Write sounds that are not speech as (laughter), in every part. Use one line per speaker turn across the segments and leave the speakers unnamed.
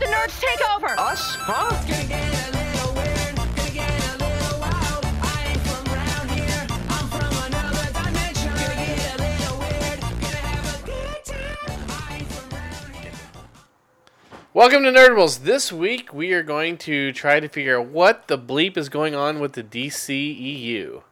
let the nerds take over.
Us? Huh?
Welcome to Nerdables. This week we are going to try to figure out what the bleep is going on with the DCEU.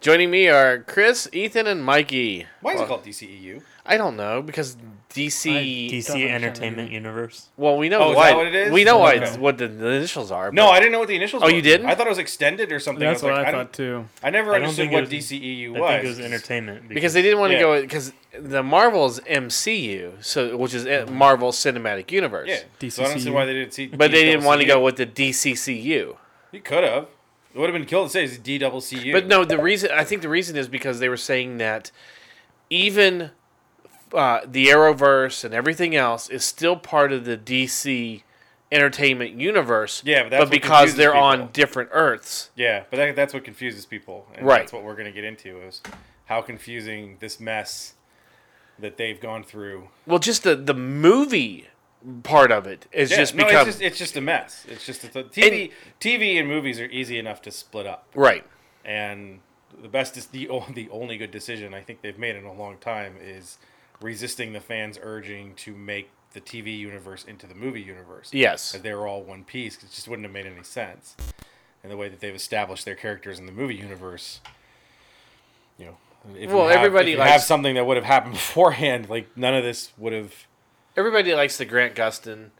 Joining me are Chris, Ethan, and Mikey.
Why is
Well,
it called DCEU?
I don't know because DC.
DC Entertainment Universe.
Well, we know
Oh, is
why.
that what it is?
We know why
Okay.
it's, what the, the initials are.
No, I didn't know what the initials are.
Oh,
were.
you didn't?
I thought it was extended or something.
That's
was
what
like,
I
don't-
thought too.
I never
I don't
understood
think
what
it was-
DCEU
I
was.
think it was entertainment
because they didn't want to
Yeah.
go because the Marvel's MCU, so which is uh, Marvel Cinematic Universe.
Yeah. So I don't see
DCCU.
why they didn't see.
But they didn't want to go with the DCCU.
You could have. It would have been killed to say it's D double CU.
But no, the reason I think the reason is because they were saying that even uh, the Arrowverse and everything else is still part of the DC Entertainment Universe.
Yeah, but that's what
because they're on different Earths.
Yeah, but that, that's what confuses people. And
Right.
That's what we're going to get into is how confusing this mess that they've gone through.
Well, just the the movie part of it is
Yeah,
just
no,
become
it's just it's just a mess. It's just a, TV. TV and movies are easy enough to split up.
right.
and the best is the (laughs) the only good decision I think they've made in a long time is resisting the fans urging to make the TV universe into the movie universe.
Yes.
That they were all one piece, It just wouldn't have made any sense. And the way that they've established their characters in the movie universe, you know, if you
Well,
have-
everybody
if you
likes-
have something that would have happened (laughs) beforehand, like none of this would have.
Everybody likes the Grant Gustin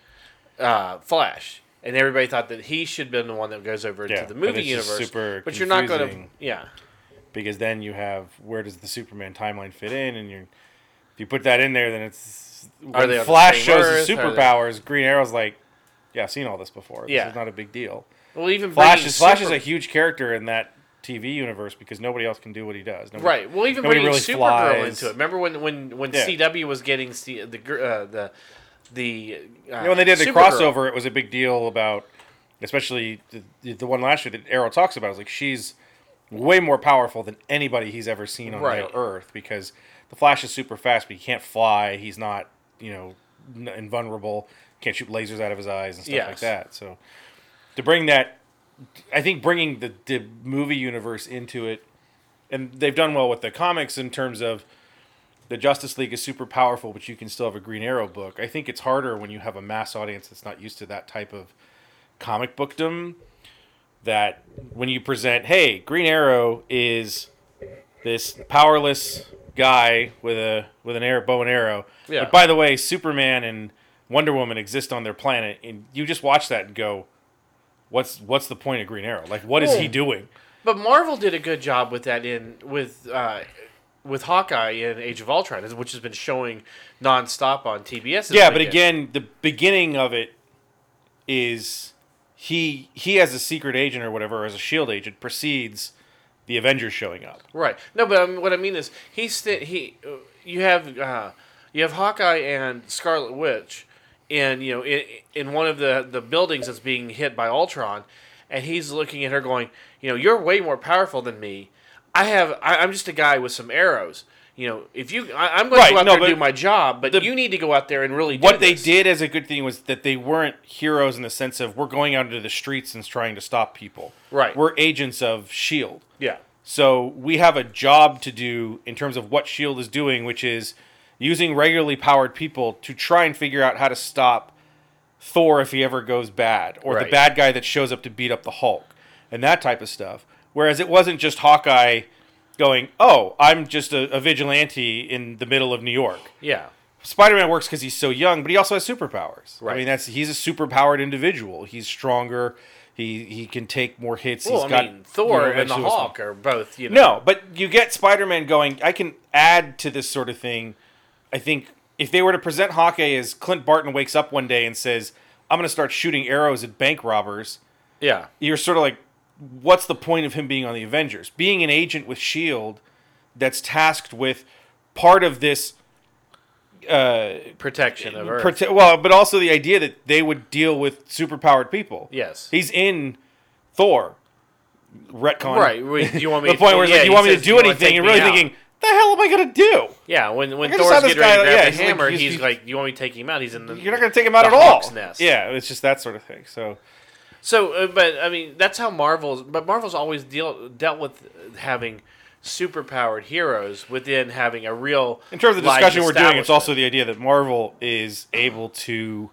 uh, Flash, and everybody thought that he should have been the one that goes over
Yeah,
into the movie universe.
super
but you're not going to, yeah.
because then you have where does the Superman timeline fit in, and you if you put that in there, then it's
Are
when
the
Flash shows
Earth?
the
Are they-
superpowers. Green Arrow's like, yeah, I've seen all this before.
Yeah.
this is not a big deal.
Well, even
Flash is Flash
Super-
is a huge character in that TV universe because nobody else can do what he does. Nobody,
Right. Well, even bringing
really
Supergirl
flies.
into it. Remember when when when
Yeah.
CW was getting C, the uh, the the uh,
You know, when they did the
Supergirl.
crossover, it was a big deal about, especially the, the one last year that Arrow talks about. Is like she's way more powerful than anybody he's ever seen on
Right.
Earth because the Flash is super fast, but he can't fly. He's not, you know, n- invulnerable. Can't shoot lasers out of his eyes and stuff like that. So to bring that, I think bringing the, the movie universe into it, and they've done well with the comics in terms of the Justice League is super powerful, but you can still have a Green Arrow book. I think it's harder when you have a mass audience that's not used to that type of comic bookdom. That when you present, hey, Green Arrow is this powerless guy with a with an arrow, bow and arrow.
Yeah.
But by the way, Superman and Wonder Woman exist on their planet, and you just watch that and go, "What's what's the point of Green Arrow? Like, what is he doing?"
But Marvel did a good job with that in with uh, with Hawkeye in Age of Ultron, which has been showing nonstop on TBS.
yeah, but again, the beginning of it is he he as a secret agent or whatever, as a shield agent, precedes the Avengers showing up.
right? No, but um, what I mean is he's sti- he. Uh, you have uh, you have Hawkeye and Scarlet Witch, in you know in, in one of the the buildings that's being hit by Ultron, and he's looking at her going, you know, you're way more powerful than me. I have I, I'm just a guy with some arrows. You know, if you, I, I'm going
Right,
to go out
no,
there and do my job, but
the-
you need to go out there and really do
What they did as a good thing was that they weren't heroes in the sense of we're going out into the streets and trying to stop people.
Right.
We're agents of Shield.
Yeah.
So we have a job to do in terms of what Shield is doing, which is using regularly powered people to try and figure out how to stop Thor if he ever goes bad, or the bad guy that shows up to beat up the Hulk, and that type of stuff. Whereas it wasn't just Hawkeye going, "Oh, I'm just a, a vigilante in the middle of New York."
Yeah.
Spider-Man works because he's so young, but he also has superpowers. I mean, that's he's a superpowered individual. He's stronger. He he can take more hits.
Well,
he's
I
got
mean, Thor
you know,
and the Hawk are both, you know.
no, but you get Spider-Man going. I can add to this sort of thing. I think if they were to present Hawkeye as Clint Barton wakes up one day and says, "I'm going to start shooting arrows at bank robbers,"
Yeah.
you're sort of like, "What's the point of him being on the Avengers? Being an agent with Shield that's tasked with part of this." Uh,
Protection of Earth.
prote- well, but also the idea that they would deal with superpowered people.
yes.
He's in Thor. Retcon.
Right. we- You want me (laughs)
the point where
yeah,
like, you want me to do anything,
me
really
out."
thinking the hell am I gonna do?
Yeah, when when Thor's getting ready to grab
yeah,
the
he's like-
hammer,
he's-
he's,
he's-
like, "You want me to take him out? He's in the
You're not gonna take him out at all.
nest.
Yeah, it's just that sort of thing. So
So, uh, but I mean, that's how Marvel's. But Marvel's always deal dealt with having superpowered heroes within having a real.
in terms of the discussion we're doing, it's also the idea that Marvel is able to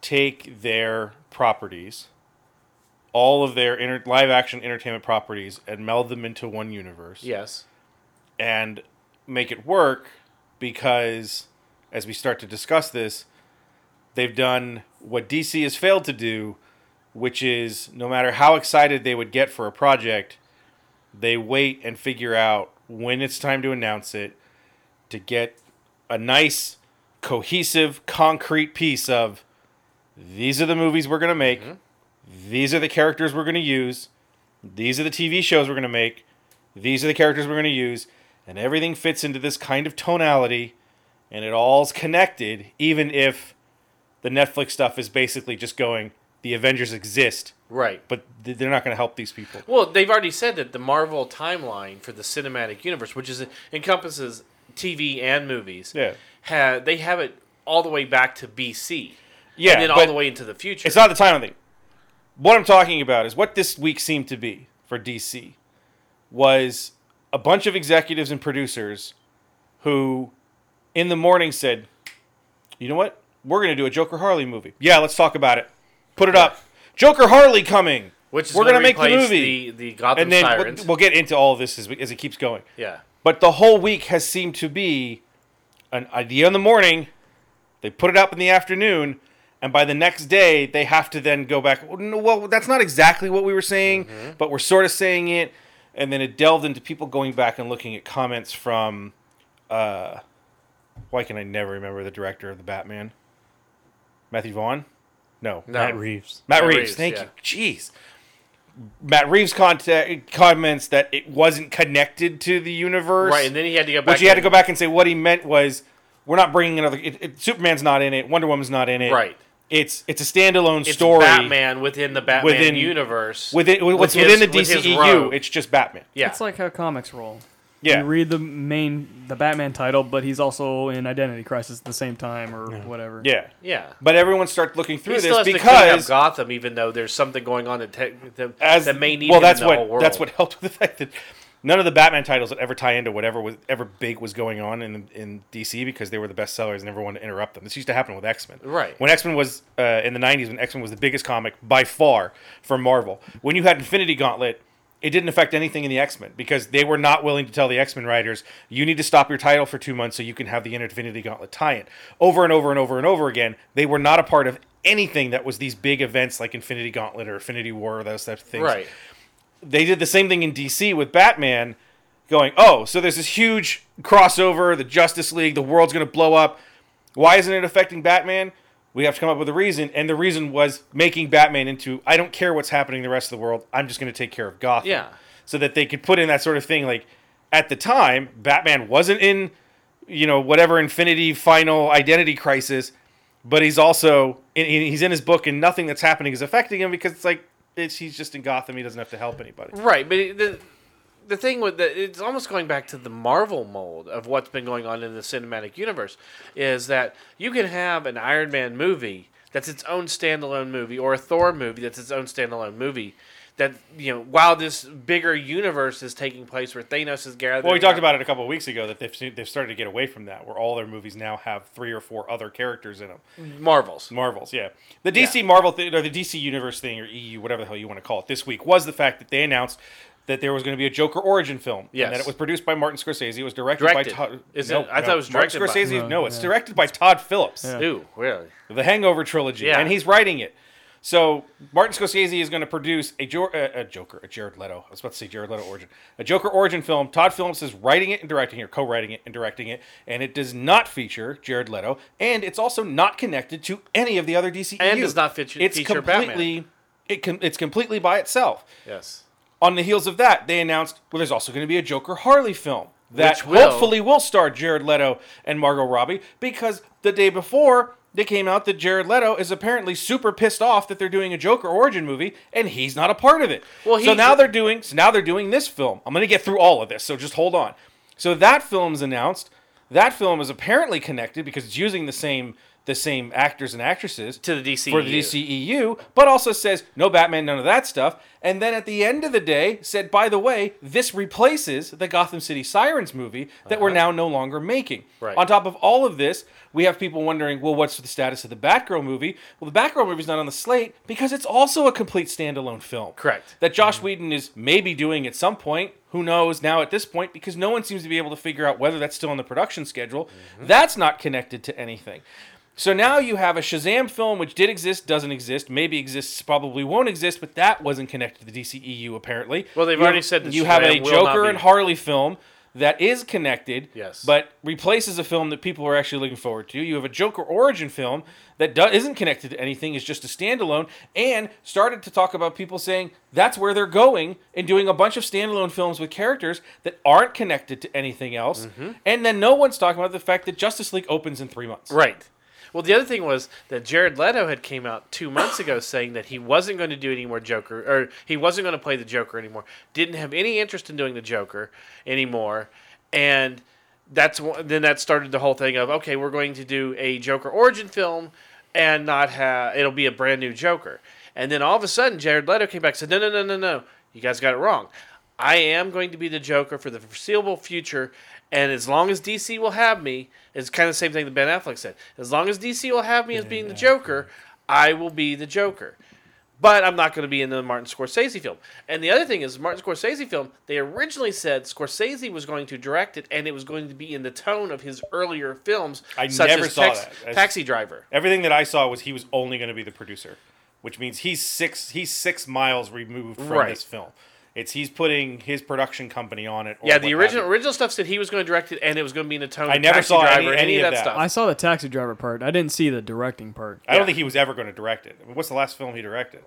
take their properties, all of their inter- live action entertainment properties, and meld them into one universe.
yes.
and make it work because as we start to discuss this they've done what DC has failed to do which is no matter how excited they would get for a project they wait and figure out when it's time to announce it to get a nice cohesive concrete piece of these are the movies we're going mm-hmm. to make these are the characters we're going to use these are the TV shows we're going to make these are the characters we're going to use and everything fits into this kind of tonality and it all's connected even if the netflix stuff is basically just going the avengers exist
Right.
but th- they're not going to help these people
Well, they've already said that the Marvel timeline for the cinematic universe, which is encompasses TV and movies,
Yeah.
ha, they have it all the way back to BC.
yeah
and then all the way into the future.
it's not the time thing what i'm talking about is what this week seemed to be for dc was a bunch of executives and producers who in the morning said you know what we're going to do a joker harley movie yeah let's talk about it put it up joker harley coming
which is
we're
going
gonna make the movie.
the, the Gotham
and then we'll,
Sirens.
we'll get into all of this as, we- as it keeps going
yeah.
but the whole week has seemed to be an idea in the morning. They put it up in the afternoon, and by the next day they have to then go back. "Well, no, Well, that's not exactly what we were saying, but we're sort of saying it. And then it delved into people going back and looking at comments from. Uh, why can I never remember the director of the Batman? Matthew Vaughn? No.
No.
Matt Reeves.
Matt,
Matt
Reeves,
Reeves,
thank
yeah.
you. Jeez. Matt Reeves contact, comments that it wasn't connected to the universe.
Right, and then he had to go back.
But you had to
and-
go back and say what he meant was we're not bringing another. It, it, Superman's not in it. Wonder Woman's not in it.
Right.
It's it's a standalone
It's
story.
Batman within the Batman
Within-
universe.
Within what's
with
within the
with his
DCEU, it's just Batman.
yeah.
It's like how comics roll.
Yeah.
You read the main, the Batman title, but he's also in Identity Crisis at the same time or whatever.
Yeah.
yeah.
But everyone starts looking through
He still
this
has to up
because
Gotham, even though there's something going on that, te- that,
as
that may need
well, that's
in the
what
whole world.
that's what helped (laughs) with the fact that none of the Batman titles that ever tie into whatever was ever big was going on in in DC because they were the best sellers and everyone to interrupt them. This used to happen with X Men.
Right.
When X Men was uh, in the '90s, when X Men was the biggest comic by far for Marvel. When you had Infinity Gauntlet. It didn't affect anything in the X Men because they were not willing to tell the X Men writers, you need to stop your title for two months so you can have the Infinity Gauntlet tie in. Over and over and over and over again, they were not a part of anything that was these big events like Infinity Gauntlet or Infinity War or those types of things
right.
they did the same thing in DC with Batman, going, oh, so there's this huge crossover, the Justice League, the world's going to blow up. Why isn't it affecting Batman? We have to come up with a reason, and the reason was making Batman into I don't care what's happening in the rest of the world. I'm just going to take care of Gotham.
Yeah.
So that they could put in that sort of thing. Like at the time, Batman wasn't in, you know, whatever Infinity Final Identity Crisis, but he's also in, he's in his book, and nothing that's happening is affecting him because it's like it's, he's just in Gotham. He doesn't have to help anybody.
Right, but the the thing with the it's almost going back to the Marvel mold of what's been going on in the cinematic universe is that you can have an Iron Man movie that's its own standalone movie or a Thor movie that's its own standalone movie that you know while this bigger universe is taking place where Thanos is gathered
Well, we talked about it a couple of weeks ago that they've they've started to get away from that, where all their movies now have three or four other characters in them.
Marvels.
Marvels, yeah. The DC
Yeah.
Marvel thing, or the DC Universe thing, or EU, whatever the hell you want to call it, this week was the fact that they announced that there was going to be a Joker origin film.
Yes.
And that it was produced by Martin Scorsese. It was directed,
Directed.
by Todd.
Is
no,
it? I
no.
thought it was
Martin
directed by-
Scorsese.
No,
no, it's
yeah.
directed by Todd Phillips.
Yeah.
Ooh, really?
The Hangover trilogy,
Yeah.
and he's writing it. So Martin Scorsese is going to produce a, jo- uh, a Joker, a Jared Leto. I was about to say Jared Leto origin, a Joker origin film. Todd Phillips is writing it and directing it, or co-writing it and directing it, and it does not feature Jared Leto, and it's also not connected to any of the other DCEU.
And does not feature-
It's
feature
completely, it com- it's completely by itself.
Yes.
On the heels of that, they announced well, there's also going to be a Joker Harley film that
Which will-
hopefully will star Jared Leto and Margot Robbie because the day before they came out that Jared Leto is apparently super pissed off that they're doing a Joker origin movie and he's not a part of it.
Well,
so now they're doing so now they're doing this film. I'm going to get through all of this, so just hold on. So that film's announced. That film is apparently connected because it's using the same the same actors and actresses
To the DCEU.
for the DCEU, but also says no Batman, none of that stuff. And then at the end of the day, said, by the way, this replaces the Gotham City Sirens movie that we're now no longer making.
Uh-huh. Right.
On top of all of this, we have people wondering, well, what's the status of the Batgirl movie? Well, the Batgirl movie's not on the slate because it's also a complete standalone film.
Correct.
That Joss Whedon is maybe doing at some point. Who knows now at this point because no one seems to be able to figure out whether that's still on the production schedule. That's not connected to anything. So now you have a Shazam film which did exist, doesn't exist, maybe exists, probably won't exist, but that wasn't connected to the DCEU apparently.
Well, they've
You
already
have-
said that
you have a
Shazam will not
Joker and Harley film that is connected,
Yes.
but replaces a film that people are actually looking forward to. You have a Joker origin film that do- isn't connected to anything, is just a standalone, and started to talk about people saying that's where they're going and doing a bunch of standalone films with characters that aren't connected to anything else.
Mm-hmm.
And then no one's talking about the fact that Justice League opens in three months.
Right. Well, the other thing was that Jared Leto had came out two months ago (sighs) saying that he wasn't going to do any more Joker, or he wasn't going to play the Joker anymore. Didn't have any interest in doing the Joker anymore, and that's then that started the whole thing of okay, we're going to do a Joker origin film, and not have it'll be a brand new Joker. And then all of a sudden, Jared Leto came back and said, no, no, no, no, no, you guys got it wrong. I am going to be the Joker for the foreseeable future, and as long as DC will have me, it's kind of the same thing that Ben Affleck said. As long as DC will have me as being the Joker, I will be the Joker. But I'm not going to be in the Martin Scorsese film. And the other thing is, Martin Scorsese film, they originally said Scorsese was going to direct it, and it was going to be in the tone of his earlier films,
I
such
never
as
saw
Tax-
that.
Taxi Driver.
Everything that I saw was he was only going to be the producer, which means he's six he's six miles removed from
Right.
this film. It's he's putting his production company on it. or
Yeah, the original
you.
original stuff said he was going to direct it, and it was going to be in the tone.
I never
Taxi
saw any-
Driver,
any
of
of
that,
that.
stuff.
I saw the taxi driver part. I didn't see the directing part.
I don't think he was ever going to direct it. I mean, what's the last film he directed?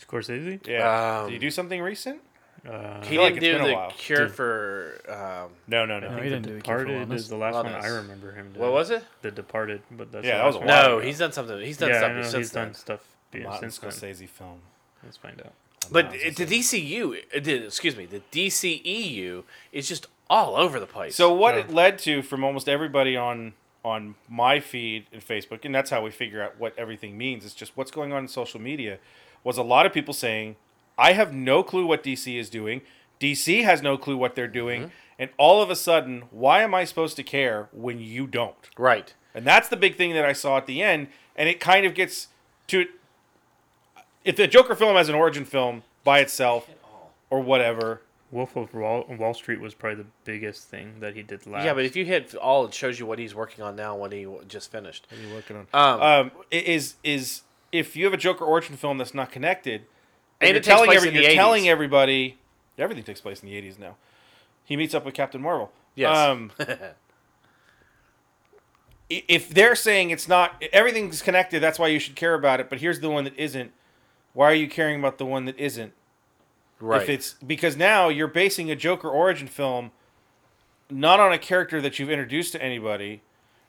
Scorsese?
Yeah,
Um,
did he do something recent?
Uh,
he didn't
it's
do the. Cure
Dude.
for um,
No, no, no.
No, he didn't do the Key for
Departed is the last one I remember him doing.
what was it?
The Departed, but that's
Yeah, that was a while
No,
ago.
he's done something. He's done
Yeah,
something
know
since
he's
then.
done stuff
Martin
since.
Scorsese film.
Let's find out.
But it- the DCU, uh, excuse me, the DCEU is just all over the place.
So what it led to from almost everybody on on my feed and Facebook, and that's how we figure out what everything means. It's just what's going on in social media. Was a lot of people saying, "I have no clue what DC is doing. DC has no clue what they're doing."
Mm-hmm.
And all of a sudden, why am I supposed to care when you don't?
right,
And that's the big thing that I saw at the end. And it kind of gets to if the Joker film has an origin film by itself or whatever.
Wolf of Wall, Wall Street was probably the biggest thing that he did last.
yeah, but if you hit all, it shows you what he's working on now. What he just finished.
What are you working on?
Um,
um, is is if you have a Joker origin film that's not connected,
And
you're
it takes
telling
place
every-
in
you're
80s.
telling everybody everything takes place in the '80s now. He meets up with Captain Marvel.
Yes.
Um, (laughs) if they're saying it's not everything's connected, that's why you should care about it. But here's the one that isn't. Why are you caring about the one that isn't?
right.
If it's because now you're basing a Joker origin film not on a character that you've introduced to anybody.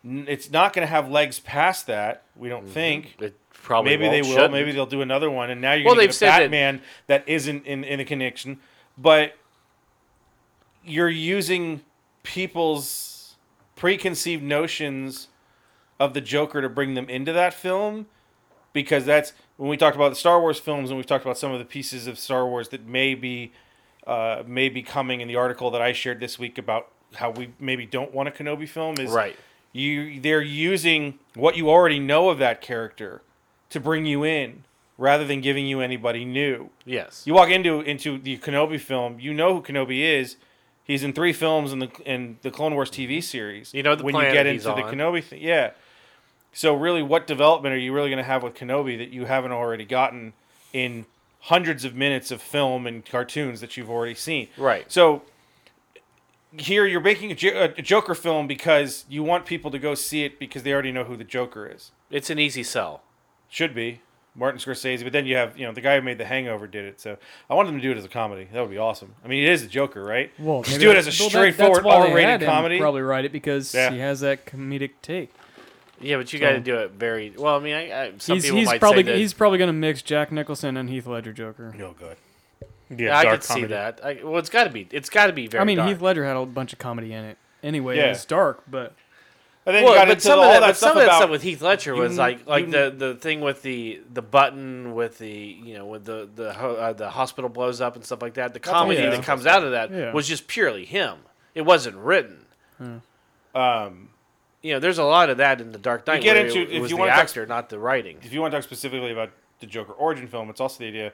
It's not going to have legs past that. We don't mm-hmm. think.
it probably
Maybe they will.
shouldn't.
Maybe they'll do another one, and now you're
Well,
going to get a
said that-
Batman that, isn't in in the connection. But you're using people's preconceived notions of the Joker to bring them into that film, because that's when we talked about the Star Wars films, and we've talked about some of the pieces of Star Wars that may be uh, may be coming in the article that I shared this week about how we maybe don't want a Kenobi film. Is
Right.
you they're using what you already know of that character to bring you in rather than giving you anybody new.
Yes.
You walk into into the Kenobi film, you know who Kenobi is. He's in three films in the in the Clone Wars TV series.
You know the
when you get into the. Kenobi thing, yeah. So really, what development are you really going to have with Kenobi that you haven't already gotten in hundreds of minutes of film and cartoons that you've already seen?
Right.
So here you're making a, Joker film because you want people to go see it because they already know who the Joker is.
It's an easy sell.
Should be Martin Scorsese, but then you have you know the guy who made The Hangover did it. So I wanted them to do it as a comedy. That would be awesome. I mean, it is the Joker, right?
Well,
Just do it as a
well, that-
straightforward
that,
R-rated comedy.
Probably write it because
Yeah.
he has that comedic take.
Yeah, but you got to do it very well. I mean, I, I, some
he's
people
he's
might
probably
say that
he's probably gonna mix Jack Nicholson and Heath Ledger Joker.
No good.
Yeah,
I
dark
could see that. I, well, it's got to be. It's got to be very.
I mean,
dark.
Heath Ledger had a bunch of comedy in it. Anyway,
Yeah.
it's dark, but
And then
Well,
you got
but
into
some
all
of that,
that, stuff
some of that
about
stuff with Heath Ledger was
you-
like like
you-
the the thing with the the button with the you know with the the uh, the hospital blows up and stuff like that. The comedy
yeah.
that comes out of that
Yeah.
was just purely him. It wasn't written.
um,
You know, there's a lot of that in the Dark Knight.
get into-
it,
if
was
you
the
wanna talk-
actor, not the writing.
if you want to talk specifically about the Joker origin film, it's also the idea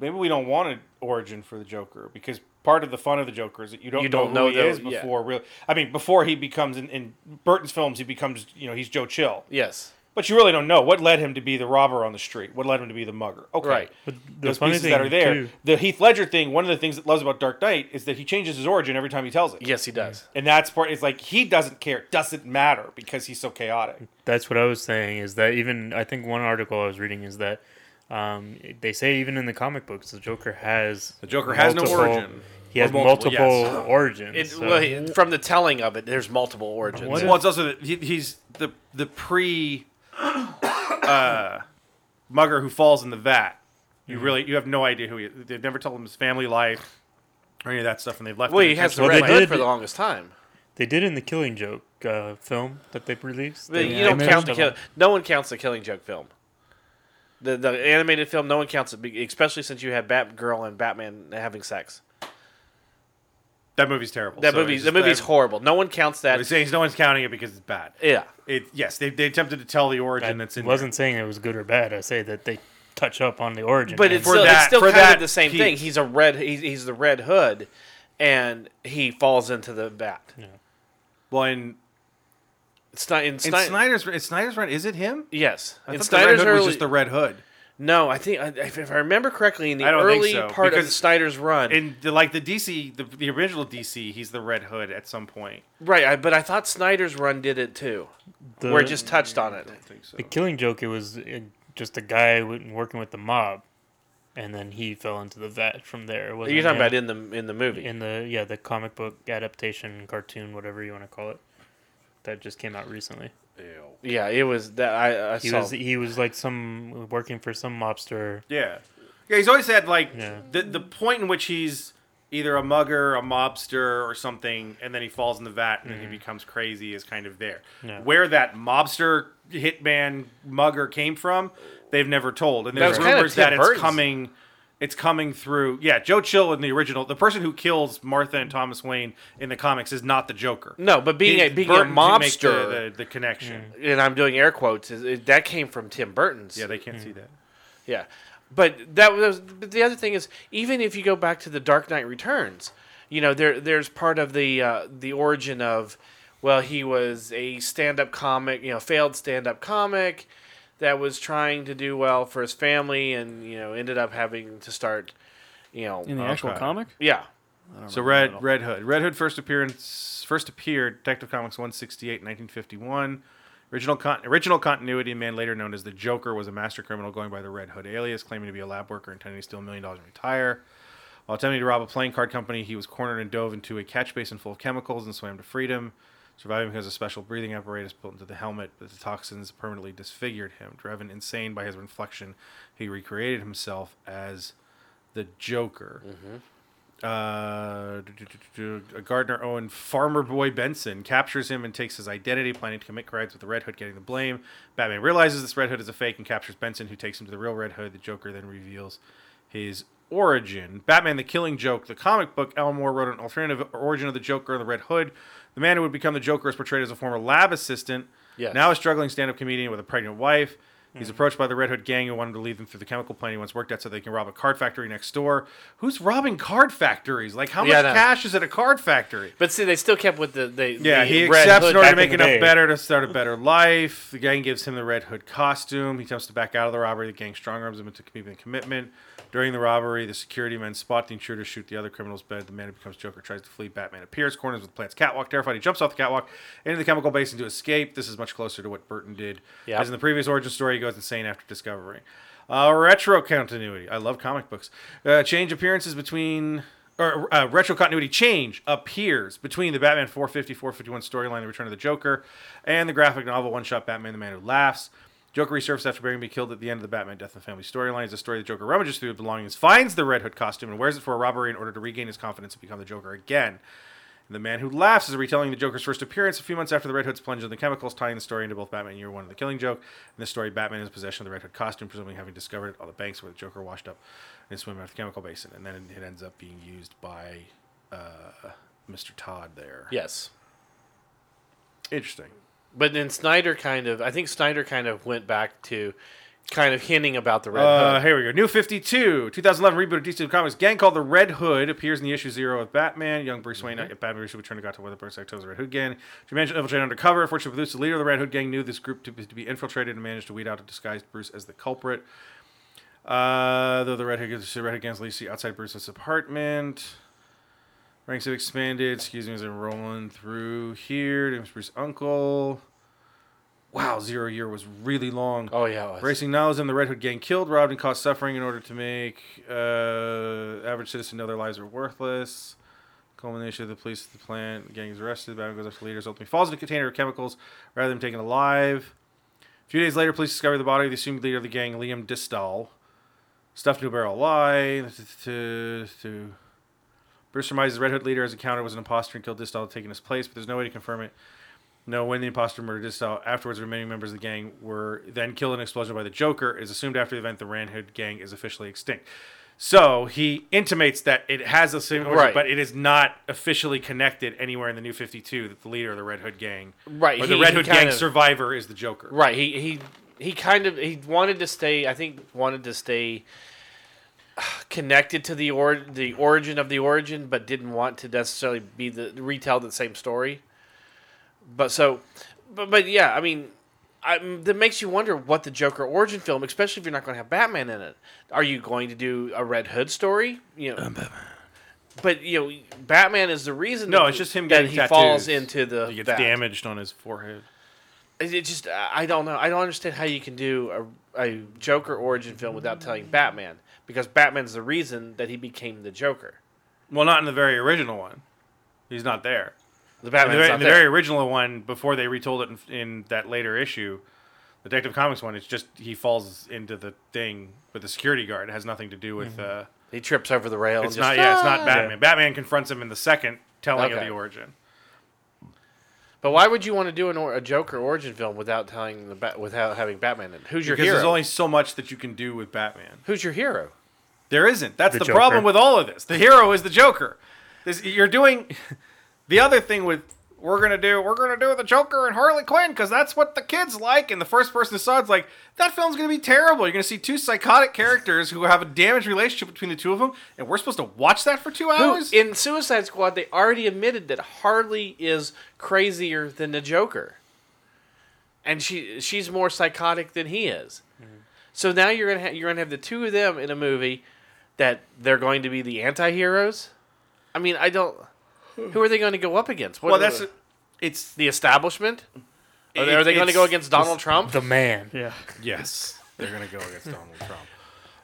maybe we don't want an origin for the Joker because part of the fun of the Joker is that you don't,
You
know
don't
who
know
he
the-
is
yeah.
before real. I mean, before he becomes in, in Burton's films, he becomes you know he's Joe Chill,
Yes,
but you really don't know what led him to be the robber on the street, what led him to be the mugger. Okay,
Right.
But the
those
funny
pieces
thing
that are there.
too,
The Heath Ledger thing, one of the things that loves about Dark Knight is that he changes his origin every time he tells it.
yes, he does.
And that's part. It's like he doesn't care. It doesn't matter because he's so chaotic.
that's what I was saying. Is that even I think one article I was reading is that um, they say even in the comic books the Joker has
The Joker has no origin.
He
Or
has
multiple,
multiple,
yes. (laughs)
origins.
It,
so-
well, he- from the telling of it, there's multiple origins.
What
Well, it's also that he, he's the the pre (coughs) uh, mugger who falls in the vat. You
Mm-hmm.
really you have no idea who he. is. They've never told him his family life or any of that stuff, and they've left.
well,
it
he has the
Well,
red
they
hood for the longest time.
they did in the Killing Joke uh, film that they released. They-
you don't count the kill, no one counts the Killing Joke film. The the animated film, no one counts it, especially since you had Batgirl and Batman having sex.
That movie's terrible.
That
So
movie,
it's
the
just-
movie's
that-
horrible. No one counts that.
They're saying no one's counting it because it's bad.
Yeah,
It yes, they, they attempted to tell the origin
I
that's in.
wasn't saying it was good or bad. I say that they touch up on the origin.
but it's
For
still,
that-
it's still
for
kind
that
of the same
piece.
thing. He's a red. He's, he's the Red Hood, and he falls into the bat.
there. Well, in,
It's not in,
in Snyder's in Snyder's run, is it him?
Yes,
I
in
thought the Red
Snyder's
Hood
early.
was just the Red Hood.
No, I think if if I remember correctly, in the
I don't think
early
so,
part of
because
Snyder's run,
In the, like the DC, the, the original DC, he's the Red Hood at some point.
right? I, but I thought Snyder's run did it too,
the,
where it just touched on it.
I think so.
the Killing Joke. It was uh, just a guy working with the mob, and then he fell into the vat from there. It wasn't
You're talking
him.
about in the in the movie.
in the yeah the comic book adaptation cartoon whatever you want to call it that just came out recently.
Yeah, it was that I, I
He
saw.
was he was like some working for some mobster.
Yeah, yeah. He's always had like
Yeah.
the the point in which he's either a mugger, a mobster, or something, and then he falls in the vat and then he mm-hmm. becomes crazy is kind of there.
Yeah.
Where that mobster hitman mugger came from, they've never told, and
That
there's
was kinda
rumors
Tim
that it's
Burton's.
coming. It's coming through. Yeah, Joe Chill in the original, the person who kills Martha and Thomas Wayne in the comics is not the Joker.
no, but being a being
Burton
a mobster,
the, the, the connection.
and I'm doing air quotes, is, is- that came from Tim Burton's.
Yeah, they can't see that.
Yeah, but that was. But the other thing is, even if you go back to the Dark Knight Returns, you know, there there's part of the uh, the origin of, well, he was a stand-up comic, you know, failed stand-up comic that was trying to do well for his family, and you know, ended up having to start, you know,
in the actual
Okay.
comic.
yeah,
So Red Red Hood. Red Hood first appearance first appeared Detective Comics 168 1951. Original con- original continuity man later known as the Joker was a master criminal going by the Red Hood alias claiming to be a lab worker intending to steal a million dollars and retire. While attempting to rob a playing card company, he was cornered and dove into a catch basin full of chemicals and swam to freedom. Surviving because a special breathing apparatus built into the helmet, but the toxins permanently disfigured him. Driven insane by his reflection, he recreated himself as the Joker. Uh, do- do- do- do- Gardner Owen Farmer Boy Benson captures him and takes his identity, planning to commit crimes with the Red Hood getting the blame. Batman realizes this Red Hood is a fake and captures Benson, who takes him to the real Red Hood. The Joker then reveals his origin. Batman: The Killing Joke, the comic book. Alan Moore wrote an alternative origin of the Joker and the Red Hood. The man who would become the Joker is portrayed as a former lab assistant,
Yes.
now a struggling stand-up comedian with a pregnant wife. He's hmm. approached by the Red Hood gang who wanted to lead them through the chemical plant he once worked at so they can rob a card factory next door. Who's robbing card factories? Like, how much
Yeah, I know.
cash is at a card factory?
but see, they still kept with the they.
Yeah,
the
he
Red
accepts
Hood
in order to
back
make enough
the day.
better to start a better (laughs) life. The gang gives him the Red Hood costume. He attempts to back out of the robbery. The gang strong arms him into keeping the commitment. During the robbery, the security men spot the intruder, shoot the other criminal's bed. The man who becomes Joker tries to flee. Batman appears, corners with the plant's catwalk. Terrified, he jumps off the catwalk into the chemical basin to escape. This is much closer to what Burton did. As in the previous origin story, he goes insane after discovering. Uh, retro continuity. I love comic books. Uh, change appearances between. Or uh, retro continuity change appears between the Batman 450 451 storyline, The Return of the Joker, and the graphic novel one shot Batman the Man Who Laughs. Joker resurfaces after being be killed at the end of the Batman Death the Family storyline. It's a story the Joker rummages through his belongings, finds the Red Hood costume, and wears it for a robbery in order to regain his confidence and become the Joker again. The Man Who Laughs is a retelling of the Joker's first appearance a few months after the Red Hood's plunge in the chemicals, tying the story into both Batman Year One and The Killing Joke. In this story, Batman is in possession of the Red Hood costume, presumably having discovered it on the banks where the Joker washed up and swam out of the chemical basin. And then it ends up being used by uh, Mr. Todd there.
Yes.
Interesting.
But then Snyder kind of, I think Snyder kind of went back to kind of hinting about the Red
Uh,
Hood.
here we go. New 52, 2011 reboot of DC Comics. Gang called the Red Hood appears in the issue zero of Batman. Young Bruce Wayne, yet Batman, Bruce return to Gotham with the Bruce Actos, the Red Hood Gang. To manage to infiltrate undercover. Fortunately, Bruce, the leader of the Red Hood Gang, knew this group to be, to be infiltrated and managed to weed out a disguised Bruce as the culprit. Uh, though the Red Hood, the Red Hood Gang's leased outside Bruce's apartment. Ranks have expanded. Excuse me as I'm rolling through here. Name's Bruce's uncle. Wow, Zero Year was really long.
oh yeah.
Racing knowledge and the Red Hood gang killed, robbed, and caused suffering in order to make uh, average citizens know their lives are worthless. Culmination of the police at the plant, the gang is arrested, Batman goes after leaders, ultimately falls into a container of chemicals rather than taken alive. A few days later, police discover the body of the assumed leader of the gang, Liam Distal, stuffed into a barrel alive. To, to, Bruce surmises the Red Hood leader as a counter was an imposter and killed Distal, taking his place, but there's no way to confirm it. No, when the imposter murdered Distal, afterwards, the remaining members of the gang were then killed in an explosion by the Joker. It is assumed after the event the Red Hood gang is officially extinct. So he intimates that it has a same origin,
Right.
but it is not officially connected anywhere in the New Fifty Two that the leader of the Red Hood gang,
Right,
or the
he-
Red
he
Hood gang
kinda-
survivor is the Joker.
Right. He he he kind of he wanted to stay. I think wanted to stay connected to the or the origin of the origin, but didn't want to necessarily be the retell the same story. But so, but but yeah, I mean. I, that makes you wonder what the Joker origin film, especially if you're not going to have Batman in it. Are you going to do a Red Hood story? You know, um, But you know, Batman is the reason.
No,
that-
it's just him
that
getting
he
tattoos.
falls into the.
He gets
vat.
damaged on his forehead.
It it just I don't know. I don't understand how you can do a, a Joker origin film without telling Batman because Batman's the reason that he became the Joker.
Well, not in the very original one. He's not there.
The
In the, very, in the very original one, before they retold it in, in that later issue, the Detective Comics one, it's just he falls into the thing with the security guard. It has nothing to do with.
Mm-hmm.
Uh,
he trips over the rail.
it's
and just,
not. Yeah, it's
"Ah!"
not Batman. Batman confronts him in the second telling of the origin.
But why would you want to do an or, a Joker origin film without telling the Bat without having Batman in? Who's your
Because
hero?
there's only so much that you can do with Batman.
Who's your hero?
There isn't. That's
The
the, problem with all of this. The hero is the Joker. This, you're doing (laughs) the other thing with we're gonna do. We're gonna do with the Joker and Harley Quinn because that's what the kids like. And the first person who saw it's like that film's gonna be terrible. You're gonna see two psychotic characters who have a damaged relationship between the two of them, and we're supposed to watch that for two
Who,
hours.
in Suicide Squad, they already admitted that Harley is crazier than the Joker, and she she's more psychotic than he is. Mm-hmm. So now you're gonna ha- you're gonna have the two of them in a movie that they're going to be the anti-heroes. I mean, I don't. Who are they going to go up against? What
well,
are
that's
the,
it's.
the establishment. Are they,
it-
are they going to go against Donald Trump?
The man.
Yeah.
Yes, they're gonna go against Donald Trump.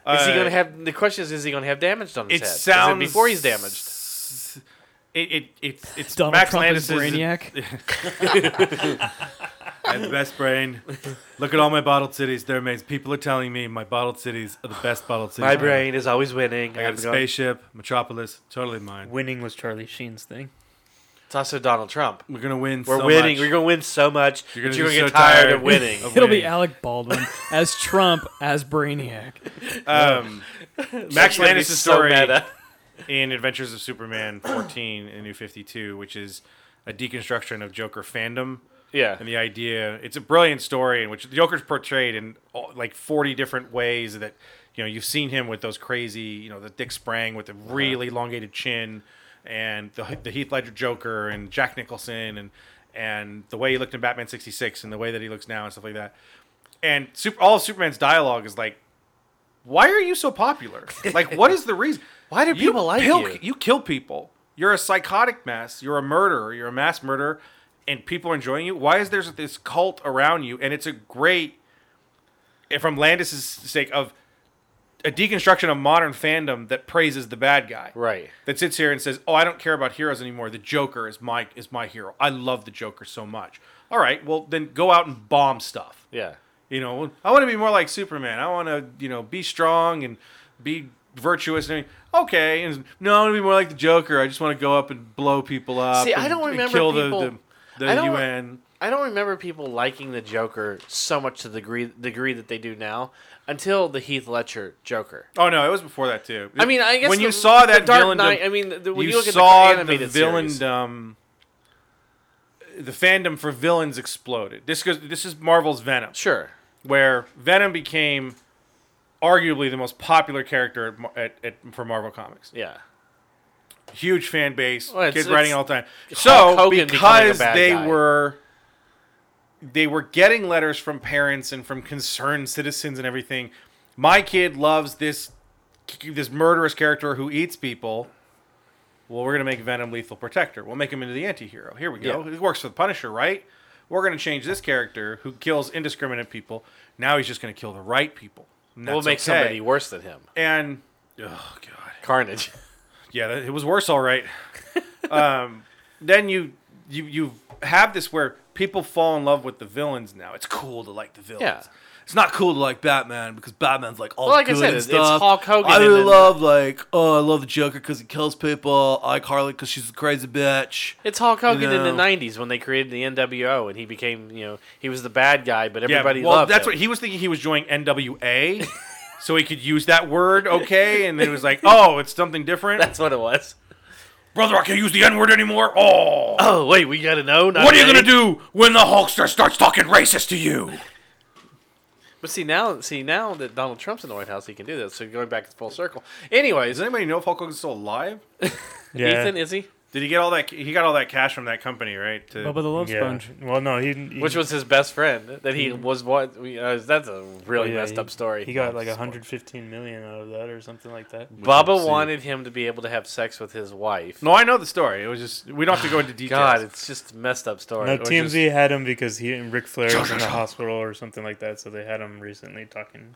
Is he
Uh,
going to have? The question is, is he going to have damage on his
It
head? Is it before he's damaged.
It, it it's it's
Donald
Max
Trump
Landis
is Brainiac. (laughs) (laughs)
I have the best brain. Look at all my bottled cities. They're amazing. People are telling me my bottled cities are the best bottled cities.
My brain is always winning.
I got
I'm
a
going-
spaceship, Metropolis, totally mine.
Winning was Charlie Sheen's thing.
It's also Donald Trump.
We're gonna win.
We're
so
winning.
Much.
We're going to win so much.
You're
You're
gonna
going
be
to get
so
tired,
tired
of winning.
of
It'll be
winning.
Alec Baldwin (laughs) as Trump as Brainiac.
Um, (laughs) Max
It's gonna be
Landis'
so
story
meta.
in Adventures of Superman 14 in New 52, which is a deconstruction of Joker fandom.
Yeah.
and the idea it's a brilliant story in which the joker's portrayed in like 40 different ways that you know you've seen him with those crazy you know the dick sprang with the uh-huh. really elongated chin and the, the heath ledger joker and jack nicholson and and the way he looked in batman 66 and the way that he looks now and stuff like that and super, all of superman's dialogue is like why are you so popular like what is the reason (laughs)
Why do people like
kill,
you?
you kill people. You're a psychotic mess. You're a murderer. You're a mass murderer, and people are enjoying you. Why is there this cult around you? And it's a great, eh, from Landis' sake, of a deconstruction of modern fandom that praises the bad guy.
Right.
That sits here and says, "Oh, I don't care about heroes anymore. The Joker is my is my hero. I love the Joker so much." All right, well then go out and bomb stuff.
Yeah.
You know, I want to be more like Superman. I want to, you know, be strong and be virtuous. And okay, and no, I want to be more like the Joker. I just want to go up and blow people up.
See, I don't remember
kill
people-
the the, the
don't-
UN.
I don't remember people liking the Joker so much to the degree degree that they do now until the Heath Ledger Joker.
Oh no, it was before that too.
I mean, I guess
when you
the-
saw
the
that
Dark
villain,
Knight. I mean, the, when
you,
you, look
saw
the
the,
animated
villain.
series,
Um, the fandom for villains exploded. This goes. This is Marvel's Venom,
sure.
where Venom became arguably the most popular character at, at, at, for Marvel Comics.
Yeah.
Huge fan base,
Well, it's-
kids writing all the time. So
Hogan becoming a
because they
guy.
were they were getting letters from parents and from concerned citizens and everything. My kid loves this this murderous character who eats people. Well, we're gonna make Venom lethal protector. We'll make him into the anti-hero. Here we go.
Yeah.
It works for the Punisher, right? We're gonna change this character who kills indiscriminate people. Now he's just gonna kill the right people.
We'll make
okay.
somebody worse than him.
And oh god,
Carnage. (laughs)
yeah, that- it was worse, all right. (laughs) um, then you you you have this where people fall in love with the villains now. It's cool to like the villains.
Yeah.
It's not cool to like Batman because Batman's like all
Well, like I said,
and
it's- it's. Hulk Hogan
I really love like oh I love the Joker because he kills people. I like Harley because she's a crazy bitch.
It's Hulk Hogan in the '90s when they created the NWO, and he became, you know, he was the bad guy, but
Yeah,
everybody
well,
loved
that's
him.
what he was thinking. He was joining NWA, (laughs) so he could use that word, okay? And then it was like, oh, it's something different.
That's what it was.
Brother, I can't use the N word anymore. Oh,
Oh wait, we gotta know. not
what are you gonna do when the Hulkster starts talking racist to you?
But see now, see now that Donald Trump's in the White House, he can do this. So going back to full circle. Anyways,
Does anybody know if Hulk Hogan's still alive? (laughs)
Yeah.
Ethan is he?
Did he get all that? He got all that cash from that company, right? To,
Bubba the Love
yeah.
Sponge.
Well, no, he, he
Which was his best friend that he was what? Uh, that's a really
yeah,
messed
he-
up story.
He got like 115 million out of that or something like that.
Bubba wanted him to be able to have sex with his wife.
no, I know the story. It was just we don't have to go into (sighs) details.
God, it's just a messed up story.
No, TMZ
just-
had him because he and Ric Flair was in the (laughs) hospital or something like that, so they had him recently talking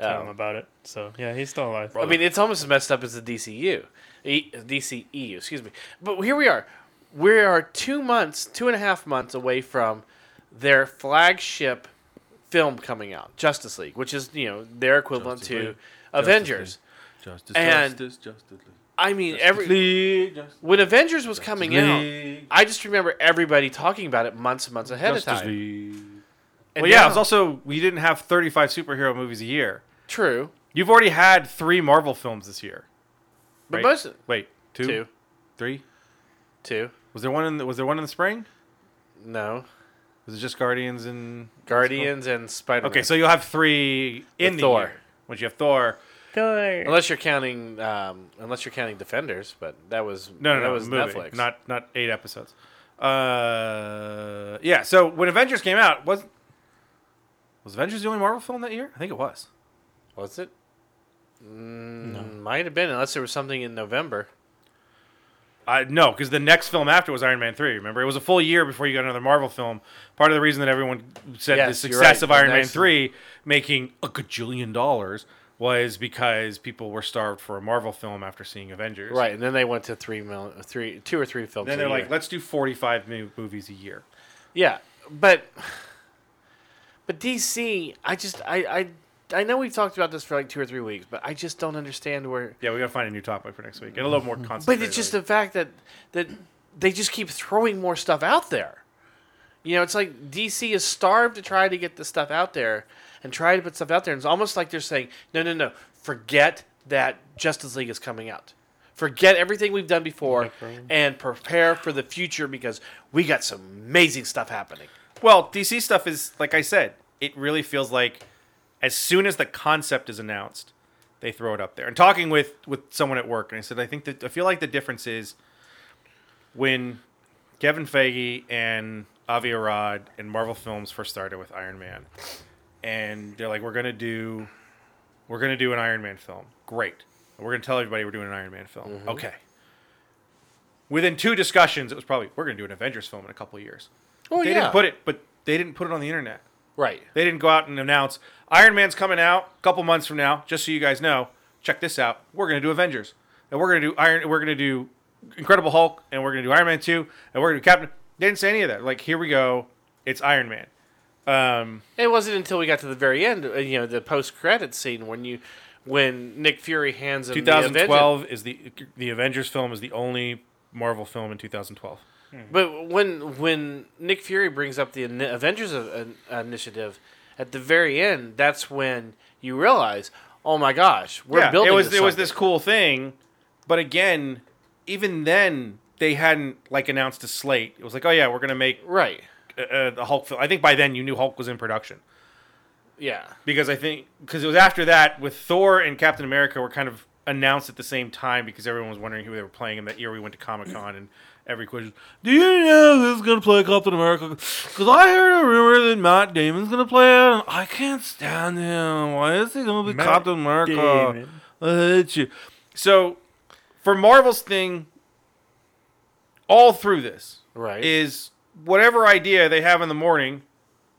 to
Oh.
him about it. So yeah, he's still alive.
I mean, it's almost as messed up as the DCU, e, DCEU. Excuse me. But here we are. We are two months, two and a half months away from their flagship film coming out, Justice League, which is you know their equivalent
Justice
to
League.
Avengers.
Justice,
And-
justice, justice. League.
I mean, every when Avengers was coming out, I just remember everybody talking about it months and months ahead of time. And
Well, yeah,
it
was also we didn't have 35 superhero movies a year.
True.
You've already had three Marvel films this year.
But
Right.
most
Wait, two,
two,
three.
two,
Was there one in the, Was there one in the spring?
no,
Was it just Guardians and
Guardians and Spider.
Okay, so you'll have three in
With
the
Thor.
year. Once you have Thor,
unless you're counting, um, unless you're counting Defenders, but that was
no, no,
that
no,
was
movie,
Netflix.
not not eight episodes. Uh, yeah. So when Avengers came out, was was Avengers the only Marvel film that year? I think it was.
Was it? Mm, Might have been, unless there was something in November.
Uh, no, because the next film after was Iron Man three. Remember, it was a full year before you got another Marvel film. Part of the reason that everyone said the
Yes, you're
success
right.
of
The
Iron Man three making a gajillion dollars was because people were starved for a Marvel film after seeing Avengers.
Right, and then they went to three mil, three, two or three films.
Then they're
year.
like, let's do forty five movies a year.
yeah, but but DC, I just I I I know we've talked about this for like two or three weeks, but I just don't understand where.
Yeah, we gotta find a new topic for next week and a little more
mm-hmm.
But
it's just the fact that that they just keep throwing more stuff out there. You know, it's like DC is starved to try to get the stuff out there and try to put stuff out there. And it's almost like they're saying, no, no, no, forget that Justice League is coming out. Forget everything we've done before and prepare for the future because we got some amazing stuff happening.
Well, DC stuff is like I said. It really feels like as soon as the concept is announced, they throw it up there. And talking with with someone at work, and I said, I think that I feel like the difference is when Kevin Feige and Avi Arad and Marvel Films first started with Iron Man, and they're like, we're gonna do, we're gonna do an Iron Man film. Great. We're gonna tell everybody we're doing an Iron Man film. Mm-hmm. Okay. Within two discussions, it was probably we're gonna do an Avengers film in a couple of years.
Oh,
they
yeah.
didn't put it, but they didn't put it on the internet.
Right.
They didn't go out and announce Iron Man's coming out a couple months from now. Just so you guys know, check this out. We're gonna do Avengers, and we're gonna do Iron. We're gonna do Incredible Hulk, and we're gonna do Iron Man two, and we're gonna do Captain. They didn't say any of that. Like here we go, it's Iron Man. Um,
It wasn't until we got to the very end, uh, you know, the post credit scene when you, when Nick Fury hands him the Avengers.
2012 is the the Avengers film is the only Marvel film in 2012.
But when when Nick Fury brings up the Avengers uh, initiative at the very end, that's when you realize, oh my gosh, we're
yeah,
building.
it was it was this cool thing, but again, even then they hadn't like announced a slate. It was like, oh yeah, we're gonna make
right.
uh, the Hulk film. I think by then you knew Hulk was in production
Yeah,
because I think because it was after that with Thor and Captain America were kind of announced at the same time because everyone was wondering who they were playing in that year. We went to Comic Con and every question,
Do you know who's gonna play Captain America? Because I heard a rumor that Matt Damon's gonna play it. and I can't stand him. Why is he gonna be
Matt
Captain America?
Damon.
I hate you.
So, for Marvel's thing, all through this
right.
is whatever idea they have in the morning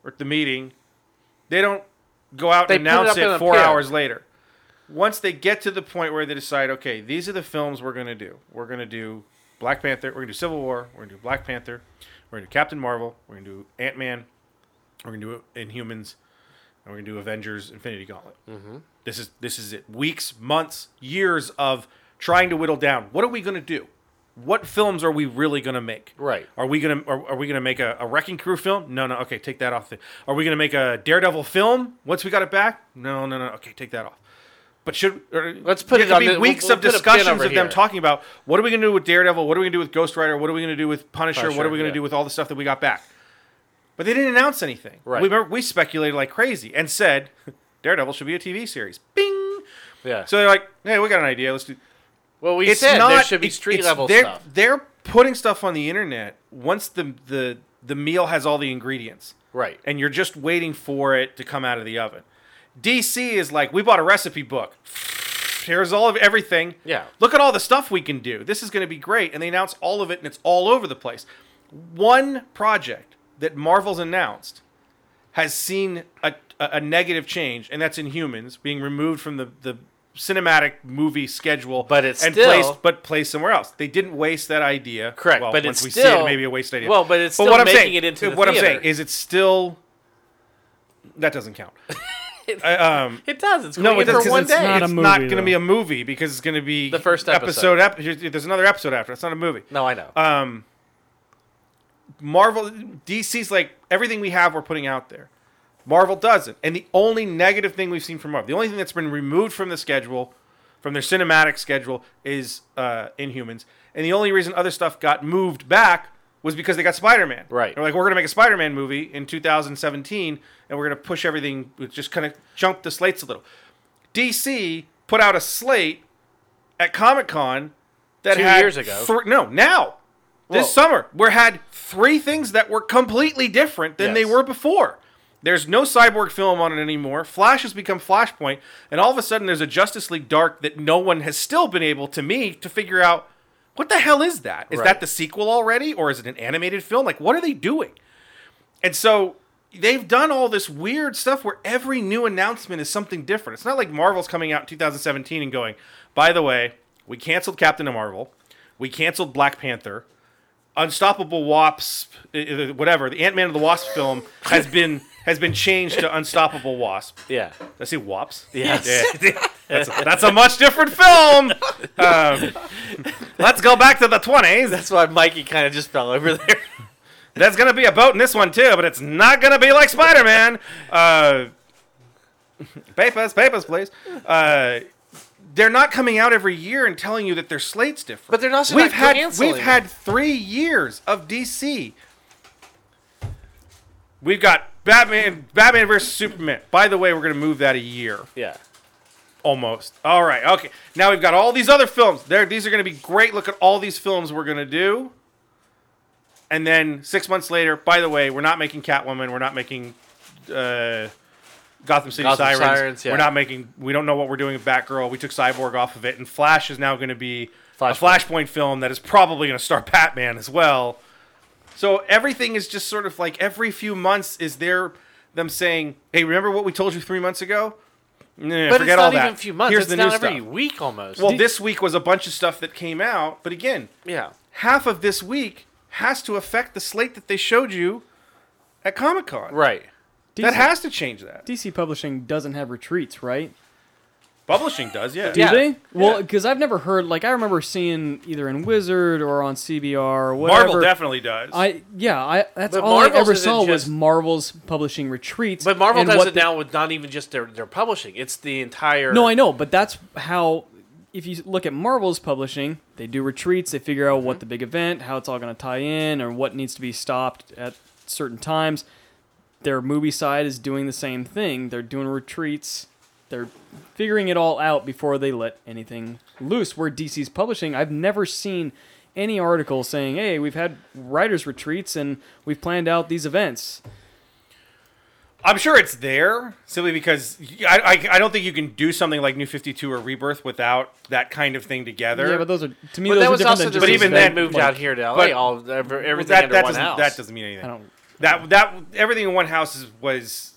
or at the meeting, they don't go out
They
and
put it
announce it, four hours later. Once they get to the point where they decide, okay, these are the films we're going to do. We're going to do Black Panther. We're to do Civil War. We're to do Black Panther. We're to do Captain Marvel. We're to do Ant Man. We're to do Inhumans. And we're to do Avengers Infinity Gauntlet. Mm-hmm. This is this is it. Weeks, months, years of trying to whittle down. What are we to do? What films are we really to make?
Right.
Are we gonna are, are we gonna make a, a wrecking crew film? No, no. Okay, take that off. The, are we gonna make a Daredevil film once we got it back? No, no, no. Okay, take that off. But should or,
Let's put it
could
on
be
the- we'll-
weeks
we'll
of
a pin
discussions of them talking about what are we gonna do with Daredevil? What are we gonna do with Ghost Rider? What are we gonna do with Punisher? what are we gonna
yeah.
do with all the stuff that we got back? But they didn't announce anything.
Right.
We remember we speculated like crazy and said (laughs) Daredevil should be a TV series. Bing.
yeah.
So they're like, hey, we got an idea. Let's do
well, we
it's
said
not,
there should be street level
they're,
stuff.
They're putting stuff on the internet once the the the meal has all the ingredients,
Right.
and you're just waiting for it to come out of the oven. DC is like, we bought a recipe book. Here's all of everything.
Yeah.
Look at all the stuff we can do. This is going to be great, and they announce all of it, and it's all over the place. One project that Marvel's announced has seen a, a, negative change, and that's Inhumans being removed from the, the cinematic movie schedule,
But it's
and
still-
placed but placed somewhere else. They didn't waste that idea.
Correct,
Well,
but
once
it's
we
still-
see it, maybe a waste idea.
well, but it's
but
still
what I'm
making
saying,
it into uh, the
what I'm saying is, it's still that doesn't count. (laughs) I, um,
It does. It's
no,
going
it
in
doesn't.
for one
it's
day.
not
it's
movie,
not going to be a movie because it's going to be
The first episode.
Ep- there's another episode after. It's not a movie.
no, I know.
Um, Marvel, DC's like everything we have, we're putting out there. Marvel doesn't, and the only negative thing we've seen from Marvel, the only thing that's been removed from the schedule, from their cinematic schedule, is uh, Inhumans, and the only reason other stuff got moved back was because they got Spider-Man.
Right.
They're like, we're gonna make a Spider-Man movie in 2017, and we're gonna push everything, just kind of jump the slates a little. DC put out a slate at Comic Con that
Two
had
years ago.
thr- no, now this
Whoa.
summer, we had three things that were completely different than they were before. There's no cyborg film on it anymore. Flash has become Flashpoint, and all of a sudden there's a Justice League Dark that no one has still been able to me to figure out what the hell is that? Is
Right.
that the sequel already, or is it an animated film? Like, what are they doing? And so they've done all this weird stuff where every new announcement is something different. It's not like Marvel's coming out in 2017 and going, by the way, we canceled Captain Marvel, we canceled Black Panther, Unstoppable Wasp, whatever, the Ant Man and the Wasp film has been has been changed to Unstoppable Wasp.
yeah.
Did I say Wasps?
Yes.
Yeah. (laughs) that's, a, that's a much different film. Um, (laughs) let's go back to the 20s.
That's why Mikey kind of just fell over there. (laughs)
There's gonna be a boat in this one too, but it's not gonna be like Spider Man. Uh, (laughs) papers, papers, please. Uh, they're not coming out every year and telling you that their slate's different.
But they're also
we've
not
had
canceling
we've had three years of DC. We've got Batman, Batman versus Superman. By the way, we're gonna move that a year.
yeah.
Almost. All right. Okay. Now we've got all these other films. There, these are going to be great. Look at all these films we're going to do. And then six months later, by the way, we're not making Catwoman. We're not making uh, Gotham City
Gotham
Sirens.
Sirens, yeah.
We're not making. We don't know what we're doing with Batgirl. We took Cyborg off of it, and Flash is now going to be a
Flashpoint.
Flashpoint film that is probably going to star (laughs) Batman as well. So everything is just sort of like every few months is there them saying, "Hey, remember what we told you three months ago?" Nah,
But
forget
it's not
all that.
even a few months.
Here's
it's
the
now
new
every
stuff.
week almost.
Well, this week was a bunch of stuff that came out, but again,
yeah.
half of this week has to affect the slate that they showed you at Comic Con.
Right.
DC,
That has to change that.
DC Publishing doesn't have retreats, right?
Publishing does, yeah.
Do
Yeah.
they? Well,
Yeah.
because I've never heard. Like, I remember seeing either in Wizard or on CBR or whatever.
Marvel definitely does.
I yeah, I that's
But
all
Marvel's
I ever
isn't
saw was
just-
Marvel's publishing retreats.
But Marvel
and
does
what
it
the-
now with not even just their, their publishing. It's the entire.
No, I know, but that's how. If you look at Marvel's publishing, they do retreats. They figure out
Mm-hmm.
what the big event, how it's all going to tie in, or what needs to be stopped at certain times. Their movie side is doing the same thing. They're doing retreats. They're figuring it all out before they let anything loose. Where DC's publishing, I've never seen any article saying, "Hey, we've had writers' retreats and we've planned out these events."
I'm sure it's there simply because I, I, I don't think you can do something like New 52 or Rebirth without that kind of thing together.
Yeah, but those are to me
But
those
that
are
was
different
also
than
just
just
But even
they
then,
moved
like-
out here to LA.
but-
all every,
Well,
everything
that,
under
that
one
doesn't
house.
that doesn't mean anything.
I don't.
That that everything in one house is, was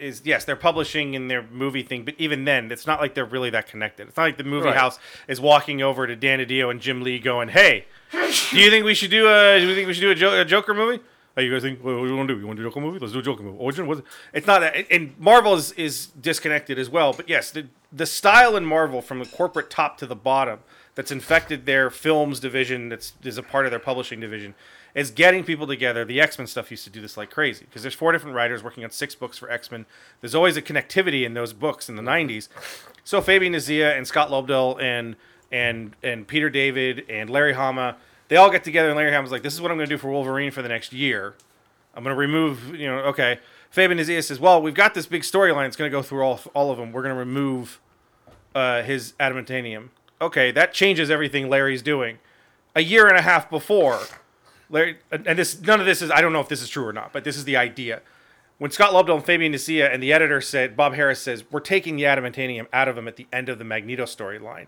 is yes they're publishing in their movie thing, but even then it's not like they're really that connected. It's not like the movie
Right.
house is walking over to Dan DiDio and Jim Lee going, "Hey, do you think we should do a do you think we should do a, jo- a Joker movie?" Hey, you guys think what, what do you want to do? You want to do a Joker movie? Let's do a Joker movie. Origin? It? It's not that. And Marvel is, is disconnected as well. But yes, the the style in Marvel from the corporate top to the bottom that's infected their films division that's is a part of their publishing division is getting people together. The X Men stuff used to do this like crazy because there's four different writers working on six books for X Men. There's always a connectivity in those books in the '90s. So Fabian Nicieza and Scott Lobdell and and and Peter David and Larry Hama, they all get together and Larry Hama's like, "This is what I'm going to do for Wolverine for the next year. I'm going to remove, you know, okay." Fabian Nicieza says, "Well, we've got this big storyline. It's going to go through all all of them. We're going to remove uh, his adamantium. Okay, that changes everything Larry's doing. A year and a half before, Larry, and this none of this is I don't know if this is true or not, but this is the idea. When Scott Lobdell and Fabian Nicieza and the editor said, Bob Harras says, we're taking the adamantium out of him at the end of the Magneto storyline.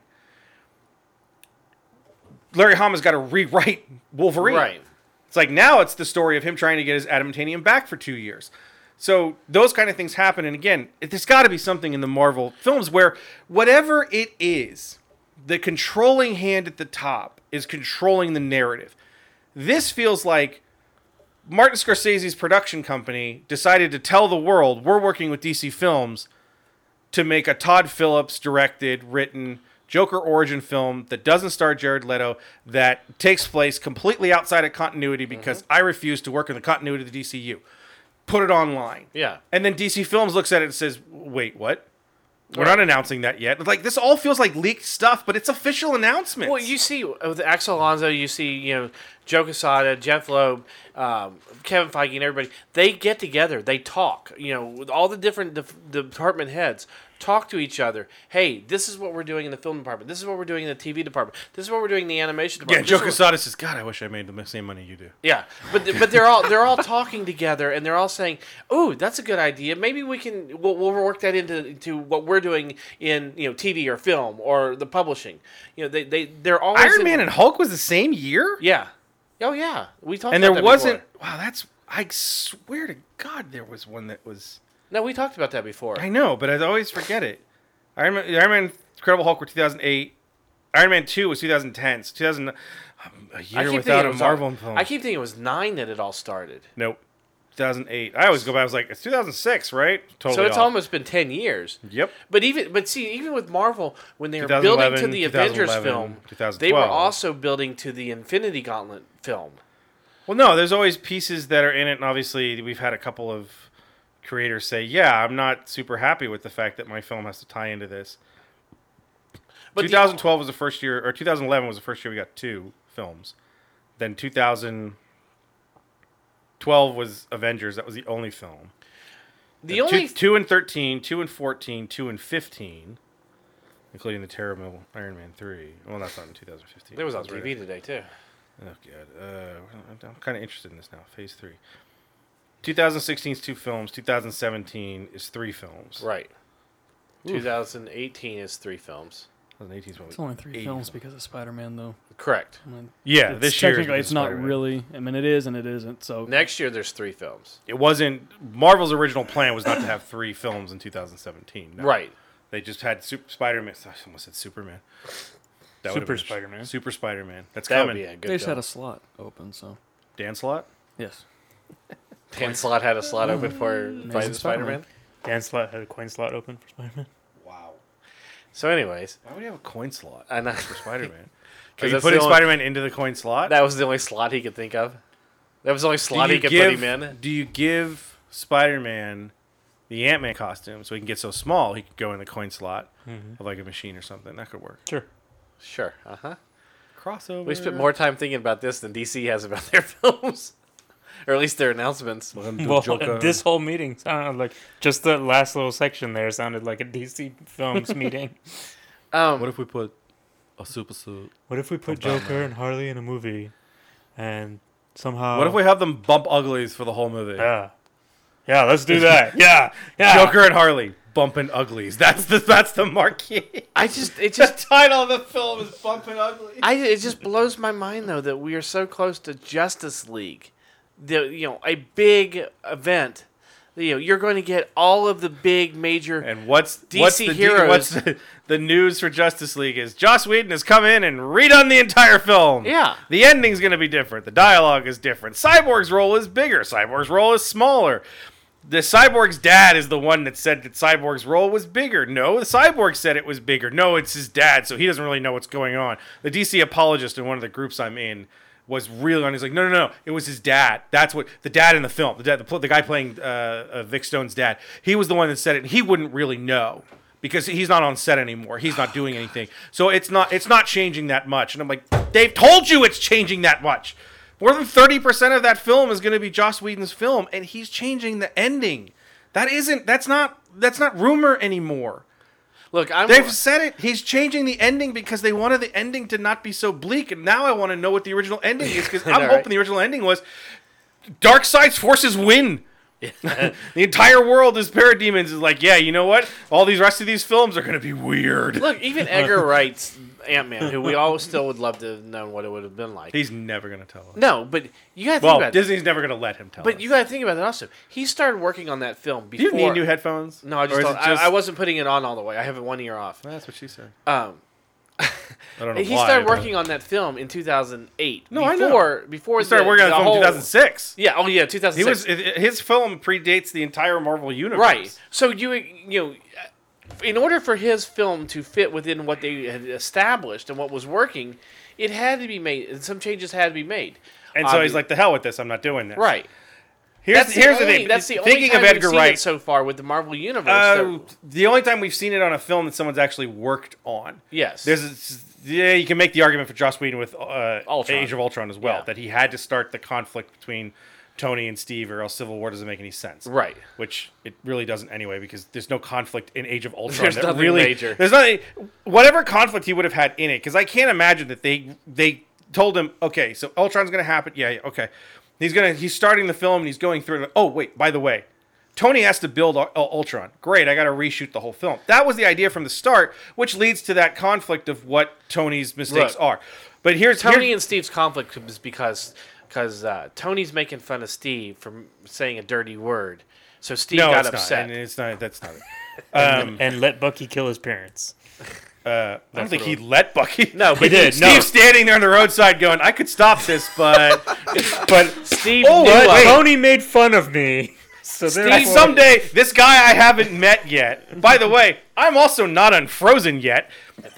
Larry Hama's got to rewrite Wolverine.
Right.
It's like now it's the story of him trying to get his adamantium back for two years. So those kind of things happen, and again, it- there's got to be something in the Marvel films where whatever it is, the controlling hand at the top is controlling the narrative. This feels like Martin Scorsese's production company decided to tell the world we're working with DC Films to make a Todd Phillips directed, written Joker origin film that doesn't star Jared Leto, that takes place completely outside of continuity because mm-hmm. I refuse to work in the continuity of the DCU. Put it online.
Yeah.
And then DC Films looks at it and says, wait, what? We're not announcing that yet. Like this all feels like leaked stuff, but it's official announcements.
Well, you see with Axel Alonso, you see you know Joe Quesada, Jeph Loeb, um, Kevin Feige, and everybody. They get together, they talk. You know, with all the different def- department heads talk to each other. Hey, this is what we're doing in the film department. This is what we're doing in the TV department. This is what we're doing in the animation department. yeah.
Joe
This is what-
Quesada says, God, I wish I made the same money you do.
Yeah, but but they're all they're all talking together and they're all saying, "Oh, that's a good idea. Maybe we can we'll, we'll work that into into what we're doing in you know TV or film or the publishing. You know, they they they're all
Iron
in-
Man and Hulk was the same year?
yeah, oh yeah, we talked
and there wasn't
Before.
wow that's i swear to god there was one that was
No, we talked about that before.
i know but i always forget it iron man, iron man incredible hulk were 2008 iron man 2 was 2010 so 2000 um, a year without a marvel
all-
film
I keep thinking it was nine that it all started.
nope 2008 i always go back i was like it's 2006 right totally
so it's
off.
almost been ten years.
yep
But even but see even with Marvel when they were building to the Avengers film, they were also building to the Infinity Gauntlet film.
Well, no, there's always pieces that are in it, and obviously we've had a couple of creators say, "Yeah, I'm not super happy with the fact that my film has to tie into this."
But the-
2012 was the first year, or 2011 was the first year we got two films. Then 2012 was Avengers. That was the only film.
the
Two-
only
two, and 13, two and 14, two and 15, including the terrible Iron Man 3. Well, that's not in 2015.
There was on
That's right
TV today too.
Oh god, uh, I'm- I'm kind of interested in this now. Phase three. 2016 is two films. 2017 is three films.
Right. 2018 is three films.
2018 is what
It's only three
eight
films because of Spider-Man, though.
Correct.
I mean,
Yeah,
it's
this year
technically
because
it's not
Spider-Man.
really. I mean, it is and it isn't. So
Next year there's three films.
It wasn't Marvel's original plan was not to have three films in 2017. no.
Right.
They just had Super Spider-Man. I almost said Superman. That would've
Super
been-
Spider-Man.
Super Spider-Man. That's
That would
coming.
be a good
they just had
film.
a slot open. So
Dan Slott.
yes, (laughs)
Dan Slott had a slot open for by the Spider
Spider-Man.
Man.
Dan Slott had a coin slot open for Spider-Man.
Wow.
So, anyways,
Why would you have a coin slot
I know
for Spider-Man? (laughs) Are
'Cause
you
that's
putting
the only-
Spider-Man into the coin slot?
that was the only slot he could think of. That was the only slot he could
give,
put him in.
Do you give Spider-Man the Ant-Man costume so he can get so small he could go in the coin slot
Mm-hmm.
of like a machine or something? That could work.
Sure.
Sure. Uh huh.
Crossover.
We spent more time thinking about this than DC has about their (laughs) films, or at least their announcements.
Well, this whole meeting sounded like just the last little section there sounded like a DC Films (laughs) meeting.
Um,
What if we put a super suit?
What if we put Joker and Harley in a movie, and somehow
What if we have them bump uglies for the whole movie?
Yeah, yeah, let's do that. (laughs) yeah, yeah.
Joker and Harley bumping uglies. That's the that's the marquee.
I just it (laughs)
the
just
title of the film is bumping uglies.
I it just blows my mind though that we are so close to Justice League, the you know a big event. You know you're going to get all of the big major.
And what's
DC
what's the
heroes.
what's the, the news for Justice League is Joss Whedon has come in and redone the entire film.
Yeah.
The ending's going to be different. The dialogue is different. Cyborg's role is bigger. Cyborg's role is smaller. The Cyborg's dad is the one that said that Cyborg's role was bigger. No, the Cyborg said it was bigger. No, it's his dad, so he doesn't really know what's going on. The DC apologist in one of the groups I'm in was really on. He's like, no, no, no, it was his dad. That's what the dad in the film, the dad, the, the guy playing uh, uh, Vic Stone's dad. He was the one that said it. and He wouldn't really know because he's not on set anymore. He's not doing anything. So it's not it's not changing that much. And I'm like, they've told you it's changing that much. More than 30% of that film is going to be Joss Whedon's film and he's changing the ending. That isn't that's not that's not rumor anymore.
Look, I'm
They've said it. He's changing the ending because they wanted the ending to not be so bleak. And now I want to know what the original ending is because (laughs) I'm
right.
hoping the original ending was Darkseid's forces win. (laughs) the entire world is parademons. Is like, yeah, you know what? All these rest of these films are going to be weird.
look even Edgar (laughs) Wright's Ant Man, who we all still would love to have known what it would have been like.
He's never going to tell us.
No, but you got to think
Well,
about.
Disney's never going to let him tell
but
us.
you got to think about that also. He started working on that film
Do
before.
you need new headphones?
No, I
Or
just,
is it just-
I, I wasn't putting it on all the way. I have it one ear off.
That's what she said.
Um, (laughs)
I don't know (laughs)
he
why,
started
but-
working on that film in 2008.
No, I know.
before, Before
He started
the-
working on the film in
whole-
2006.
Yeah. Oh, yeah. 2006.
He
2006.
was it- his film predates the entire Marvel universe.
right. So you you know, in order for his film to fit within what they had established and what was working, it had to be made. and Some changes had to be made.
And so
Obvi-
he's like, "The hell with this! I'm not doing this."
right.
Here's
That's
here's
the,
the thing.
That's the only
Thinking
time
of Edgar
we've seen
Wright,
it so far with the Marvel universe.
Uh,
that-
the only time we've seen it on a film that someone's actually worked on.
yes.
There's yeah, you can make the argument for Joss Whedon with uh, Age of Ultron as well
Yeah.
that he had to start the conflict between Tony and Steve, or else Civil War doesn't make any sense.
right.
Which it really doesn't anyway, because there's no conflict in Age of Ultron.
There's nothing
really,
major.
There's nothing. Whatever conflict he would have had in it, because I can't imagine that they they told him, okay, so Ultron's going to happen. Yeah, yeah, okay. He's gonna he's starting the film and he's going through. it. Oh wait, by the way, Tony has to build Ul- Ultron. Great, I got to reshoot the whole film. That was the idea from the start, which leads to that conflict of what Tony's mistakes
Look,
are. But here's
Tony
here's-
and Steve's conflict is because because uh, Tony's making fun of Steve for saying a dirty word. So Steve
no,
got
it's
upset.
not. And it's not. That's not it. (laughs) Um,
and let Bucky kill his parents.
uh, I don't think he let Bucky.
No,
He did.
Steve's
No.
standing there on the roadside going, "I could stop this, but (laughs)
But
Steve
Oh,
knew
wait,
of
wait.
it.
Tony made fun of me. So
Steve-
someday this guy I haven't met yet. By the way, I'm also not unfrozen yet.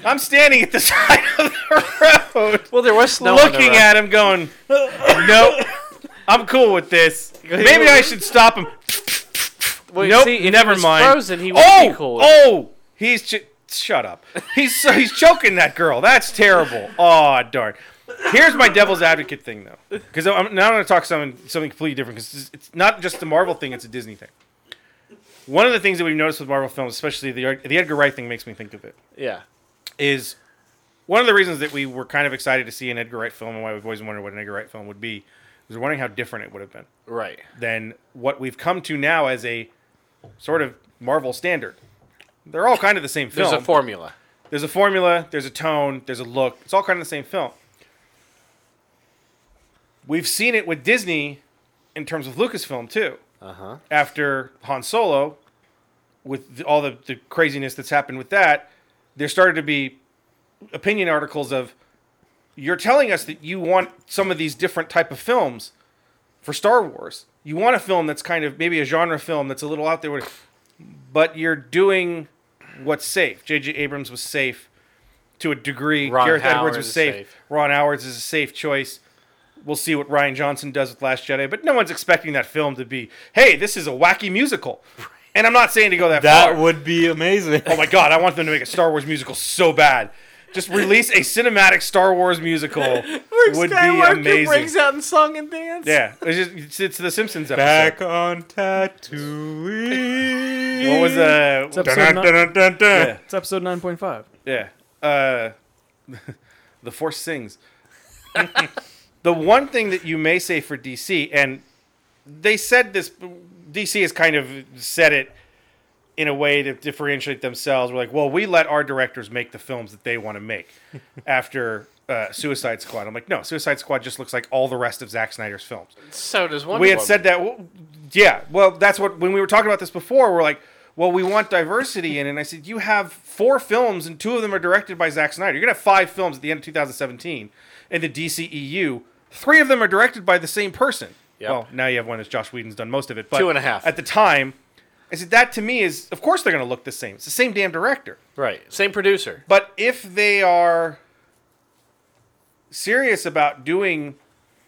I'm standing at the (laughs) side of the road,
Well, there was snow. on the
looking
road.
at him, going, (laughs) "Nope, I'm cool with this. Maybe I should stop him."
Well,
nope,
see, if
never
he was
mind.
Frozen, he would
oh,
be cool.
oh, he's ch- shut up. He's he's choking that girl. That's terrible. Oh darn. Here's my devil's advocate thing though, because now I'm going to talk something something completely different because it's not just the Marvel thing; it's a Disney thing. One of the things that we've noticed with Marvel films, especially the the Edgar Wright thing, makes me think of it.
Yeah.
Is one of the reasons that we were kind of excited to see an Edgar Wright film, and why we've always wondered what an Edgar Wright film would be. Was wondering how different it would have been
Right.
than what we've come to now as a sort of Marvel standard. They're all kind of the same film.
There's a formula.
There's a formula, there's a tone, there's a look. It's all kind of the same film. We've seen it with Disney in terms of Lucasfilm too.
Uh huh.
After Han Solo, with the, all the, the craziness that's happened with that, there started to be opinion articles of you're telling us that you want some of these different type of films for Star Wars. You want a film that's kind of maybe a genre film that's a little out there, but you're doing what's safe. J.J. Abrams was safe to a degree.
Ron
Gareth
Howard
Edwards was safe.
safe.
Ron Howard's is a safe choice. We'll see what Rian Johnson does with Last Jedi, but no one's expecting that film to be, hey, this is a wacky musical. And I'm not saying to go that,
That
far.
That would be amazing.
Oh my god, I want them to make a Star Wars musical so bad. Just release a cinematic Star Wars musical would be amazing.
out in song and dance.
Yeah, it's, just, it's, it's the Simpsons episode.
Back on Tatooine.
What was the?
It's episode,
Dun, dun, dun, dun, dun.
Yeah.
it's episode 9.5.
Yeah. Uh, (laughs) the Force sings. (laughs) the one thing that you may say for DC, and they said this, DC has kind of said it in a way to differentiate themselves. We're like, well, we let our directors make the films that they want to make (laughs) after uh, Suicide Squad. I'm like, no, Suicide Squad just looks like all the rest of Zack Snyder's films.
So does Wonder
we had
Woman.
said that. well, Yeah, well, that's what when we were talking about this before. We're like, well, we want diversity in, it. and I said, you have four films, and two of them are directed by Zack Snyder. You're gonna have five films at the end of 2017 in the DCEU. Three of them are directed by the same person.
Yep.
Well, now you have one that's Joss Whedon's done most of it, but
Two and a half.
at the time. I said that to me is, of course, they're gonna look the same. It's the same damn director.
Right. Same producer.
But if they are serious about doing,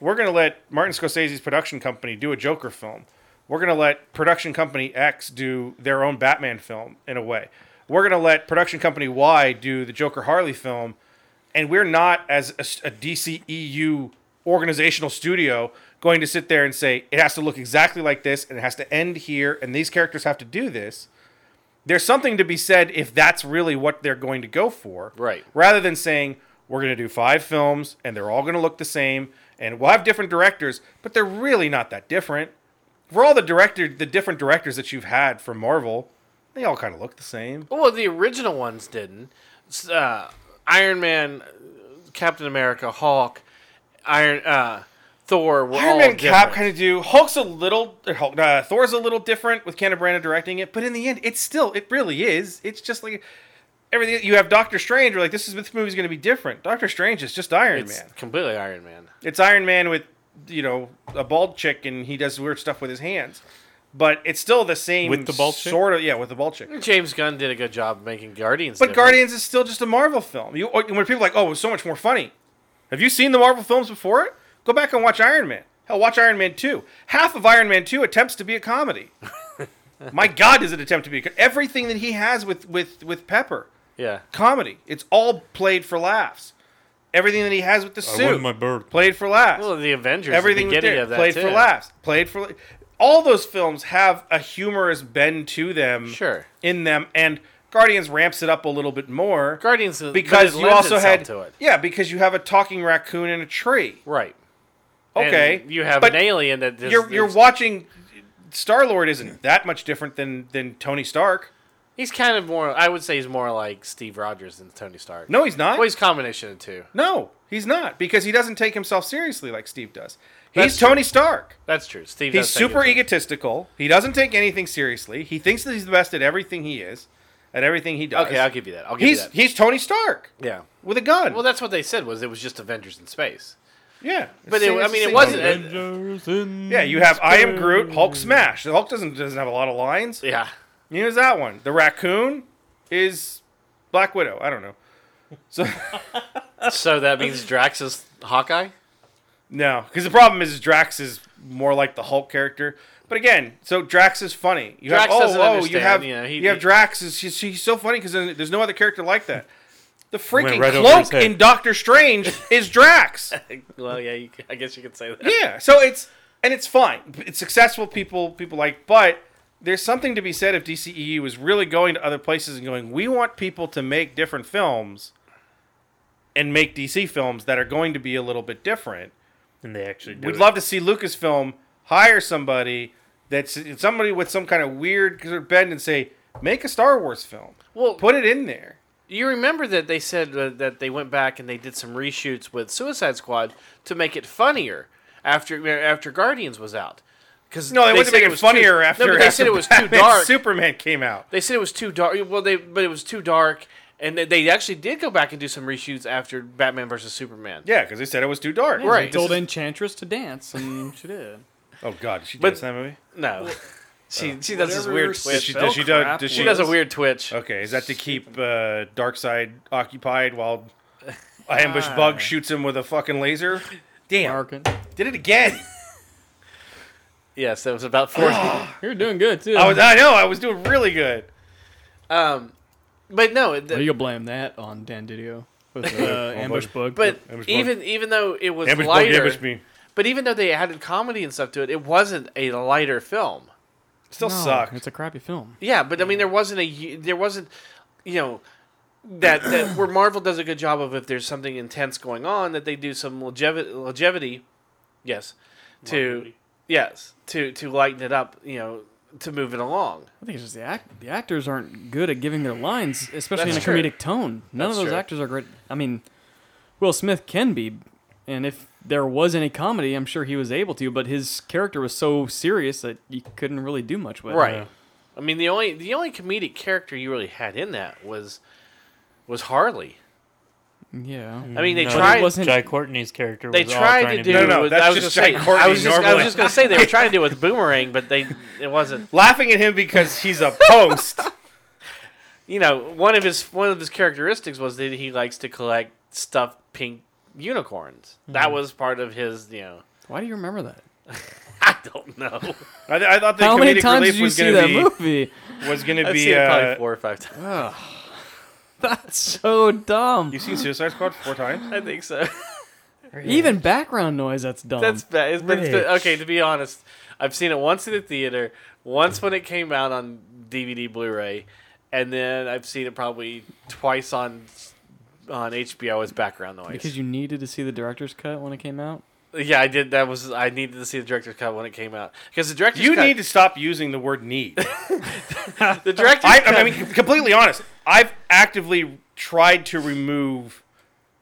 we're going to let Martin Scorsese's production company do a Joker film. We're going to let production company X do their own Batman film in a way. We're going to let production company Y do the Joker Harley film. And we're not, as a, a DCEU organizational studio, going to sit there and say it has to look exactly like this and it has to end here and these characters have to do this there's something to be said if that's really what they're going to go for.
Right.
Rather than saying, we're going to do five films and they're all going to look the same and we'll have different directors, but they're really not that different. For all the director, the different directors that you've had for Marvel, they all kind of look the same.
Well, the original ones didn't. Uh, Iron Man, Captain America, Hulk, Iron, uh, Thor were all
Iron Man and Cap kind of do. Hulk's a little, or Hulk, uh, Thor's a little different with Kenneth Branagh directing it, but in the end, it's still, it really is. It's just like everything. You have Doctor Strange, you're like, this is this movie's going to be different. Doctor Strange is just Iron
It's
Man.
completely Iron Man.
It's Iron Man with, you know, a bald chick and he does weird stuff with his hands. But it's still the same
With the bald chick?
sort of yeah, with the bald chick.
James Gunn did a good job making Guardians.
But
different.
Guardians is still just a Marvel film. You when people are like, "Oh, it was so much more funny." Have you seen the Marvel films before it? Go back and watch Iron Man. Hell, watch Iron Man 2. Half of Iron Man 2 attempts to be a comedy. (laughs) My god, does it attempt to be a co- everything that he has with with with Pepper.
Yeah.
Comedy. It's all played for laughs. Everything that he has with the suit
want my bird.
played for laughs.
Well, the Avengers.
Everything
the
there.
of that
Played
too.
for laughs. Played for. All those films have a humorous bend to them.
Sure.
In them, and Guardians ramps it up a little bit more
Guardians
because you also had
to it.
yeah because you have a talking raccoon in a tree.
Right.
Okay,
And you have
but
an alien that is,
you're you're watching. Star Lord isn't that much different than than Tony Stark.
He's kind of more. I would say he's more like Steve Rogers than Tony Stark.
No, he's not.
Well, he's a combination of two.
no, he's not because he doesn't take himself seriously like Steve does. He's
That's true.
Tony Stark.
That's true. Steve.
He's super egotistical. He doesn't take anything seriously. He thinks that he's the best at everything he is, at everything he does.
Okay, I'll give you that. I'll give
he's
you that.
he's Tony Stark
yeah.
with a gun.
Well, that's what they said was it was just Avengers in space.
yeah,
But
Same-
it, I mean, it wasn't.
thing.
it-
Avengers in
yeah, you have I am. Groot, Hulk smash. The Hulk doesn't doesn't have a lot of lines.
yeah.
Here's that one. The raccoon is Black Widow. I don't know. So (laughs)
So that means Drax is Hawkeye.
no, because the problem is Drax is more like the Hulk character. But again, so Drax is funny. You
Drax
have,
doesn't
oh, oh, you
understand,
have
you know, he-
you have
he-
Drax. Is he's, he's so funny because there's no other character like that. The freaking
right over his
cloak
head.
in Doctor Strange is Drax. (laughs)
Well, yeah, you, I guess you could say that.
yeah, so it's and it's fine. It's successful. People people like, but there's something to be said if DCEU is really going to other places and going, we want people to make different films and make DC films that are going to be a little bit different.
And they actually do
We'd
it.
love to see Lucasfilm hire somebody that's somebody with some kind of weird bend and say, make a Star Wars film.
Well,
Put it in there.
you remember that they said uh, that they went back and they did some reshoots with Suicide Squad to make it funnier after after Guardians was out. Because
No, they, wouldn't make it funnier after.
No, but they
after
said it was too dark.
Superman came out.
They said it was too dark. Well, they but it was too dark, and they, they actually did go back and do some reshoots after Batman versus Superman.
Yeah, because they said it was too dark.
Right.
Told Enchantress to dance, and she did.
Oh God, did she
But-
dance in that movie?
No, she she does this weird
Does
Does
twitch.
she, does she, do, does
She
she
does a weird twitch.
Okay, is that to keep uh, Darkseid occupied while a (laughs) ambush bug shoots him with a fucking laser? Damn,
Markin.
did it again. (laughs)
Yes, that was about four. (gasps) (laughs)
You're doing good too.
I was, I know, I was doing really good.
um, but no,
Well, you'll blame that on Dan DiDio with uh, ambush bug.
but
Ambush bug.
even even though it was
Ambush bug
lighter,
me.
But even though they added comedy and stuff to it, it wasn't a lighter film.
It Still
No,
sucked.
It's a crappy film.
Yeah, but I mean, there wasn't a there wasn't, you know, that that (coughs) where Marvel does a good job of if there's something intense going on that they do some longevity, longevity yes, to yes to to lighten it up, you know, to move it along.
I think it's just the act. The actors aren't good at giving their lines, especially
That's
in a
true.
comedic tone. None
That's
of those
true.
actors are great. I mean, Will Smith can be, and if there was any comedy, I'm sure he was able to. But his character was so serious that you couldn't really do much with. It.
Right.
Yeah.
I mean, the only the only comedic character you really had in that was was Harley.
Yeah.
I mean, they
No,
tried.
it wasn't-
Jai Courtney's character.
They
was
tried
trying
to do.
No, no,
with-
that's
I was
just
gonna say.
Courtney
I was just. I was just gonna say they were (laughs) trying to do it with Boomerang, but they it wasn't. (laughs)
Laughing at him because he's a post. (laughs)
You know, one of his one of his characteristics was that he likes to collect stuffed pink unicorns. That was part of his. You know, (laughs)
Why do you remember that?
I don't know. (laughs)
I, I thought the
How
comedic
many times
relief
did you
was
see
going
that
to be
movie?
was going to be.
seen it probably
Uh,
four or five (sighs) times. (laughs)
That's so dumb.
you've seen Suicide Squad four times.
I think so.
Even background noise, that's dumb.
That's bad. It's been, it's been- okay. To be honest, I've seen it once in the theater, once when it came out on DVD, Blu-ray, and then I've seen it probably twice on on HBO as background noise.
because you needed to see the director's cut when it came out.
yeah, I did. That was I needed to see the director's cut when it came out because the director's
You
cut,
need to stop using the word need. (laughs)
the (laughs) director's
I,
cut.
I mean, completely honest. I've actively tried to remove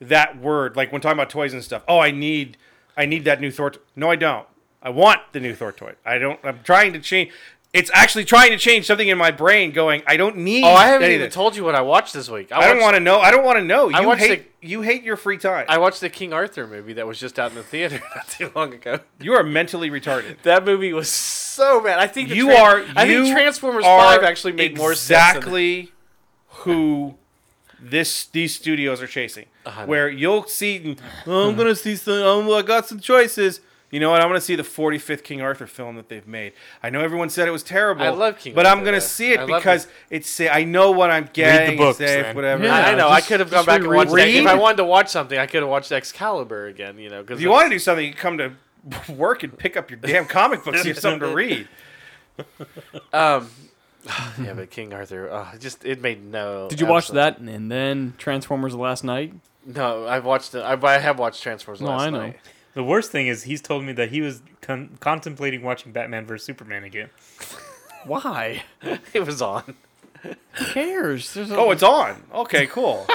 that word, like when talking about toys and stuff. Oh, I need, I need that new Thor. To-. No, I don't. I want the new Thor toy. I don't. I'm trying to change. It's actually trying to change something in my brain. Going, I don't need.
oh, I haven't
any of
even told you what I watched this week. I,
I don't want to know. I don't want to know. You
I watched
hate. You hate your free time.
I watched the King Arthur movie that was just out in the theater (laughs) not too long ago.
you are mentally retarded.
That movie was so bad. I think
You are.
I
you
think Transformers Five actually made more sense.
Exactly who this these studios are chasing.
I know.
Where you'll see, oh, I'm gonna see some. Oh, I got some choices. You know what? I'm gonna see the 45th King Arthur film that they've made. I know everyone said it was terrible.
I love King
but
Arthur,
I'm gonna see it
I love
because it's say I know what I'm getting.
books,
it's safe,
then.
whatever.
Yeah.
I, I know. I
just-
could have gone
just
back and
reread
watched that. If I wanted to watch something, I could have watched Excalibur again. You know, because
If you want to do something, you come to (laughs) work and pick up your damn comic books. You have something to read. (laughs)
Um, (sighs) yeah, but King Arthur, oh, it just it made no.
Did you watch
absolute-
that and then Transformers last night?
No, I've watched it. I, I have watched Transformers
No,
last
I know.
night.
The worst thing is he's told me that he was con- contemplating watching Batman vs Superman again. (laughs)
Why? (laughs)
It was on.
Who cares? There's a-
Oh, it's on. Okay, cool.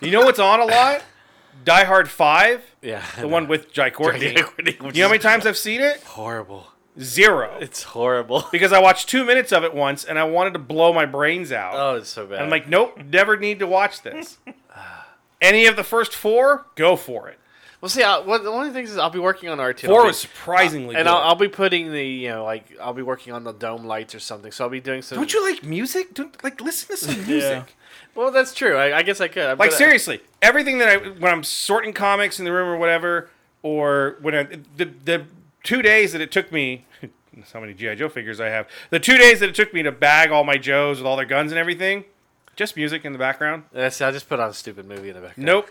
you know what's on a lot? Die Hard Five,
Yeah,
the one with Jai Courtney.
Which
You know how many times I've seen it?
horrible.
Zero.
It's horrible. (laughs)
Because I watched two minutes of it once and I wanted to blow my brains out.
Oh, it's so bad.
I'm like, nope, never need to watch this. (sighs) Any of the first four, go for it.
Well, see, I, one, one of the things is I'll be working on R2.
Four was surprisingly
and
good.
I'll, I'll be putting the you know like I'll be working on the dome lights or something. So I'll be doing some.
Don't you like music? Don't like listen to some (laughs) music.
Well, that's true. I, I guess I could.
Like
But, uh,
seriously, everything that I when I'm sorting comics in the room or whatever, or when I, the the two days that it took me, (laughs) how many GI Joe figures I have, the two days that it took me to bag all my Joes with all their guns and everything, just music in the background.
That's, I just put on a stupid movie in the background.
Nope.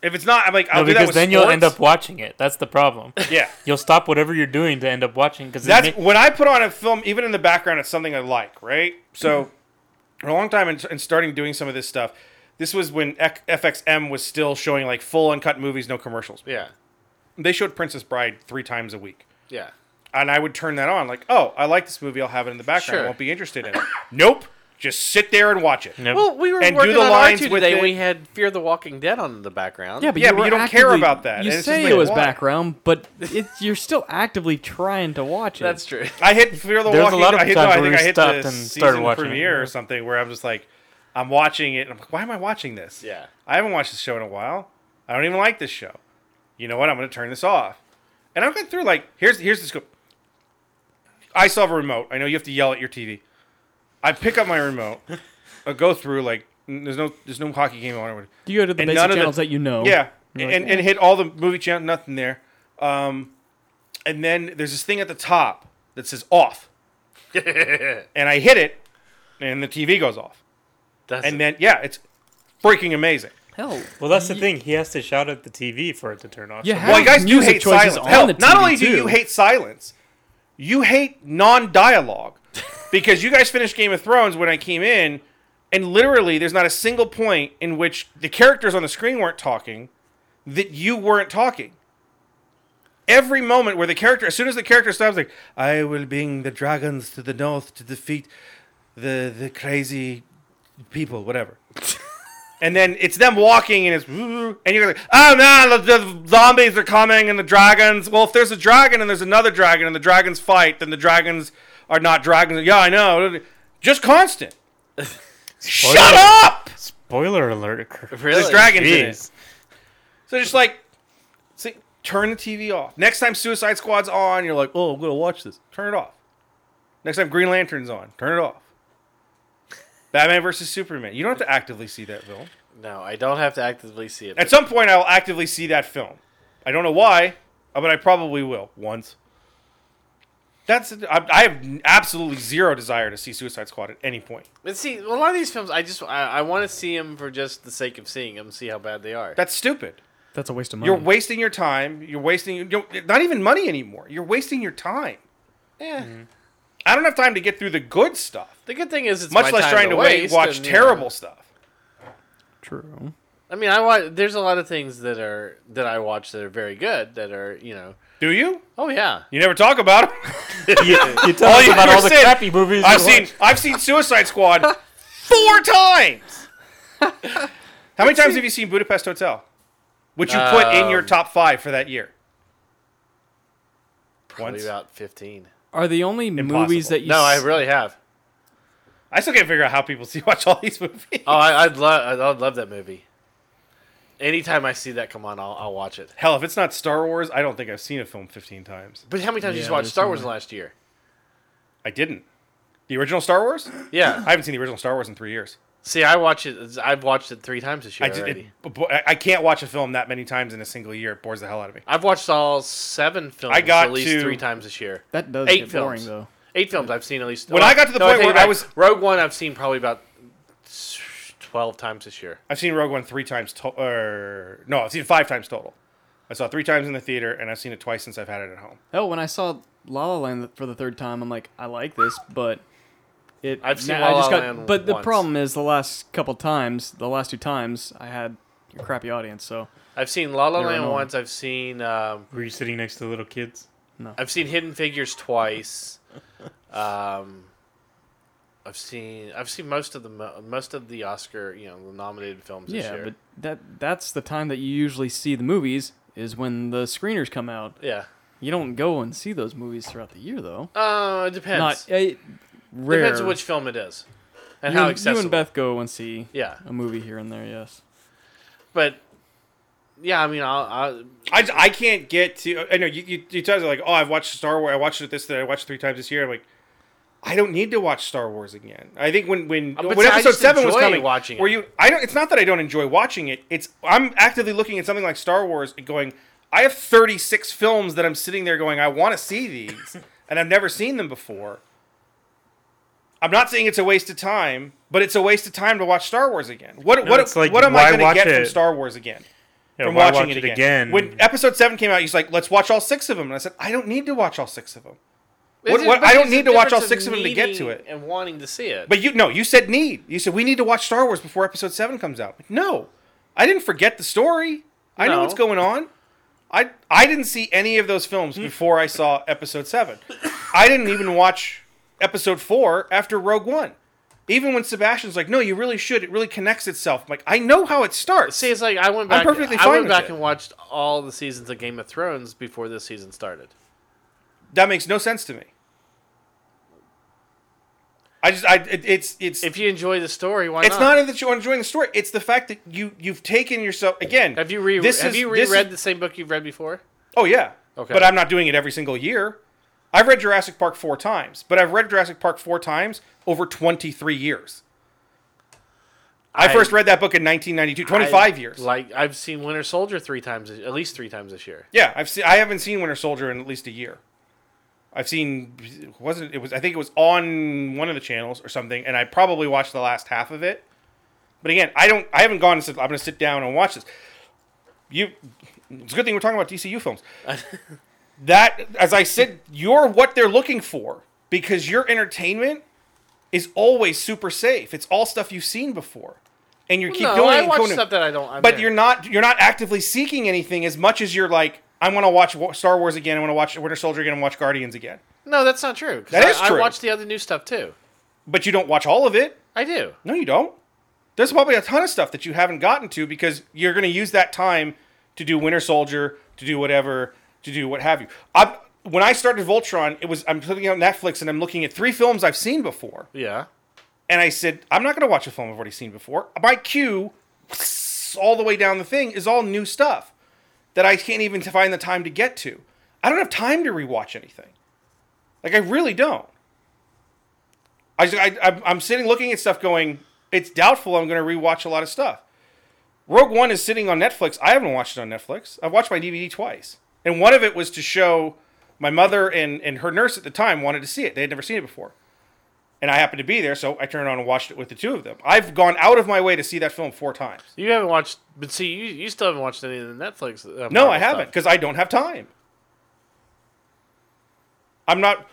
If it's not, I'm like, I'll
No,
do that
because
with
then you'll end up watching it. That's the problem. (laughs)
Yeah.
You'll stop whatever you're doing to end up watching because
That's when I put on a film, even in the background, it's something I like, right? So, mm-hmm. for a long time, and and starting doing some of this stuff, this was when F- FXM was still showing like full uncut movies, no commercials.
Yeah.
They showed Princess Bride three times a week,
Yeah.
and I would turn that on, like, oh, I like this movie, I'll have it in the background. I won't be interested in it. (coughs) nope, just sit there and watch it.
Nope.
Well, we were
And do
working
the
on
lines
R2 today.
it.
We had Fear the Walking Dead on the background.
Yeah, but
Yeah,
you,
but you don't care about that.
You
And it's
say
just
it was
why?
background, but it, you're still actively trying to watch it.
that's true.
I hit Fear the
There's a
Walking
lot of
I hit,
times
no, I
where
think I hit
stopped
the
and
season
started watching it.
premiere or something where I'm just like, I'm watching it. And I'm like, why am I watching this?
Yeah.
I haven't watched this show in a while. I don't even like this show. You know what? I'm going to turn this off. And I'm going through like here's here's the scope. I still have a remote. I know you have to yell at your TV. I pick up my remote. I go through like n- there's no there's no hockey game on it.
You go to the
And
basic
none of the-
channels that you know.
Yeah,
You're
and
like,
and hit all the movie channel, nothing there. Um, and then there's this thing at the top that says off, (laughs) and I hit it, and the TV goes off.
That's
And then yeah, it's freaking amazing.
Hell,
Well, that's the thing. He has to shout at the TV for it to turn off.
You
So-
have
Well, you guys do
music
hate
choices
silence.
on
Hell,
the
not
TV
only do
too.
you hate silence, you hate non-dialogue because you guys finished Game of Thrones when I came in, and literally there's not a single point in which the characters on the screen weren't talking that you weren't talking. Every moment where the character, as soon as the character stops, like I will bring the dragons to the north to defeat the the crazy people, whatever. (laughs) And then it's them walking, and it's and you're like, oh no, the, the zombies are coming, and the dragons. Well, if there's a dragon and there's another dragon, and the dragons fight, then the dragons are not dragons. Yeah, I know. Just constant. (laughs) Shut up!
Spoiler alert. Kurt.
Really?
There's dragons in it. So just like, see, turn the TV off. Next time Suicide Squad's on, you're like, oh, I'm gonna watch this. Turn it off. Next time Green Lantern's on, turn it off. Batman versus Superman. You don't have to actively see that film.
No, I don't have to actively see it.
At some point, I will actively see that film. I don't know why, but I probably will once. That's I, I have absolutely zero desire to see Suicide Squad at any point.
But see, a lot of these films, I just I, I want to see them for just the sake of seeing them, see how bad they are.
That's stupid.
That's a waste of money.
You're wasting your time. You're wasting you don't- even money anymore. You're wasting your time.
yeah.
I don't have time to get through the good stuff,
The good thing is, it's
much
my
less
time
trying to wait
waste
watch
and, you know,
terrible stuff.
True.
I mean, I watch. There's a lot of things that are that I watch that are very good. That are you know.
Do you?
Oh yeah.
You never talk about them. (laughs)
you, you tell
All
us
you
about all the
said,
crappy movies.
I've seen
watch.
I've seen Suicide Squad (laughs) four times. How many times have you seen Budapest Hotel? Which you put in your
Um,
top five for that year?
Probably
Once.
about fifteen.
Are the only movies that you
No, I
s-
really have.
I still can't figure out how people (laughs) see watch all these movies.
Oh, I, I'd love. I'd love that movie. Anytime I see that come on, I'll, I'll watch it.
Hell, if it's not Star Wars, I don't think I've seen a film 15 times.
But how many times did
Yeah,
you watch
there's
Star Wars
way.
last year?
I didn't. The original Star Wars?
Yeah. (clears throat)
I haven't seen the original Star Wars in three years.
See, I watch it. I've watched it three times this year
I, did,
already.
it, bo- I- I can't watch a film that many times in a single year. It bores the hell out of me.
I've watched all seven films
I got
at least
to-
three times this year.
that does
Eight
get boring
films.
though.
Eight films I've seen at least.
When oh, I got to the
I
point
take
where
it
I
back.
was-
Rogue One, I've seen probably about twelve times this year.
I've seen Rogue One three times. total. or no, I've seen it five times total. I saw it three times in the theater, and I've seen it twice since I've had it at home.
Oh, when I saw La La Land for the third time, I'm like, I like this, but it.
I've seen
now
La
I just
La
got,
Land
But the
once.
problem is, the last couple times, the last two times, I had a crappy audience. So
I've seen La La
They
Land
annoying.
once. I've seen um,
Were you sitting next to little kids? No.
I've seen Hidden Figures twice. (laughs) Um, I've seen I've seen most of the most of the Oscar you know the nominated films this
yeah,
year.
but that that's the time that you usually see the movies is when the screeners come out.
yeah,
You don't go and see those movies throughout the year though.
uh, it depends.
Not eh, rare.
Depends on which film it is and
you,
how accessible.
you and Beth go and see
Yeah,
a movie here and there. Yes.
but yeah, I mean, I'll, I'll
I, I can't get to. I know you you, you tell me like, oh, I've watched Star Wars. I watched it this. That I watched it three times this year. I'm like, I don't need to watch Star Wars again. I think when when
Uh, but
when
I
episode seven was coming,
watching it.
where you, I don't. It's not that I don't enjoy watching it. It's I'm actively looking at something like Star Wars and going. I have 36 films that I'm sitting there going. I want to see these, (laughs) and I've never seen them before. I'm not saying it's a waste of time, but it's a waste of time to watch Star Wars again. What
No,
what
like,
what am I going to get from? Star Wars again?
Yeah,
from watching
watch
it again.
again?
When episode seven came out, he's like, "Let's watch all six of them," and I said, "I don't need to watch all six of them." What- what- I don't need to watch all six of them to get to it.
and wanting to see it.
But you no, you said need. You said we need to watch Star Wars before episode seven comes out. No, I didn't forget the story. I know what's going on. I I didn't see any of those films hmm. before I saw episode seven. I didn't even watch episode four after Rogue One. Even when Sebastian's like, "No, you really should. It really connects itself." I'm like, I know how it starts.
See, it's like I went back.
I'm
perfectly
fine
I
went
back
it.
and watched all the seasons of Game of Thrones before this season started.
That makes no sense to me. I just, I, it, it's, it's,
If you enjoy the story, why
it's
not?
not that you're enjoying the story. It's the fact that you, you've taken yourself again.
Have you re-
this
Have
is-
you reread
is-
the same book you've read before?
Oh yeah,
Okay.
but I'm not doing it every single year. I've read Jurassic Park four times, but I've read Jurassic Park four times over 23 years. I,
I-
first read that book in 1992, 25
I-
years.
Like I've seen Winter Soldier three times, at least three times this year.
Yeah, I've seen. I haven't seen Winter Soldier in at least a year. I've seen. Wasn't it was? I think it was on one of the channels or something, and I probably watched the last half of it. But again, I don't. I haven't gone and said I'm going to sit down and watch this. You. It's a good thing we're talking about DCU films. (laughs) that, as I said, you're what they're looking for because your entertainment is always super safe. It's all stuff you've seen before, and you keep
no,
going
I watch
going.
stuff that I don't. I
But
mean,
you're not you're not actively seeking anything as much as you're like I want to watch Star Wars again. I want to watch Winter Soldier again and watch Guardians again.
no, that's not true.
That
I,
is true.
I watch the other new stuff too.
But you don't watch all of it.
I do.
No, you don't. There's probably a ton of stuff that you haven't gotten to because you're going to use that time to do Winter Soldier, to do whatever, to do what have you. I, when I started Voltron, it was I'm looking at Netflix and I'm looking at three films I've seen before,
Yeah.
and I said I'm not going to watch a film I've already seen before. My queue, all the way down the thing, is all new stuff that I can't even find the time to get to. I don't have time to rewatch anything. Like I really don't. I, I I'm- I'm sitting looking at stuff going. It's doubtful I'm going to rewatch a lot of stuff. Rogue One is sitting on Netflix. I haven't watched it on Netflix. I've watched my DVD twice, and one of it was to show my mother and and her nurse at the time wanted to see it. They had never seen it before, and I happened to be there, so I turned on and watched it with the two of them. I've gone out of my way to see that film four times.
You haven't watched, but see, you, you still haven't watched any of the Netflix. Uh,
No, I haven't because I don't have time. I'm not.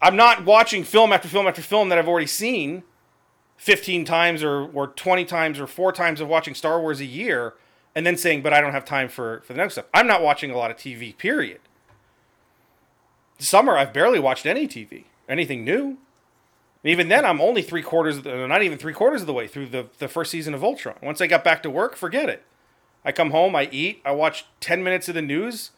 I'm not watching film after film after film that I've already seen, fifteen times or or twenty times or four times of watching Star Wars a year, and then saying, "But I don't have time for for the next stuff." I'm not watching a lot of TV. Period. Summer, I've barely watched any TV, anything new. Even then, I'm only three quarters, of the, not even three quarters of the way through the, the first season of Voltron. Once I got back to work, forget it. I come home, I eat, I watch 10 minutes of the news,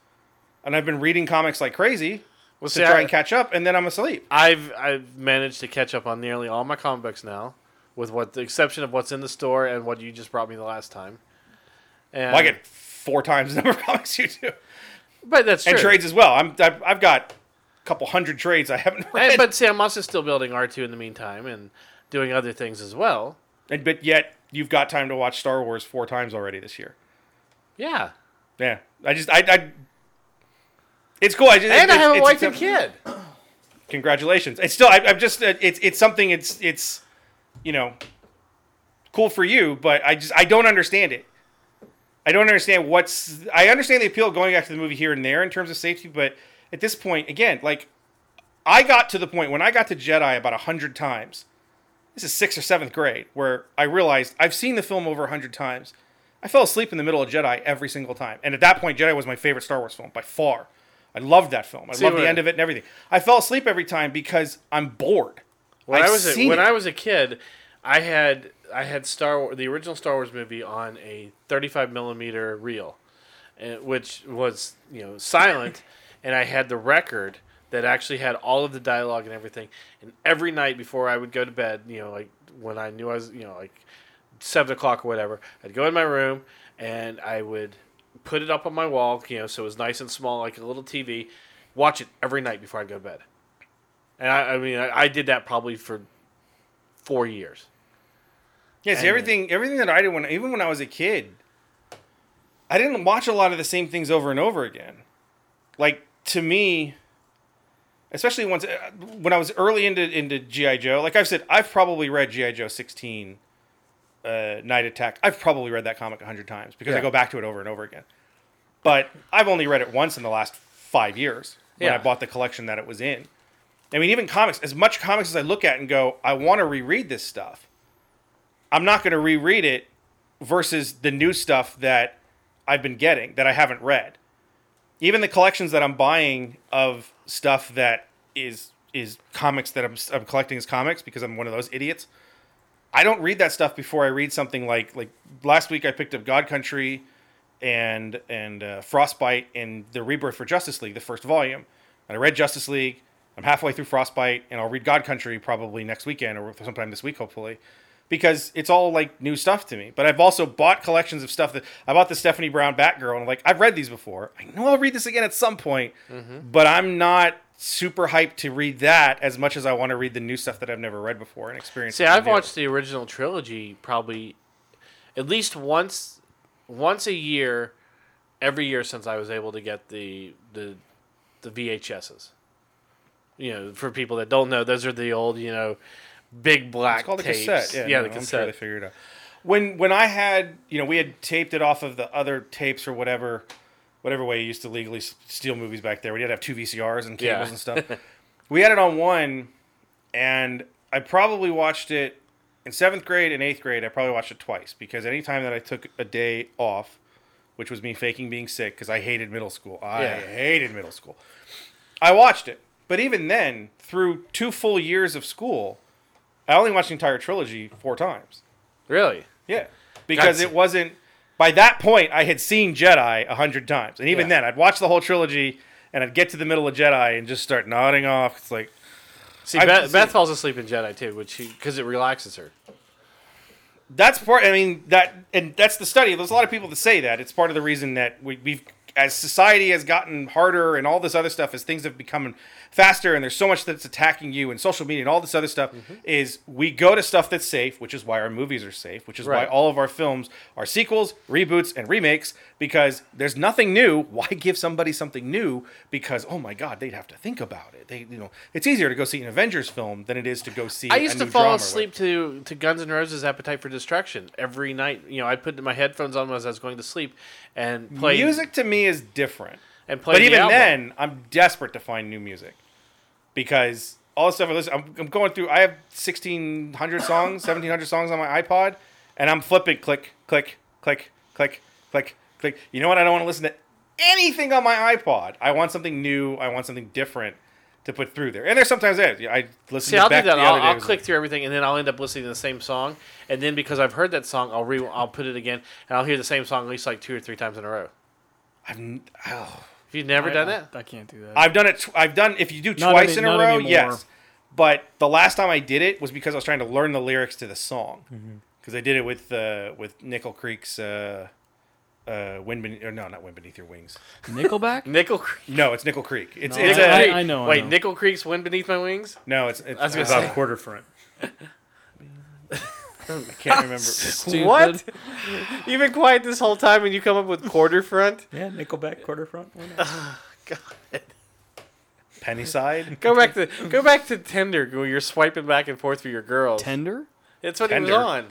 and I've been reading comics like crazy
Well,
to
see,
try
I-
and catch up, and then I'm asleep.
I've I've managed to catch up on nearly all my comic books now, with what the exception of what's in the store and what you just brought me the last time. And
Well, I get four times the number of comics you do.
but that's true.
And trades as well. I'm, I've, I've got couple hundred trades I haven't read.
And- but see, I'm still building R two in the meantime and doing other things as well.
And- but yet, you've got time to watch Star Wars four times already this year.
Yeah,
Yeah. I just, I, I it's cool. I just,
and I
it's-
have a wife and kid.
congratulations. It's still, I, I'm just, it's, it's something. It's, it's, you know, cool for you, but I just, I don't understand it. I don't understand what's. I understand the appeal of going back to the movie here and there in terms of safety, but at this point, again, like, I got to the point when I got to Jedi about a hundred times. This is sixth or seventh grade, where I realized I've seen the film over a hundred times. I fell asleep in the middle of Jedi every single time, and at that point, Jedi was my favorite Star Wars film by far. I loved that film. I
See,
loved the end of it and everything. I fell asleep every time because I'm bored.
When
I've
I was a, when
it.
I was a kid, I had I had Star War, the original Star Wars movie on a 35 millimeter reel, uh, which was you know silent, and I had the record that actually had all of the dialogue and everything. And every night before I would go to bed, you know, like when I knew I was you know like seven o'clock or whatever, I'd go in my room and I would put it up on my wall, you know, so it was nice and small, like a little TV. Watch it every night before I go to bed. And I, I mean, I, I did that probably for four years.
Yes,
And-
everything everything that I did when even when I was a kid, I didn't watch a lot of the same things over and over again. Like to me, especially once uh, when I was early into into GI Joe, like I've said, I've probably read GI Joe sixteen, uh, Night Attack. I've probably read that comic a hundred times because I go back to it over and over again. But I've only read it once in the last five years when I bought the collection that it was in. I mean, even comics, as much comics as I look at and go, I want to reread this stuff. I'm not going to reread it versus the new stuff that I've been getting that I haven't read. Even the collections that I'm buying of stuff that is is comics that I'm, I'm collecting as comics because I'm one of those idiots. I don't read that stuff before I read something like like last week I picked up God Country and and uh, Frostbite and the Rebirth for Justice League, the first volume. And I read Justice League. I'm halfway through Frostbite, and I'll read God Country probably next weekend or sometime this week, hopefully. Because it's all like new stuff to me. But I've also bought collections of stuff that I bought the Stephanie Brown Batgirl, and I'm like, I've read these before. I know I'll read this again at some point, mm-hmm. but I'm not super hyped to read that as much as I want to read the new stuff that I've never read before and experience.
See, I've
new.
watched the original trilogy probably at least once, once a year, every year since I was able to get the the the VHSs. You know, for people that don't know, those are the old, you know, big black
It's called
tapes.
a cassette. Yeah,
yeah
no,
the
I'm sure
cassette.
they figured it out. When when I had you know we had taped it off of the other tapes or whatever, whatever way you used to legally steal movies back there. We did have two VCRs and cables
Yeah.
and stuff. we had it on one, and I probably watched it in seventh grade and eighth grade. I probably watched it twice because anytime that I took a day off, which was me faking being sick because I hated middle school. I
Yeah.
hated middle school. I watched it. But even then, through two full years of school, I only watched the entire trilogy four times.
Really?
Yeah. Because
That's-
it wasn't by that point I had seen Jedi a hundred times. And even
Yeah.
then I'd watch the whole trilogy and I'd get to the middle of Jedi and just start nodding off. It's like
See, Beth, Beth falls asleep in Jedi too, which because it relaxes her.
that's part I mean that and that's the study. There's a lot of people that say that. It's part of the reason that we, we've as society has gotten harder and all this other stuff as things have become faster and there's so much that's attacking you and social media and all this other stuff
Mm-hmm.
is we go to stuff that's safe which is why our movies are safe which is why all of our films are sequels reboots and remakes because there's nothing new. (laughs) Why give somebody something new? Because oh my god they'd have to think about it. They you know it's easier to go see an avengers film than it is to go see
i used to fall asleep to to Guns N' Roses' "Appetite for Destruction" every night. You know, I put my headphones on as I was going to sleep and play
music to me is different
and play.
but even
album.
then, I'm desperate to find new music because all the stuff I listen, I'm, I'm going through. I have 1,600 songs, 1,700 songs on my iPod, and I'm flipping click, click, click, click, click, click. You know what? I don't want to listen to anything on my iPod. I want something new. I want something different to put through there. And there's sometimes there. I listen
See,
to
I'll do that. I'll. I'll click
like,
through everything, and then I'll end up listening to the same song. And then because I've heard that song, I'll re I'll put it again, and I'll hear the same song at least like two or three times in a row.
I've, n- oh.
Have you never
I,
done
I-
that?
I can't do that.
I've done it. Tw- I've done if you do
Not
twice
any-
in a row,
anymore.
yes. But the last time I did it was because I was trying to learn the lyrics to the song.
Mm-hmm.
Because I did it with uh, with Nickel Creek's uh, uh, "Wind Beneath," or no, not "Wind Beneath Your Wings."
Nickelback? (laughs)
Nickel Creek.
No, it's Nickel Creek. It's
No,
it's
I-
a,
I- I know, I
Wait,
know.
Nickel Creek's "Wind Beneath My Wings."
no, it's, it's
I was gonna
uh,
About quarter front. (laughs)
I can't remember. (laughs)
What? You've been quiet this whole time, and you come up with quarter front.
Yeah, Nickelback quarter front. Why not? (laughs)
God.
Pennyside. (laughs)
Go back to go back to Tinder, where you're swiping back and forth for your girls.
Tender?
It's what
Tender.
he was on,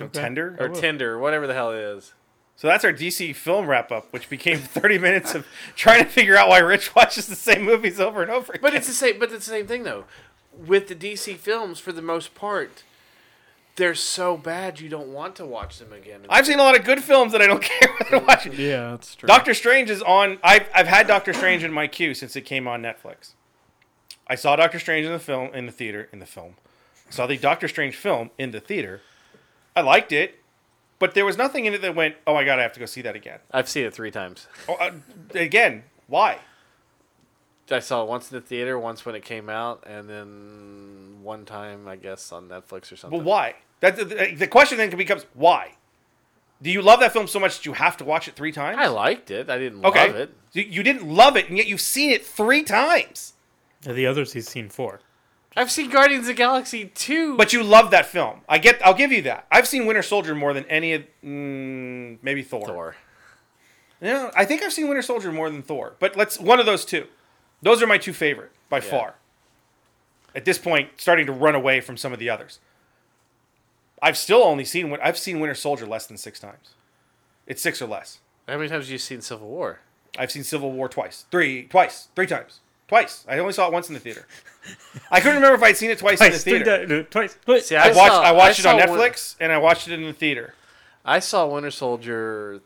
Okay.
Tender.
or Tinder, whatever the hell it is.
So that's our DC film wrap up, which became 30 minutes of trying to figure out why Rich watches the same movies over and over again.
But it's the same. But it's the same thing though. With the DC films, for the most part, they're so bad you don't want to watch them again.
I've seen a lot of good films that I don't (laughs) care whether to watch.
Yeah, that's true.
Doctor Strange is on. I've I've had Doctor Strange in my queue since it came on Netflix. I saw Doctor Strange in the film in the theater in the film. Saw the Doctor Strange film in the theater. I liked it, but there was nothing in it that went, "Oh my god, I have to go see that again."
I've seen it three times.
Oh, uh, again, why?
I saw it once in the theater, once when it came out, and then one time, I guess, on Netflix or something.
Well, why? That the, the question then becomes why. Do you love that film so much that you have to watch it three times?
I liked it. I didn't
okay.
love it.
You, you didn't love it, and yet you've seen it three times.
The others he's seen four.
I've seen Guardians of the Galaxy two.
But you love that film. I get. I'll give you that. I've seen Winter Soldier more than any of mm, maybe Thor.
Thor.
Yeah, I think I've seen Winter Soldier more than Thor. But let's one of those two. Those are my two favorite by far. At this point, starting to run away from some of the others. I've still only seen. Win- I've seen Winter Soldier less than six times. It's six or less.
How many times have you seen Civil War?
I've seen Civil War twice, three, twice, three times, twice. I only saw it once in the theater. I couldn't remember if I'd seen it twice, in the
Twice, three
theater.
di- uh, twice.
See,
I watched.
saw-
I watched it on
saw Win-
Netflix, and I watched it in the theater.
I saw Winter Soldier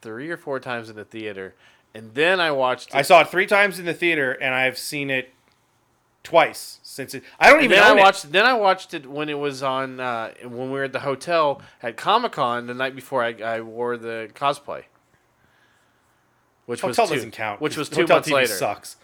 three or four times in the theater, and then I watched. It,
I saw it three times in the theater, and I've seen it twice since it. I don't
and
even
then I watched. Then I watched it when it was on. Uh, when we were at the hotel at Comic Con the night before I, I wore the cosplay. Which
it.
was
Hotel
two,
doesn't count.
Which was two
Hotel
months
TV
later.
Sucks.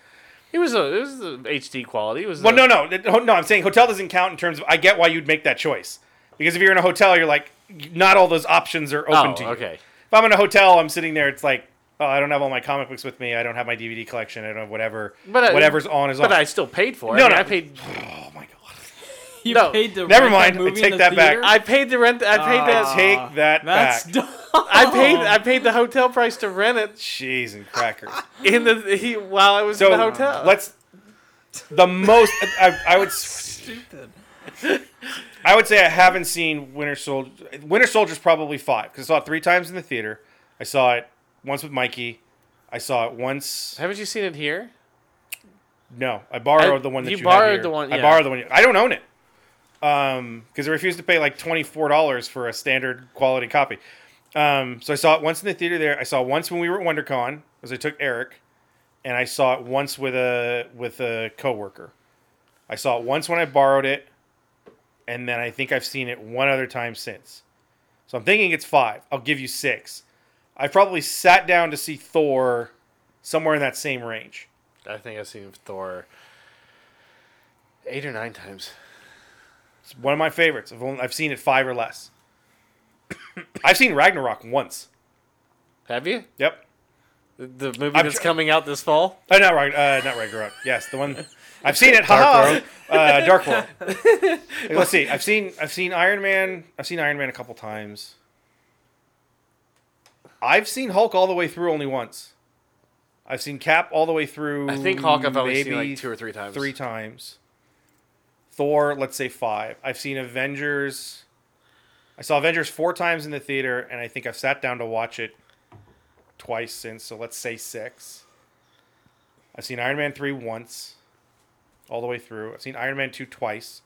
It was a it was the HD quality. It was
Well,
a-
no, no, no. I'm saying hotel doesn't count in terms of. I get why you'd make that choice, Because if you're in a hotel, you're like, not all those options are open
Oh,
to you.
okay.
If I'm in a hotel, I'm sitting there. It's like, oh, I don't have all my comic books with me. I don't have my DVD collection. I don't have whatever.
But I-
whatever's on is
But
on.
I still paid for it.
No,
I, mean,
no.
I paid.
oh my god! (laughs)
You
No,
paid to
never
rent that
mind, I take
in the
that back.
I paid the rent. I paid
Ah.
that.
Take that
That's
back.
dumb.
I paid. I paid the hotel price to rent it
Cheese and crackers. (laughs)
in the he, while I was
So
in the hotel.
let's. The most I, I would
Stupid.
I would say I haven't seen Winter Soldier. Winter Soldier's probably five because I saw it three times in the theater. I saw it once with Mikey. I saw it once.
Haven't you seen it here?
No, I borrowed
I-
the one that
you
you,
borrowed the one-
I borrowed the one. I don't own it. Um, because I refused to pay like twenty four dollars for a standard quality copy. Um, so I saw it once in the theater there. I saw it once when we were at WonderCon, because I took Eric, and I saw it once with a with a coworker. I saw it once when I borrowed it, and then I think I've seen it one other time since. So I'm thinking it's five. I'll give you six. I probably sat down to see Thor somewhere in that same range.
I think I've seen Thor eight or nine times.
It's one of my favorites. I've, only, I've seen it five or less. (coughs) I've seen Ragnarok once.
Have you?
Yep.
The, the movie
I'm
that's
tr-
coming out this fall.
Oh, not Ragn- uh, not Ragnarok. Yes, the one. I've seen it. (laughs) Dark World. Uh, Dark World. (laughs) Let's see. I've seen. I've seen Iron Man. I've seen Iron Man a couple times. I've seen Hulk all the way through only once. I've seen Cap all the way through.
I think Hulk I've only seen like two or three times.
three times. Thor, let's say five. I've seen Avengers. I saw Avengers four times in the theater, and I think I've sat down to watch it twice since. So let's say six. I've seen Iron Man three once, all the way through. I've seen Iron Man two twice,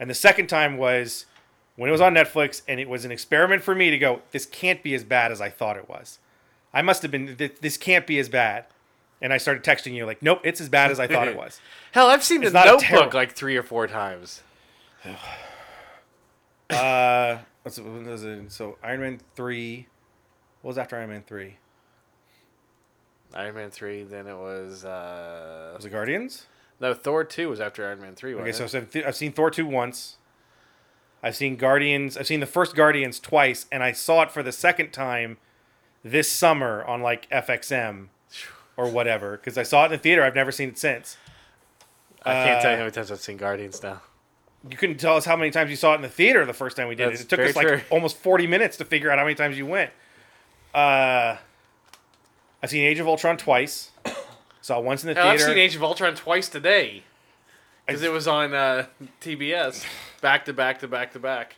and the second time was when it was on Netflix, and it was an experiment for me to go. This can't be as bad as I thought it was. I must have been. This can't be as bad. And I started texting you like, "Nope, it's as bad as I thought it was." (laughs)
Hell, I've seen
It's
the Notebook
terrible-
like three or four times. (sighs)
Uh, what's it, what was it? So Iron Man three. What was after Iron Man three?
Iron Man three. Then it was uh,
Was it Guardians?
no Thor two was after Iron Man three.
Okay,
wasn't
so? I've seen- I've seen Thor two once. I've seen Guardians. I've seen the first Guardians twice, and I saw it for the second time this summer on like FXM or whatever because I saw it in the theater. I've never seen it since.
I can't tell you
uh,
how many times I've seen Guardians now.
You couldn't tell us how many times you saw it in the theater the first time we did
That's
it. It took us like
true.
almost forty minutes to figure out how many times you went. Uh, I've seen Age of Ultron twice. Saw it once in the
Hell, I've seen Age of Ultron twice today because it was on uh, TBS, back to back to back to back.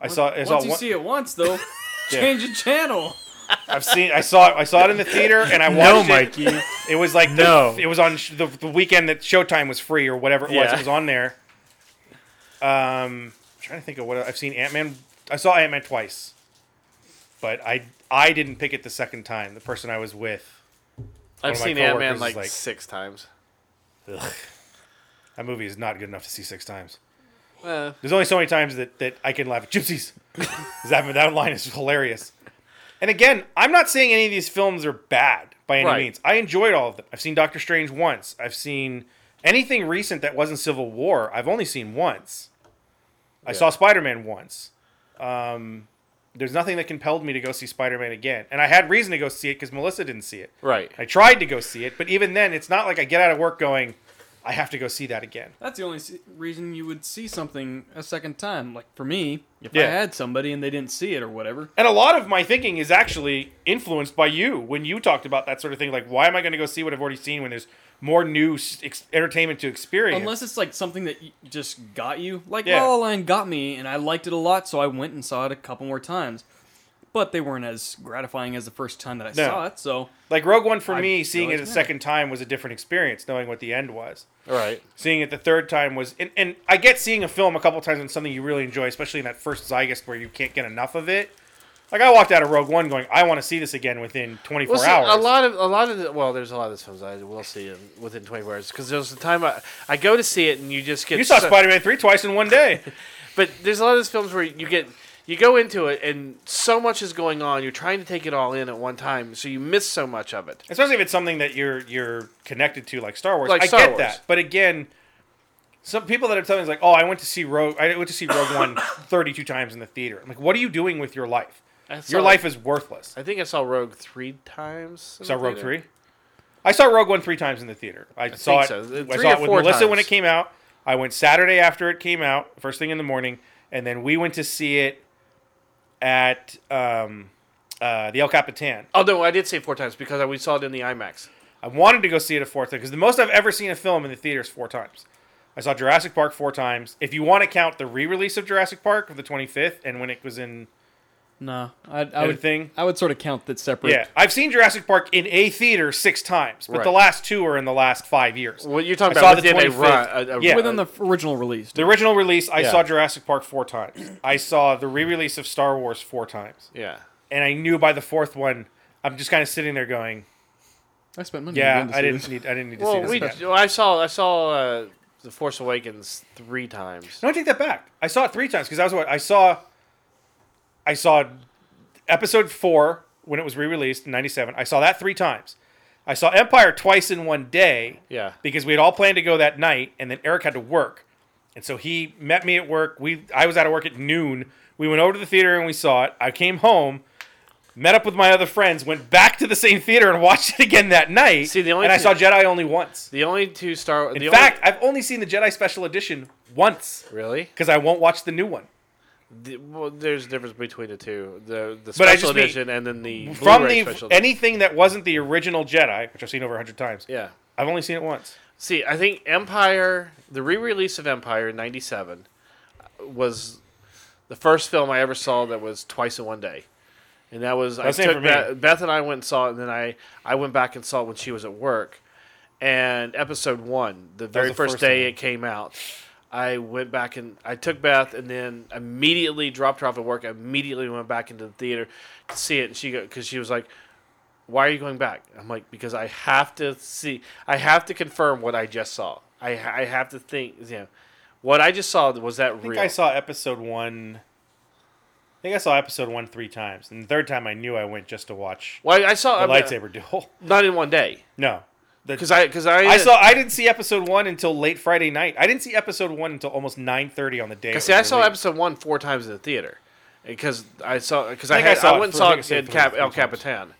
I saw. I saw
Once you
one,
see it once, though, (laughs) change the channel.
I've seen. I saw it. I saw it in the theater, and I (laughs) watched
No,
it.
Mikey.
It was like the-
No.
it was on sh- the, the weekend that Showtime was free or whatever it was.
Yeah.
It was on there. Um, I'm trying to think of what I've seen. Ant Man. I saw Ant Man twice, but I I didn't pick it the second time. The person I was with.
I've
of my
seen Ant Man
coworkers
like,
like-
six times.
Ugh, that movie is not good enough to see six times. There's only so many times that, that I can laugh at gypsies. 'Cause (laughs) that that line is hilarious. And again, I'm not saying any of these films are bad by any
Right.
means. I enjoyed all of them. I've seen Doctor Strange once. I've seen anything recent that wasn't Civil War. I've only seen once. I saw Spider Man once. Um, there's nothing that compelled me to go see Spider Man again, and I had reason to go see it because Melissa didn't see it.
right.
I tried to go see it, but even then, it's not like I get out of work going, I have to go see that again.
That's the only reason you would see something a second time. Like for me, if
Yeah.
I had somebody and they didn't see it or whatever,
And a lot of my thinking is actually influenced by you when you talked about that sort of thing. Like, why am I going to go see what I've already seen when there's more new ex- entertainment to experience?
unless it's like something that just got you, like
Yeah.
La La Land got me, and I liked it a lot, so I went and saw it a couple more times. But they weren't as gratifying as the first time that I
No.
saw it. So
like Rogue One for
I
me, seeing it a
realized that.
second time was a different experience, knowing what the end was.
Right.
Seeing it the third time was, and, and I get seeing a film a couple times on something you really enjoy, especially in that first zeitgeist where you can't get enough of it. Like I walked out of Rogue One going, I want to see this again within 24
Well, see,
hours.
a lot of a lot of the, well, there's a lot of this films I will see in, within 24 hours because there's a time I, I go to see it and you just get
you saw
so-
Spider-Man 3 twice in one day. (laughs)
But there's a lot of these films where you get you go into it and so much is going on. You're trying to take it all in at one time, so you miss so much of it.
especially if it's something that you're you're connected to like Star Wars.
Like
I
Star
get
Wars.
that, but again, some people that are telling me like, oh, I went to see Rogue. I went to see Rogue One (coughs) 32 times in the theater. I'm like, what are you doing with your life?
I
Your life is worthless.
I think I saw Rogue three times.
saw
the
Rogue
theater.
three. I saw Rogue One three times in the theater. I, saw
think
it.
so.
I saw it with Melissa when it came out. I went Saturday after it came out, first thing in the morning, and then we went to see it at um, uh, the El Capitan.
Oh no, I did say four times because I, we saw it in the IMAX.
I wanted to go see it a fourth time because the most I've ever seen a film in the theaters four times. I saw Jurassic Park four times. If you want to count the re-release of Jurassic Park of the 25th and when it was in
No, I, I would
Everything?
I would sort of count that separate.
yeah, I've seen Jurassic Park in a theater six times, but the last two are in the last five years.
Well, you're talking
I saw
about
the
within a
25th.
run. A, a,
Yeah.
within the original release.
The original release, I
Yeah.
saw Jurassic Park four times. I saw the re-release of Star Wars four times,
yeah.
and I knew by the fourth one, I'm just kind of sitting there going,
I spent money.
"Yeah,
going to
I
see
didn't
this.
need, I didn't need to
Well,
see
we
this." again."
I saw I saw uh, the Force Awakens three times.
No, I take that back. I saw it three times because that was what I saw. I saw episode four when it was re-released in '97. I saw that three times. I saw Empire twice in one day.
Yeah.
because we had all planned to go that night, and then Eric had to work, and so he met me at work. We I was out of work at noon. We went over to the theater and we saw it. I came home, met up with my other friends, went back to the same theater and (laughs) watched it again that night.
See, the only
and I
two-
saw Jedi only once.
The only two Star.
In fact, I've only seen the Jedi Special Edition once
really,
because I won't watch the new one.
The, well, there's a difference between the two. The the
I
special
just mean-
edition and then the
From
Blu-ray
the
special edition.
anything that wasn't the original Jedi, which I've seen over a hundred times,
Yeah.
I've only seen it once.
See, I think Empire, the re-release of Empire in '97, was the first film I ever saw that was twice in one day, and that was
That's same
took. Beth, Beth and I went and saw it, and then I I went back and saw it when she was at work, and Episode One, the very
the
first,
first
day
one.
it came out. I went back and I took Beth and then immediately dropped her off at work. I immediately went back into the theater to see it, and she because she was like, why are you going back? I'm like, because I have to see, I have to confirm what I just saw. I, I have to think, you know, what I just saw was that
I think
real?
I saw episode one. I think I saw episode one three times, and the third time I knew I went just to watch
well, I saw
the
I mean,
lightsaber duel.
not in one day,
No,
because I because I,
I saw. I didn't see episode one until late Friday night. I didn't see episode one until almost nine thirty on the day.
Cause see, I saw
released.
episode one four times in the theater, because I saw because I,
think I saw
I, went and saw
I I
it in Cap, El. Capitan.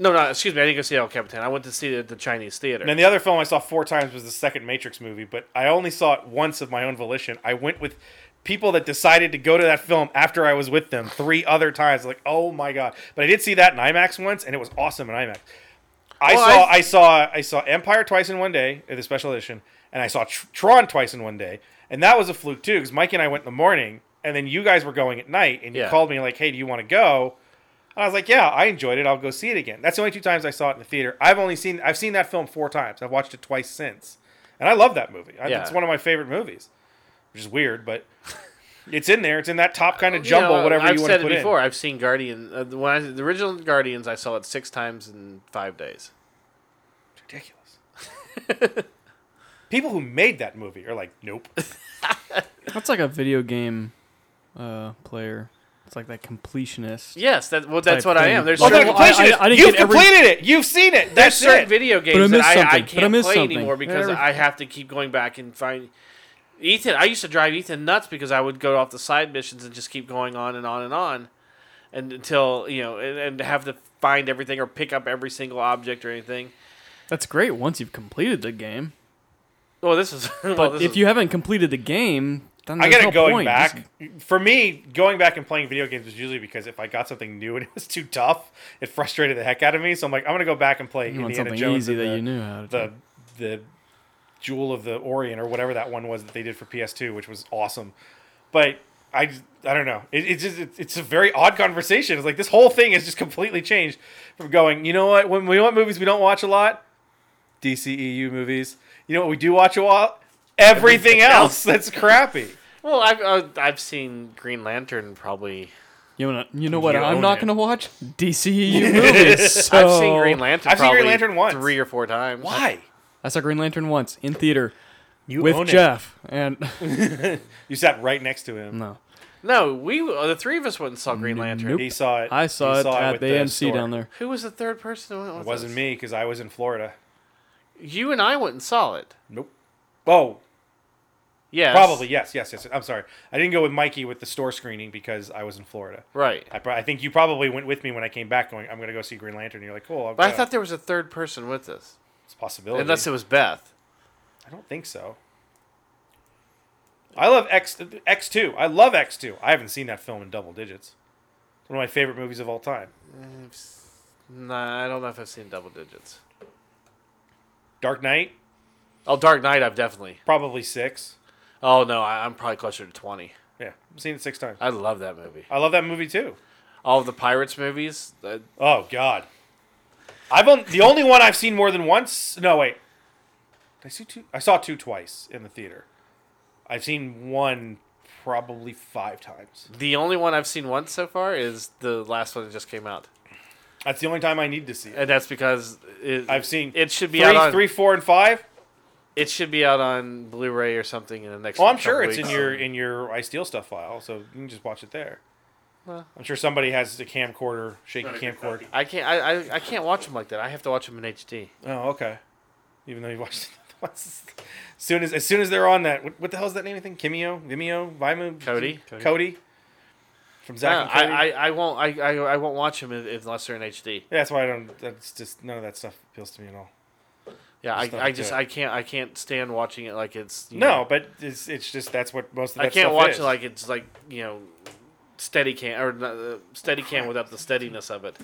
No, no, excuse me. I didn't go see El Capitan. I went to see it at the Chinese theater.
And then the other film I saw four times was the second Matrix movie, but I only saw it once of my own volition. I went with people that decided to go to that film after I was with them three other times. Like, oh my god! But I did see that in IMAX once, and it was awesome in IMAX. I
Well,
saw
I-
I, saw I saw Empire twice in one day, the special edition, and I saw Tr- Tron twice in one day, and that was a fluke too because Mike and I went in the morning, and then you guys were going at night, and you
Yeah.
called me like, "Hey, do you want to go?" And I was like, "Yeah, I enjoyed it. I'll go see it again." That's the only two times I saw it in the theater. I've only seen I've seen that film four times. I've watched it twice since, and I love that movie.
Yeah.
It's one of my favorite movies, which is weird, but (laughs) it's in there. It's in that top kind of
You
jumble,
know,
whatever
I've
you want to put
it before.
in.
I've seen Guardian. Uh, when I, the original Guardians, I saw it six times in five days.
Ridiculous. (laughs) People who made that movie are like, nope. (laughs)
That's like a video game uh, player. It's like that completionist.
Yes, that well, that's
Type
what I am. There's
Well,
Well,
certain,
the
I- I-
completionist,
I didn't
you've
get every-
completed it. You've seen it.
there's
That's
certain
it.
video
I
games that I, I
something. But I
can't
missed
play
something.
anymore because
Every-
I have to keep going back and find. Ethan, I used to drive Ethan nuts because I would go off the side missions and just keep going on and on and on, and until you know, and, and have to find everything or pick up every single object or anything.
That's great once you've completed the game.
Well, this is. (laughs) well,
But
this
if
is-
you haven't completed the game, then
I
there's
get
no
it going
point.
back.
Just-
For me, going back and playing video games was usually because if I got something new and (laughs) it was too tough, it frustrated the heck out of me. So I'm like, I'm gonna go back and play
you want
Indiana
something
Jones
easy that
the,
you knew how to
the
do.
the Jewel of the Orient or whatever that one was that they did for PS2, which was awesome. But I I don't know. It, it's just it's, it's a very odd conversation. It's like this whole thing has just completely changed from going. You know what? When we want movies we don't watch a lot, DCEU movies. You know what we do watch a lot? Everything else that's crappy. (laughs)
well, I've uh, I've seen Green Lantern probably.
You know, you know what
You
I'm not going to watch? DCEU (laughs) movies. So
I've seen Green Lantern.
I've seen Green Lantern once.
three or four times.
Why?
I saw Green Lantern once in theater
You
with
own it.
Jeff. And (laughs)
You sat right next to him.
no,
No, we uh, the three of us went and saw Green Lantern.
Nope.
He saw it.
I saw
He
it at
with
the AMC
store.
down there.
Who was the third person? who went with
It wasn't
us?
me because I was in Florida.
You and I went and saw it.
Nope. Oh,
Yes.
Probably yes, yes, yes. I'm sorry, I didn't go with Mikey with the store screening because I was in Florida.
Right.
I, pro- I think you probably went with me when I came back, going, "I'm going to go see Green Lantern." And you're like, "Cool." I'll
But I
go."
thought there was a third person with us,
it's a possibility.
unless it was Beth.
I don't think so. I love X X two. I love X two. I haven't seen that film in double digits. It's one of my favorite movies of all time.
Nah, I don't know if I've seen double digits.
Dark Knight,
Oh, Dark Knight, I've definitely.
probably six.
Oh no, I, I'm probably closer to twenty.
Yeah, I've seen it six times.
I love that movie.
I love that movie too.
All of the Pirates movies. Uh,
Oh God, I've only, the only one I've seen more than once. No wait, Did I see two. I saw two twice in the theater. I've seen one probably five times.
the only one I've seen once so far is the last one that just came out,
That's the only time I need to see it.
and that's because it,
I've seen
it should be
three,
out on
three, four, and five.
it should be out on Blu-ray or something in the next.
Oh, I'm sure it's in your in your I steal stuff file, so you can just watch it there.
Well.
I'm sure somebody has a camcorder, shaky camcorder.
I can't. I, I I can't watch them like that. I have to watch them in HD.
Oh, okay. Even though you watched (laughs) it once. As soon as as soon as they're on that, what, what the hell is that name? Thing? Kimeo, Vimeo, Vimeo,
Kodi?
Cody, from
No,
Zack and Cody.
I, I, I won't. I, I, I won't watch them unless they're in HD.
yeah, that's why I don't. That's just none of that stuff appeals to me at all.
Yeah,
Just
I,
not
I just
good.
I can't I can't stand watching it like it's you
No,
know,
but it's it's just that's what most of that
I can't
stuff
watch
is.
it like it's like you know steady cam or not, uh, steady cam without the steadiness of it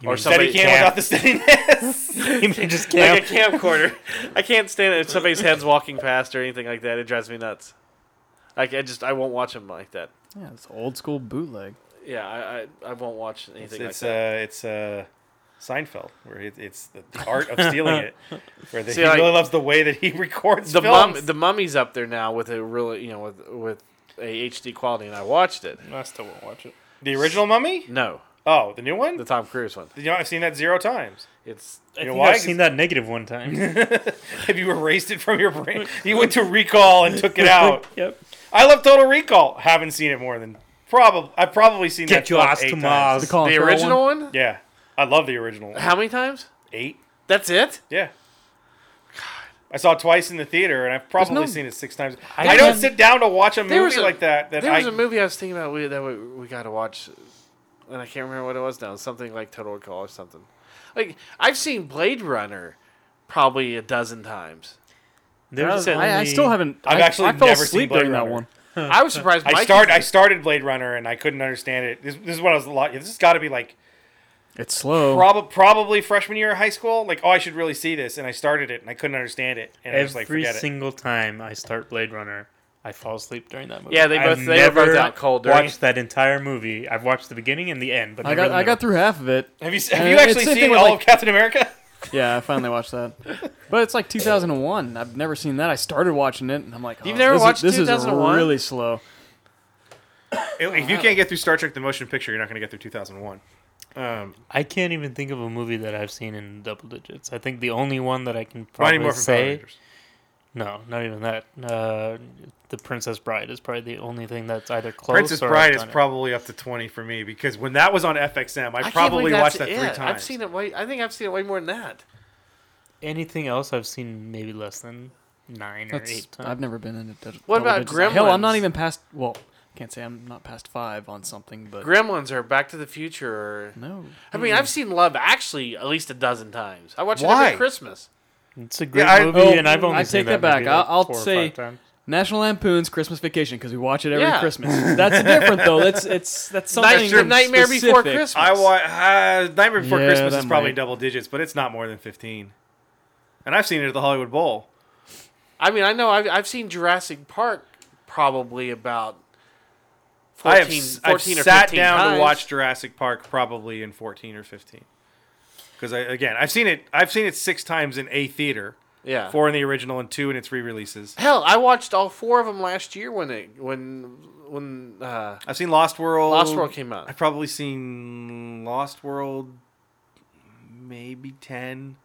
You
or
mean
somebody
steady cam without the steadiness. (laughs) (laughs)
you mean just
like a camcorder. I can't stand it if somebody's head's walking past or anything like that. It drives me nuts. Like I just I won't watch them like that.
Yeah, it's old school bootleg.
Yeah, I I, I won't watch
it's
anything
it's
like that.
uh it's uh Seinfeld where it, it's the, the art of stealing it. (laughs) Where the,
See,
he
like-
really loves the way that he records
the
films.
mum the mummy's up there now with a really you know with with a HD quality, and I watched it.
I still won't watch it.
the original Mummy?
No,
Oh, the new one?
the Tom Cruise one.
you know, I've seen that zero times.
It's
I
You know
think
why?
I've seen that negative one time. (laughs)
Have you erased it from your brain? You went to Recall and took it (laughs) out.
yep.
I love Total Recall. Haven't seen it more than probably. I've probably seen
Get
that
your
film
ass
eight
to
times.
Mars.
The Colin
the
Farrell
original
one?
one.
Yeah, I love the original. one.
How many times?
Eight.
That's it.
Yeah. I saw it twice in the theater, and I've probably
no-
seen it six times.
I
I, don't
haven't-
sit down to watch a
There was
movie
a-
like that. That
There
I,
was a movie I was thinking about we, that we, we got to watch, and I can't remember what it was now. Something like Total Recall or something. Like I've seen Blade Runner probably a dozen times.
There's
I-
I, I still haven't.
I've
I,
actually
I fell
never seen
asleep
Blade
during that
Runner.
one.
I was surprised.
I
Mikey-
start. I started Blade Runner, and I couldn't understand it. This, this is what I was a lot. This has got to be like
It's slow.
Prob- probably freshman year of high school. Like, oh, I should really see this, and I started it, and I couldn't understand it, and I was like,
Every
forget it.
single time I start Blade Runner, I fall asleep during that movie.
Yeah, they
I've
both- they were both
never
out cold during-
Watched that entire movie. I've watched the beginning and the end, but
I
never
got
the
I got through half of it.
Have you have you actually seen all
like-
of Captain America? (laughs)
Yeah, I finally watched that. But it's like 2001. I've never seen that. I started watching it, and I'm like,
You've
oh,
never
this
watched
is, This
2001?
is really slow.
if you can't get through Star Trek: The Motion Picture, you're not going to get through 2001. Um,
I can't even think of a movie that I've seen in double digits. I think the only one that I can probably
Morphin
say,
Rangers.
no, not even that. Uh, the Princess Bride is probably the only thing that's either close.
Princess
or
Bride is
it.
probably up to 20 for me because when that was on FXM, I,
I
probably watched
that's
that three times.
I've seen it way. I think I've seen it way more than that.
anything else. I've seen maybe less than nine or eight times.
I've never been into. d-
What
double
about
digits. Hell, I'm not even past. Well, can't say I'm not past five on something, but
Gremlins or Back to the Future. Or,
no.
I mean, I've seen Love Actually at least a dozen times. I watch it
Why?
every Christmas.
It's a great
I-
movie,
oh,
and I've only
I
seen
take that back.
movie
I'll-
like
I'll
four or
say-
five times.
National Lampoon's Christmas Vacation because we watch it every
Yeah.
Christmas. (laughs) That's different though. That's it's that's something.
Night- Nightmare Before
specific.
Christmas.
I wa- uh, Nightmare Before
Yeah,
Christmas
that
is probably
might-
double digits, but it's not more than 15. And I've seen it at the Hollywood Bowl.
I mean, I know I've, I've seen Jurassic Park probably about 14,
I have,
14
I've
or
sat
15
down
times.
to watch Jurassic Park probably in 14 or 15. Because I, again, I've seen it. I've seen it six times in a theater,
Yeah.
four in the original and two in its re-releases.
Hell, I watched all four of them last year when it when when uh,
I've seen Lost World.
Lost World came out.
I've probably seen Lost World, maybe ten.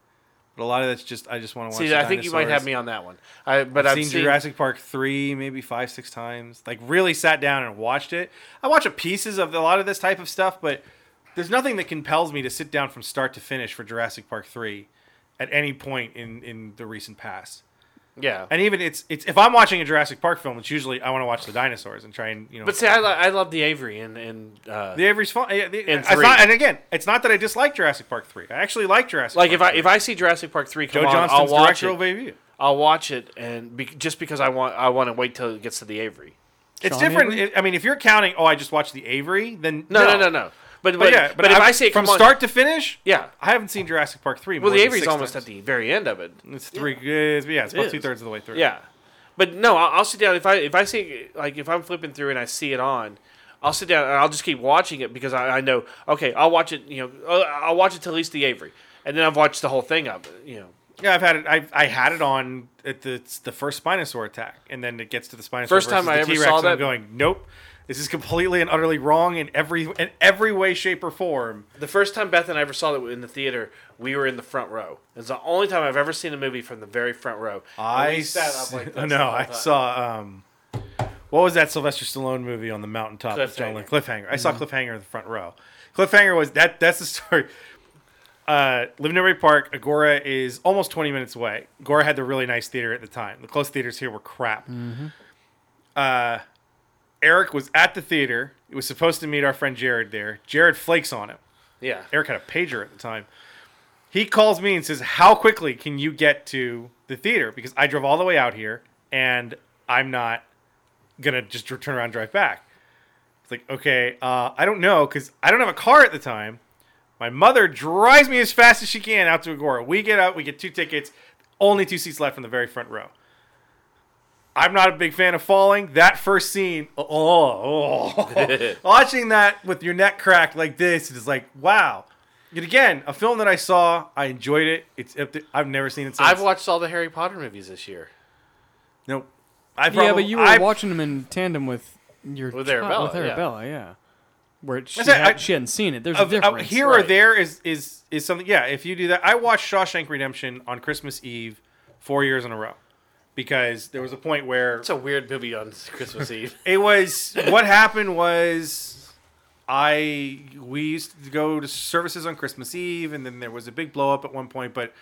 But a lot of that's just I just want to watch.
See, I think you might have me on that one. I but
I've
I've,
seen,
seen,
Jurassic Park three, maybe five, six times. Like really sat down and watched it. I watch a pieces of a lot of this type of stuff, but there's nothing that compels me to sit down from start to finish for Jurassic Park three at any point in in the recent past.
Yeah.
And even it's it's if I'm watching a Jurassic Park film, it's usually I want to watch the dinosaurs and try and you know.
But see, I, lo- I love the aviary and and uh,
the aviary's fun. Yeah, the,
And
it's
three.
not, and again, it's not that I dislike Jurassic Park three. I actually like Jurassic.
like if
Park
I if I see Jurassic Park three come
Joe
on, I'll
Johnston's
watch
directorial
it.
debut.
I'll watch it, and be, just because I want I want to wait till it gets to the aviary.
It's
Sean
different.
Avery?
I mean, if you're counting, oh, I just watched the aviary, then
No, no, no, no. But but,
But yeah,
but, if
I've-
I see
from
on-
start to finish,
yeah.
I haven't seen Jurassic Park three.
Well,
more
the
than
aviary's
six
almost
times.
at the very end of it.
It's three. Yeah, yeah it's about
is.
two thirds of the way through.
Yeah, but no, I'll, I'll sit down if I if I see like if I'm flipping through and I see it on, I'll sit down and I'll just keep watching it because I, I know okay, I'll watch it. You know, I'll watch it till at least the aviary, and then I've watched the whole thing up. You know,
Yeah, I've had it. I I had it on at the the first Spinosaur attack, and then it gets to the Spinosaur.
First time
versus
I
the
ever
T-Rex,
saw
and I'm
that-
going, nope. This is completely and utterly wrong in every in every way, shape, or form.
the first time Beth and I ever saw it in the theater, we were in the front row. It's the only time I've ever seen a movie from the very front row.
I
we sat up like (laughs) this
no, I
time.
saw um, what was that Sylvester Stallone movie on the mountaintop? with John Lennon? Cliffhanger. I saw Cliffhanger in the front row. Cliffhanger was that. That's the (laughs) story. Uh, Live in Newbury Park, Agoura is almost 20 minutes away. Agoura had the really nice theater at the time. The close theaters here were crap. Uh, Eric was at the theater. He was supposed to meet our friend Jared there. Jared flakes on him.
Yeah,
Eric had a pager at the time. He calls me and says, "How quickly can you get to the theater? Because I drove all the way out here, and I'm not gonna just turn around and drive back." It's like, okay, uh, I don't know because I don't have a car at the time. My mother drives me as fast as she can out to Agoura. We get out, we get two tickets, only two seats left in the very front row. I'm not a big fan of falling. That first scene, oh, oh, oh. (laughs) watching that with your neck cracked like this is like, wow. Yet again, a film that I saw, I enjoyed it. It's I've never seen it since.
I've watched all the Harry Potter movies this year.
Nope. I
yeah, but you were
I,
watching them in tandem with your
With Arabella,
With
yeah.
Arabella, yeah. Where she,
said,
had,
I-
she hadn't seen it. There's
of-
a
of
difference.
here or there is is is something. Yeah, if you do that, I watched Shawshank Redemption on Christmas Eve four years in a row because there was a point where
It's a weird movie on Christmas (laughs) Eve.
it was what happened was I we used to go to services on Christmas Eve, and then there was a big blow up at one point. But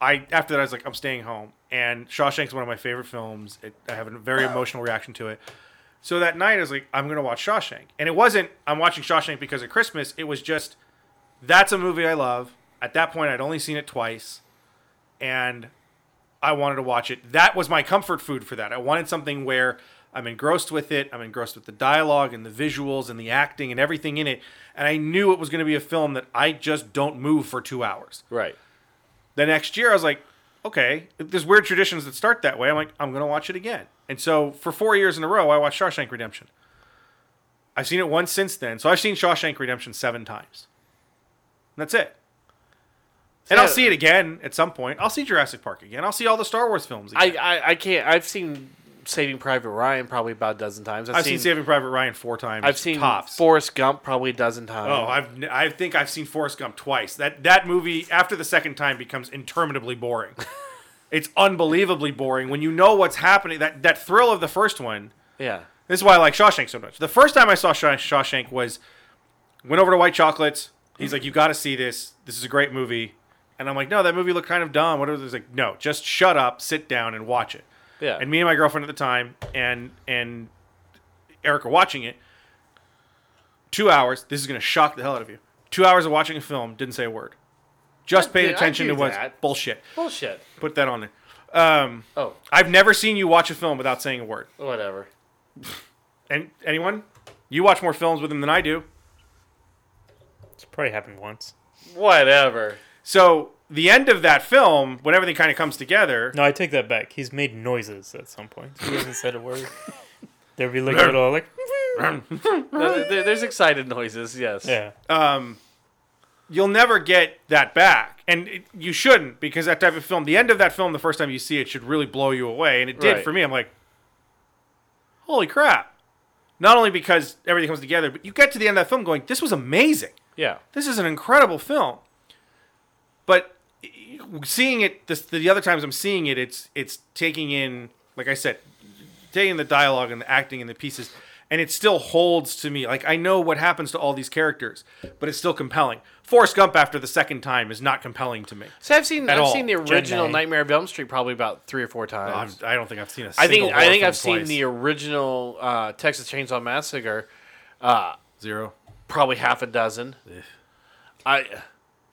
I after that I was like, I'm staying home. And Shawshank's one of my favorite films. It, I have a very emotional reaction to it. So that night I was like, I'm gonna watch Shawshank, and it wasn't I'm watching Shawshank because of Christmas. It was just that's a movie I love. At that point, I'd only seen it twice, and I wanted to watch it. That was my comfort food for that. I wanted something where I'm engrossed with it. I'm engrossed with the dialogue and the visuals and the acting and everything in it. And I knew it was going to be a film that I just don't move for two hours.
right.
The next year, I was like, okay, there's weird traditions that start that way. I'm like, I'm going to watch it again. And so for four years in a row, I watched Shawshank Redemption. I've seen it once since then. So I've seen Shawshank Redemption seven times. And that's it. And I'll see it again at some point. I'll see Jurassic Park again. I'll see all the Star Wars films
I,
again.
I I can't. I've seen Saving Private Ryan probably about a dozen times. I've,
I've seen, Saving Private Ryan four times.
I've seen
tops.
Forrest Gump probably a dozen times.
Oh, I've I think I've seen Forrest Gump twice. That that movie after the second time becomes interminably boring. (laughs) it's unbelievably boring when you know what's happening. That that thrill of the first one.
yeah.
This is why I like Shawshank so much. The first time I saw Shawshank was went over to White Chocolates. He's mm. like, "You got to see this. This is a great movie." And I'm like, "No, that movie looked kind of dumb." Whatever. He's like, "No, just shut up, sit down, and watch it."
Yeah.
And me and my girlfriend at the time and and Eric are watching it. Two hours. This is going to shock the hell out of you. Two hours of watching a film, didn't say a word. Just
I
paid
did- I
attention
do
to what's
that.
bullshit.
Bullshit.
Put that on there. Um,
Oh,
I've never seen you watch a film without saying a word.
whatever.
And anyone? You watch more films with him than I do.
It's probably happened once.
Whatever.
So the end of that film, when everything kind of comes together,
No, I take that back. He's made noises at some point. He hasn't said a word. (laughs) There'd be like a little like (laughs)
No, there- there's excited noises. Yes.
yeah.
um, you'll never get that back, and it, you shouldn't because that type of film, the end of that film, the first time you see it, should really blow you away, and it did
Right.
for me. I'm like, holy crap! Not only because everything comes together, but you get to the end of that film going, this was amazing.
Yeah.
This is an incredible film. But seeing it this, the other times I'm seeing it, it's it's taking in, like I said, taking the dialogue and the acting and the pieces, and it still holds to me. Like I know what happens to all these characters, but it's still compelling. Forrest Gump after the second time is not compelling to me.
So I've seen I've
all.
seen the original
Jedi.
Nightmare of Elm Street probably about three or four
I'm,
times.
I don't think I've seen a.
I
Single
think I think I've seen
twice.
the original uh, Texas Chainsaw Massacre, uh,
zero.
probably half a dozen. I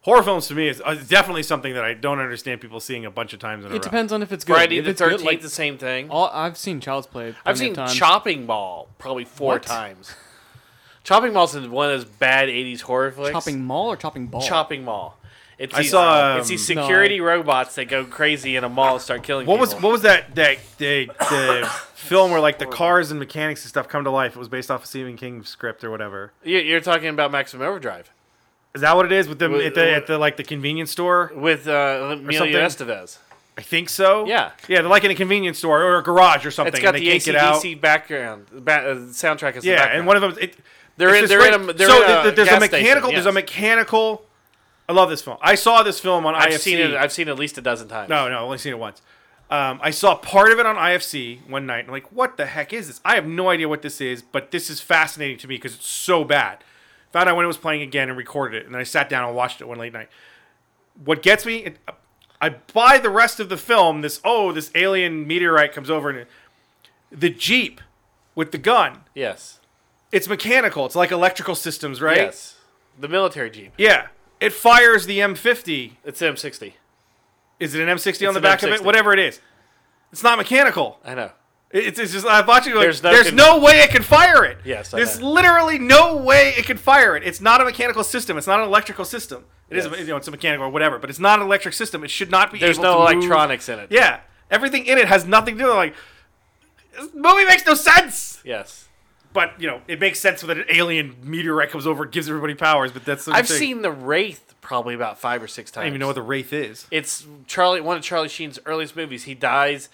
Horror films to me is uh, definitely something that I don't understand people seeing a bunch of times in a row.
It depends on if it's good.
Friday
if
the
it's good,
Thirteenth,
like,
the same thing.
all, I've seen Child's Play.
I've
plenty
seen
of times.
Chopping Ball probably four
What?
times. Chopping Mall's one of those bad '80s horror flicks.
Chopping Mall or Chopping Ball?
Chopping Mall. It's
I
these,
saw,
it's these
um,
security robots that go crazy in a mall and start killing
What was
people.
what was that that the, the (coughs) film where like the cars and mechanics and stuff come to life? It was based off a Stephen King script or whatever.
You- You're talking about Maximum Overdrive
Is that what it is with them
With-
at the at the like the convenience store?
with uh, Emilio Estevez.
I think so.
Yeah.
yeah, they're like in a convenience store or a garage or something.
It's got
and
the
they can't get out.
ACDC background, ba- uh, soundtrack as the
Yeah,
background.
and one of them. It,
They're
it's
in-
this
they're in a- they're
so
in a
th- there's a
gas
mechanical.
station,
There's a
yes.
mechanical. I love this film. I saw this film on
I've
IFC.
seen it. I've seen it at least a dozen times.
No, no, I've only seen it once. Um, I saw part of it on IFC one night. And I'm like, what the heck is this? I have no idea what this is, but this is fascinating to me because it's so bad. Found out when it was playing again and recorded it, and then I sat down and watched it one late night. What gets me, it, I buy the rest of the film. This oh, this alien meteorite comes over and it, the jeep with the gun.
Yes.
It's mechanical. It's like electrical systems, right?
Yes. The military jeep.
Yeah. It fires the M50
It's the M60.
Is it an M60
It's
on the back of it? Whatever it is. It's not mechanical.
I know.
It's, it's just I'm watching. Like,
There's
there's
no
no, way it can fire it.
Yes, I
there's
know.
literally no way it can fire it. It's not a mechanical system. It's not an electrical system. It is,
Yes.
you know, it's a mechanical or whatever, but it's not an electric system. It should not be.
There's
able
no
to move.
electronics in it.
Yeah, everything in it has nothing to do. with Like, this movie makes no sense.
Yes.
But you know, it makes sense when an alien meteorite comes over and gives everybody powers. But that's
I've
thing.
seen the Wraith probably about five or six times.
I don't even know what the wraith is.
It's Charlie, one of Charlie Sheen's earliest movies. He dies.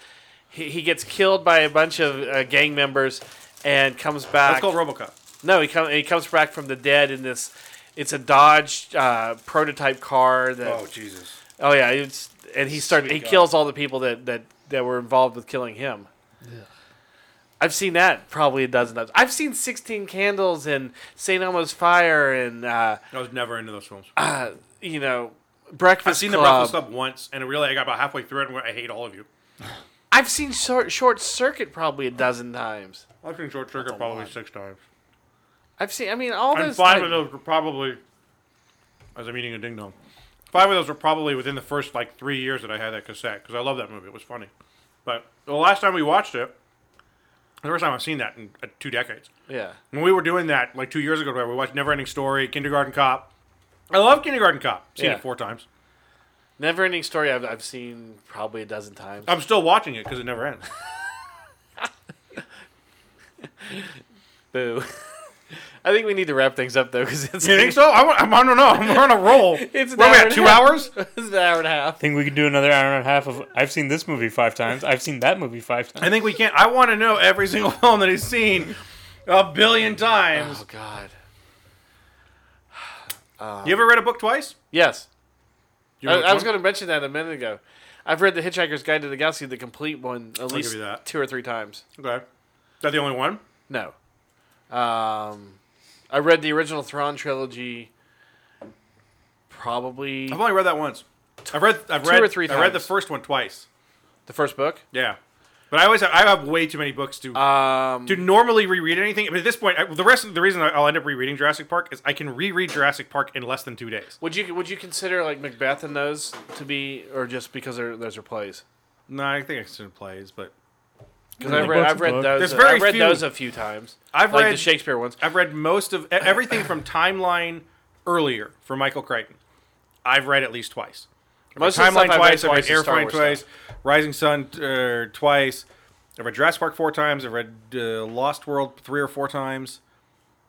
He, he gets killed by a bunch of uh, gang members and comes back.
That's called RoboCop.
no, he comes. He comes back from the dead in this. It's a Dodge uh, prototype car that.
Oh Jesus.
Oh yeah, it's and he started. He
God.
kills all the people that that that were involved with killing him. Yeah. I've seen that probably a dozen times. I've seen Sixteen Candles and Saint Elmo's Fire and uh,
I was never into those films.
uh, you know Breakfast
I've seen the Breakfast Club once, and it really I got about halfway through it, and went, I hate all of you. (laughs)
I've seen short, short Circuit probably a dozen times.
I've seen Short Circuit probably six times.
I've seen. I mean, all
And
those.
five
type-
of those were probably, as I'm eating a ding dong, five of those were probably within the first like three years that I had that cassette because I love that movie. It was funny. But the last time we watched it, the first time I've seen that in uh, two decades.
Yeah.
When we were doing that like two years ago, we watched Neverending Story, Kindergarten Cop. I love Kindergarten Cop. Seen
Yeah.
it four times.
Never Ending Story. I've, I've seen probably a dozen times.
I'm still watching it because it never ends. (laughs)
Boo. (laughs) I think we need to wrap things up though, because it's
You think so? I, wa- I'm, don't know. I'm on a roll. (laughs)
It's an
Where are we
hour
at?
and
Two
half.
hours?
it's an hour and a half.
I think we could do another hour and a half of. I've seen this movie five times. I've seen that movie five times.
I think we can't. I want to know every single film that he's seen a billion times.
Oh God. (sighs)
You ever read a book twice?
Yes. I, I was going to mention that a minute ago. I've read The Hitchhiker's Guide to the Galaxy, the complete one, at least
give you that.
two or three times.
Okay. Is that the only one?
No. Um, I read the original Thrawn trilogy. Probably
I've only read that once. I've read. I've
Two
read.
or three
I read the first one twice.
the first book.
Yeah, but I always have, I have way too many books to
Um,
to normally reread anything. But at this point, I, the rest of the reason I'll end up rereading Jurassic Park is I can reread Jurassic Park in less than two days.
would you would you consider like Macbeth and those to be, or just because they're, those are plays?
No, I think it's in plays, but
Because I've read
books
I've read those.
There's very
I've read
few-
those a few times.
I've
like
read
the Shakespeare ones.
I've read most of everything from Timeline earlier for Michael Crichton. I've read at least twice. I've read
Most of the stuff
Timeline
I've read
twice. I've read
twice is Star Airframe
twice. Rising Sun uh, twice. I've read Jurassic Park four times. I've read uh, Lost World three or four times.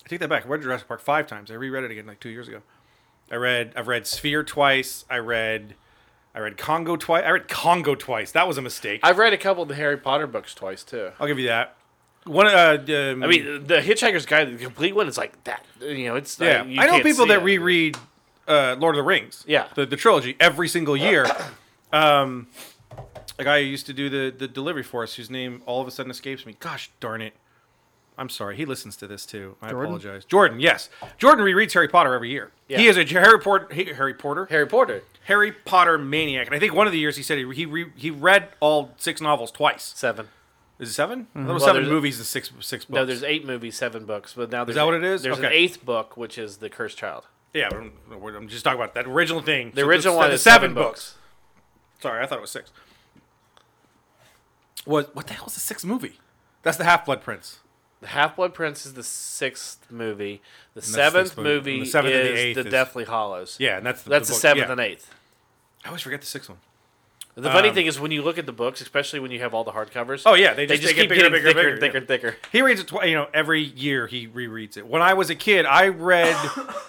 I take that back. I read Jurassic Park five times. I reread it again like two years ago. I read I've read Sphere twice. I read I read Congo twice. I read Congo twice. That was a mistake.
I've read a couple of the Harry Potter books twice too.
I'll give you that. One uh, um,
I mean, the Hitchhiker's Guide, the complete one, is like that. You know, it's
Yeah,
uh, you
I know
can't
people that
it.
reread uh, Lord of the Rings.
Yeah.
the, the trilogy every single year. (clears throat) Um, a guy who used to do the the delivery for us, whose name all of a sudden escapes me. Gosh darn it! I'm sorry, he listens to this too. I
Jordan?
apologize. Jordan, yes, Jordan rereads Harry Potter every year.
Yeah.
He is a Harry Potter Harry Potter
Harry Potter
Harry Potter maniac, and I think one of the years he said he he, re, he read all six novels twice.
seven.
Is it 7 mm-hmm. There was
Well,
seven movies and six six books.
No, there's eight movies, seven books, but now there's
that what it is?
There's an
Okay.
eighth book, which is the Cursed Child.
yeah. I'm, I'm just talking about that original thing.
The
So
original one
the
is seven books.
Sorry, I thought it was six. What what the hell is the sixth movie? That's the Half Blood Prince.
The Half Blood Prince is the sixth movie. The seventh
sixth movie.
movie
the seventh and the
is the
is-
Deathly Hallows.
Yeah, and that's the,
that's the,
book-
seventh
yeah.
and eighth.
I always forget the sixth one.
The funny
Um,
thing is when you look at the books, especially when you have all the hardcovers.
Oh yeah, they
they
just,
just keep
bigger,
getting
bigger,
thicker
bigger,
and thicker
yeah.
and thicker.
He reads it, you know, every year he rereads it. When I was a kid, I read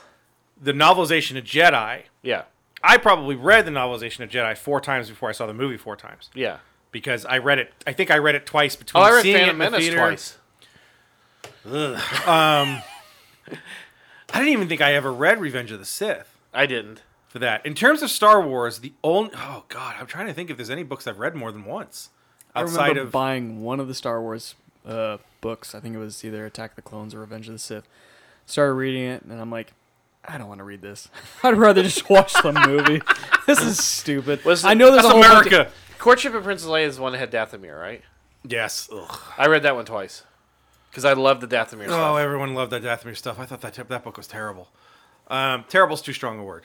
(coughs) the novelization of Jedi.
Yeah,
I probably read the novelization of Jedi four times before I saw the movie four times
yeah.
because I read it. I think I read it twice between
Oh, I read
seeing
Phantom
it in the
Menace
theater.
twice.
I didn't even think I ever read Revenge of the Sith
I didn't.
for that. In terms of Star Wars, the only oh god, I'm trying to think if there's any books I've read more than once
I
outside
remember
of
buying one of the Star Wars uh, books. I think it was either Attack of the Clones or Revenge of the Sith. Started reading it, and I'm like, I don't want to read this. (laughs) I'd rather just watch the movie. (laughs) this is stupid.
Was
I know there's
that's
a whole bunch of-
America.
Courtship of Princess Leia is the one that had Dathomir, right?
yes. Ugh.
I read that one twice because I love the Dathomir
Oh,
stuff.
Oh everyone loved that Dathomir stuff. I thought that that book was terrible. Um, terrible's too strong a word.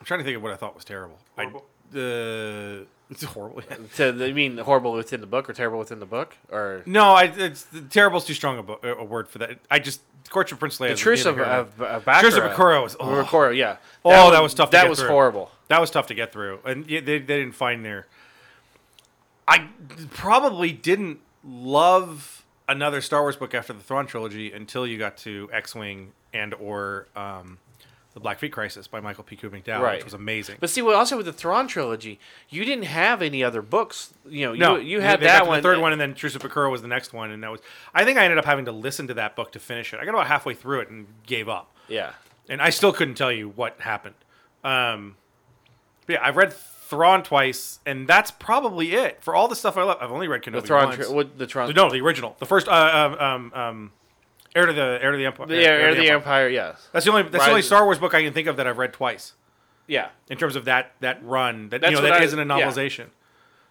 I'm trying to think of what I thought was terrible.
Horrible.
I, uh, it's horrible. (laughs)
To you mean horrible within the book or terrible within the book or
no, I, it's terrible's too strong a, bo- a word for that. I just Courtship of Prince Leia.
the
is
Truce of,
neither here nor-
of, of Baccarat.
Truce of Bakura was. Oh,
Bakura, yeah.
Oh, that
one-
was tough to
That was
through.
horrible.
that was tough to get through, and yeah, they they didn't find their. I probably didn't love another Star Wars book after the Thrawn trilogy until you got to X Wing and or um, the Black Fleet Crisis by Michael P. McDowell,
Right.
which was amazing.
But see, well, also with the Thrawn trilogy, you didn't have any other books. You know,
No,
you, you had that one.
the third one, and then Truce of Bakura was the next one, and that was. I think I ended up having to listen to that book to finish it. I got about halfway through it and gave up,
Yeah.
and I still couldn't tell you what happened. Um, but yeah, I've read Thrawn twice, and that's probably it for all the stuff I love. I've only read Kenobi
The Thrawn,
once.
tri- what, the Tron,
no, the original, the first, uh, um, um, um, Heir to the Heir to the Empire.
the Heir of the Empire, yes,
That's the only. That's the only Star Wars book I can think of that I've read twice
yeah.
in terms of that that run. That
That's
you know that isn't a
yeah.
novelization.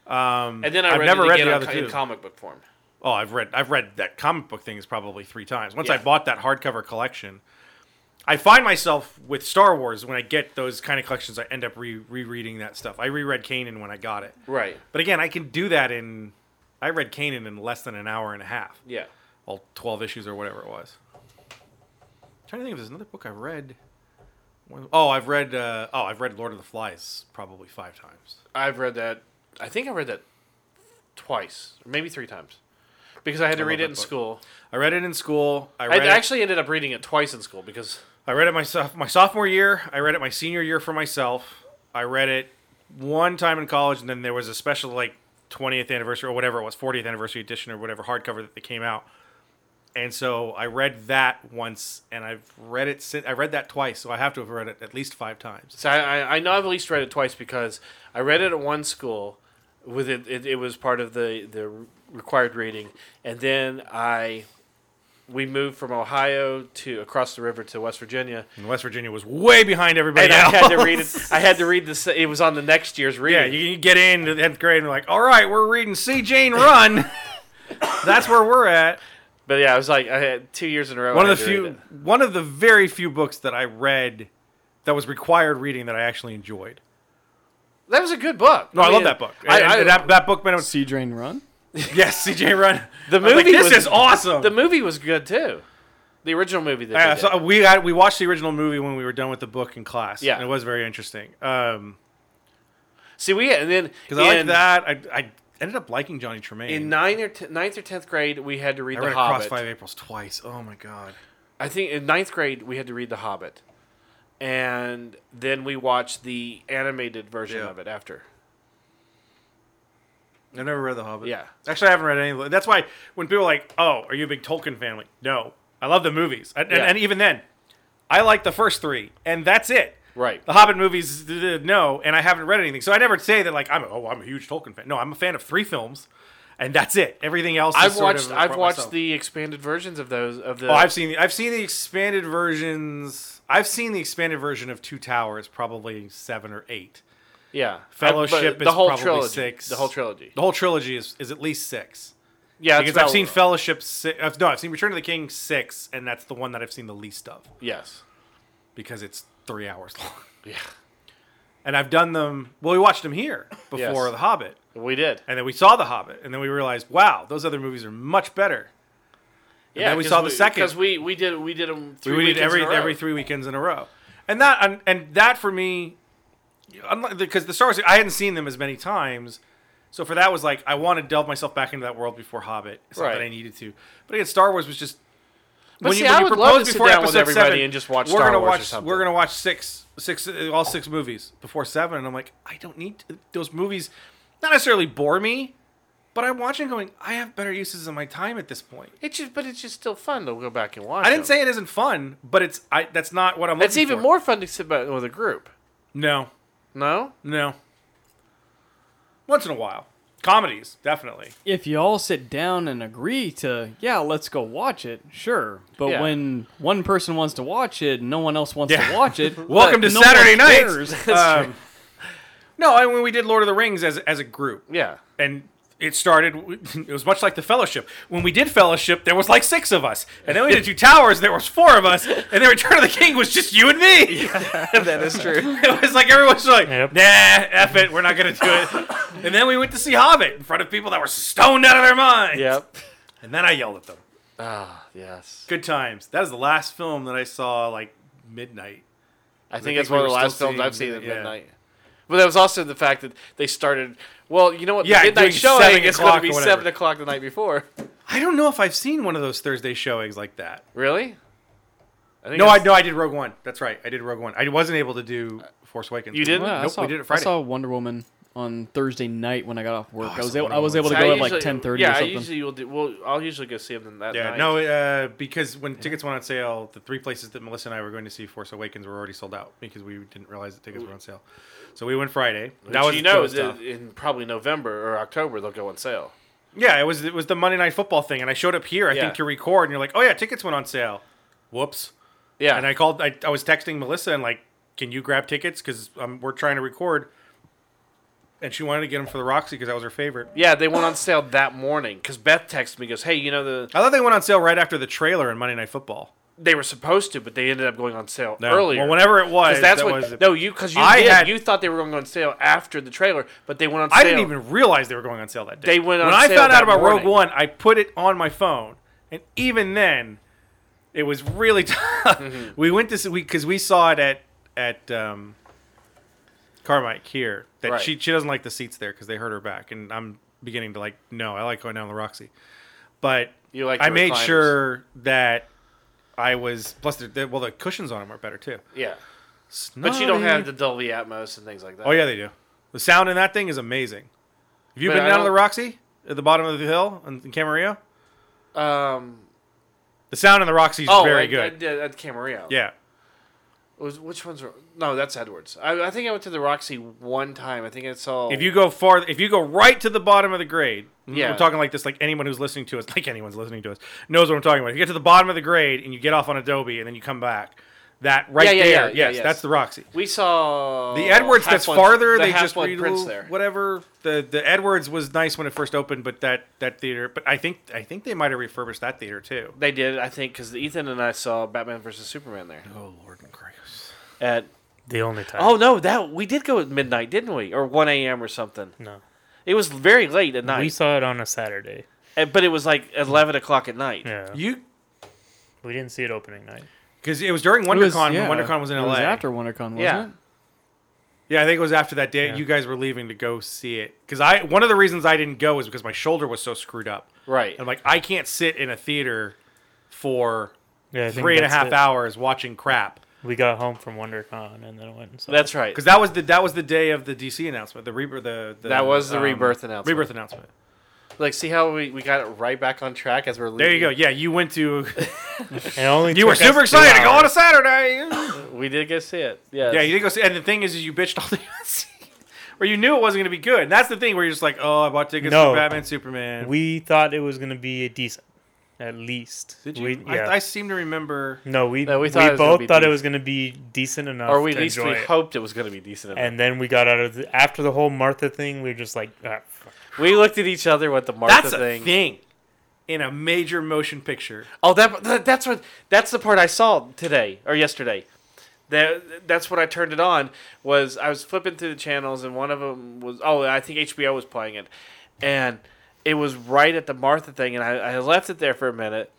Um,
And then I
I've
read
never read the other
in
two.
comic book form.
Oh, I've read I've read that comic book thing is probably three times. Once
Yeah.
I bought that hardcover collection, I find myself with Star Wars when I get those kind of collections, I end up re- rereading that stuff. I reread Kanan when I got it,
Right.
but again, I can do that in. I read Kanan in less than an hour and a half,
Yeah.
All twelve issues or whatever it was. trying to think if there's another book I've read. Oh, I've read. Uh, oh, I've read Lord of the Flies probably five times.
I've read that. I think I read that twice, or maybe three times, because I had to
I
read it in
book.
school.
I read it in school. I
I actually ended up reading it twice in school because
I read it my my sophomore year. I read it my senior year for myself. I read it one time in college, and then there was a special like 20th anniversary or whatever it was, 40th anniversary edition or whatever hardcover that they came out. And so I read that once, and I've read it. Since, I read that twice, so I have to have read it at least five times.
So I, I, know I've at least read it twice because I read it at one school, with it, it, it was part of the the required reading, and then I, we moved from Ohio to across the river to West Virginia,
And West Virginia was way behind everybody
and I had to read it. I had to read this. It was on the next year's
Yeah,
reading.
you, you get into the 10th grade and like, all right, we're reading See Jane Run. (laughs) That's where we're at.
But yeah, I was like I had two years in a row.
one
I
of the few one of the very few books that I read that was required reading that I actually enjoyed.
That was a good book.
No, I, love
mean,
that book.
I, I-
that, that book been
Sea Drain Run. (laughs)
yes, CJ Run.
the
I was
movie
like, this
was,
is awesome.
The movie was good too. The original movie that
Yeah, so we got we watched the original movie when we were done with the book in class.
Yeah.
and it was very interesting. Um,
See, we and then
because I like that. I, I ended up liking Johnny Tremain.
In ninth or t- ninth or tenth grade, we had to read
I
The
read Across Five Aprils twice. Oh my god.
I think in ninth grade we had to read The Hobbit, and then we watched the animated version
Yeah.
of it after.
I never read The Hobbit.
Yeah.
Actually, I haven't read any. That's why when people are like, "Oh, are you a big Tolkien fan?" I'm like, no, I love the movies, and, and, and even then, I like the first three, and that's it.
Right.
The Hobbit movies, no, and I haven't read anything, so I never say that like I'm oh I'm a huge Tolkien fan. No, I'm a fan of three films, and that's it. Everything else.
I've
sort
watched
of
I've watched
myself.
the expanded versions of those of the.
Oh, I've seen I've seen the expanded versions. I've seen the expanded version of Two Towers, probably seven or eight.
yeah
Fellowship
but
is probably
trilogy,
six.
The whole trilogy.
The whole trilogy is, is at least six.
Yeah,
because I've seen Fellowship. Si- uh, no, I've seen Return of the King six, and that's the one that I've seen the least of
Yes.
because it's three hours long. (laughs)
Yeah.
And I've done them. Well, we watched them here before
Yes.
The Hobbit,
We did.
and then we saw The Hobbit, and then we realized, wow, those other movies are much better.
Yeah,
then we saw the second.
because we we did we did them three
we did
weekends
every
in a row.
every three weekends in a row, and that and, and that for me, because the Star Wars I hadn't seen them as many times, so for that was like I want to delve myself back into that world before Hobbit. It's not
Right.
that I needed to, but again, Star Wars was just.
But see, I would love to sit down with everybody and just watch
we're
Star
gonna
Wars or
watch
something.
we're gonna watch six six uh, all six movies before seven, and I'm like I don't need to, those movies. Not necessarily bore me, but I'm watching going. I have better uses of my time at this point.
It's just, but it's just still fun to go back and watch.
I didn't
them.
say it isn't fun, but it's I. That's not what I'm.
It's even
for.
more fun to sit back with a group.
No,
No.
no. Once in a while, comedies definitely.
If you all sit down and agree to, yeah, let's go watch it, sure. But
Yeah.
when one person wants to watch it, and no one else wants
Yeah.
to watch it. (laughs)
Welcome to
no
Saturday
one
nights.
cares. (laughs)
Um, no, I mean we did Lord of the Rings as as a group,
Yeah.
and it started. (laughs) It was much like the Fellowship. When we did Fellowship, there was like six of us, and then we did Two Towers. There was four of us, and then Return of the King was just you and me. (laughs)
that is true. (laughs)
it was like everyone's like,
Yep.
nah, F it, we're not gonna do it. And then we went to see Hobbit in front of people that were stoned out of their minds.
yep.
And then I yelled at them.
Ah, yes.
Good times. That is the last film that I saw like midnight.
I think
think
it's one of the last films I've seen at
yeah.
midnight. But that was also the fact that they started. Well, you know what?
Yeah,
the midnight
doing
showing
seven
is going
o'clock
to
or
be
whatever.
seven o'clock the night before.
I don't know if I've seen one of those Thursday showings like that.
Really? I think
No, I
it's-
no, I did Rogue One. That's right. I did Rogue One. I wasn't able to do Force Awakens.
You didn't?
Well, I
Nope,
saw,
we did it Friday.
I saw Wonder Woman on Thursday night when I got off work.
Oh, I
I was able, I was able to
I
go at like ten thirty
Yeah,
or
I
something.
usually will do. Well, I'll usually go see them that
Yeah,
night.
no, uh, because when tickets went on sale, the three places that Melissa and I were going to see Force Awakens were already sold out because we didn't realize the tickets were on sale. So we went Friday.
Which
That was
you
that
know
was
in probably November or October they'll go on sale.
Yeah, it was it was the Monday Night Football thing, and I showed up here I
Yeah.
think to record, and you're like, oh yeah, tickets went on sale. Whoops.
Yeah,
And I called. I, I was texting Melissa and like, can you grab tickets because um, we're trying to record. And she wanted to get them for the Roxy because that was her favorite.
yeah, they went on sale that morning because Beth texted me, goes, "Hey, you know the
I thought they went on sale right after the trailer in Monday Night Football.
they were supposed to, but they ended up going on sale
No.
earlier."
Well, whenever it was,
that's
that
what
was
no you because you
I
did
had-
you thought they were going on sale after the trailer, but they went on sale.
I didn't even realize they were going on sale that day.
They went on
when I found out about Rogue. One, I put it on my phone, and even then, it was really (laughs) tough.
Mm-hmm.
We went to see because we saw it at at um, Carmike here. That
Right.
she she doesn't like the seats there because they hurt her back, and I'm beginning to like no, I like going down the Roxy, but
You like
I made
recliners.
sure that I was plus the, the well the cushions on them are better too.
Yeah, but you don't have the Dolby Atmos and things like that.
Oh yeah, they do. The sound in that thing is amazing. Have you
But
been
I
down to the Roxy at the bottom of the hill in, in Camarillo?
Um.
The sound in the Roxy is
Oh,
very
at,
good.
At, at Camarillo.
yeah.
Was which ones are? No, that's Edwards. I, I think I went to the Roxy one time. I think I saw.
If you go far, if you go right to the bottom of the grade,
Yeah.
we're talking like this, like anyone who's listening to us, (laughs) like anyone's listening to us, knows what I'm talking about. If you get to the bottom of the grade and you get off on Adobe and then you come back, that right
Yeah, yeah,
there,
yeah,
yes,
yes.
that's the Roxy.
we saw
The Edwards that's
Half-Blood-
farther,
the
they just read
Prince
little-
there.
whatever. The the Edwards was nice when it first opened, but that that theater, but I think I think they might have refurbished that theater too.
They did, I think, because Ethan and I saw Batman versus Superman there
Oh Lord and Christ.
At.
The only time.
Oh no, that we did go at midnight, didn't we? Or one a.m. or something.
no.
It was very late at night.
We saw it on a Saturday.
Uh, but it was like eleven o'clock at night.
Yeah.
You
We didn't see it opening night.
because it was during
It was-
WonderCon
yeah,
when WonderCon was in
it
LA.
was after WonderCon, wasn't
Yeah.
it?
Yeah, I think it was after that day.
Yeah.
You guys were leaving to go see it because I one of the reasons I didn't go is because my shoulder was so screwed up.
Right.
I'm like, I can't sit in a theater for
Yeah, I think
three and a
that's
half
it.
hours watching crap.
We got home from WonderCon and then went and saw
That's
it.
right.
Because that was the that was the day of the DC announcement, the rebirth, the, the
That was the
um,
rebirth announcement.
Rebirth announcement.
Like, see how we, we got it right back on track as we're leaving.
There you go. Yeah, you went to. (laughs)
And only
you were super excited to go on a. Saturday.
We did go see it. Yeah.
yeah, you did go see. And the thing is, is you bitched all (laughs) day. where you knew it wasn't going to be good. And that's the thing where you're just like, oh, I bought tickets
No.
for Batman, Superman.
We thought it was gonna be a decent, at least.
Did you?
We, yeah.
I, I seem to remember.
no, we
No, we
we,
thought it
both
be
thought it was gonna be decent enough,
or we at least
enjoy
we
it.
hoped it was going to be decent enough.
And then we got out of the, after the whole Martha thing. We were just like, ah, fuck.
we looked at each other with the Martha
That's a
thing.
thing in a major motion picture.
Oh, that, that that's what that's the part I saw today or yesterday. That that's what I turned it on. Was I was flipping through the channels and one of them was oh I think HBO was playing it, and it was right at the Martha thing and I, I left it there for a minute,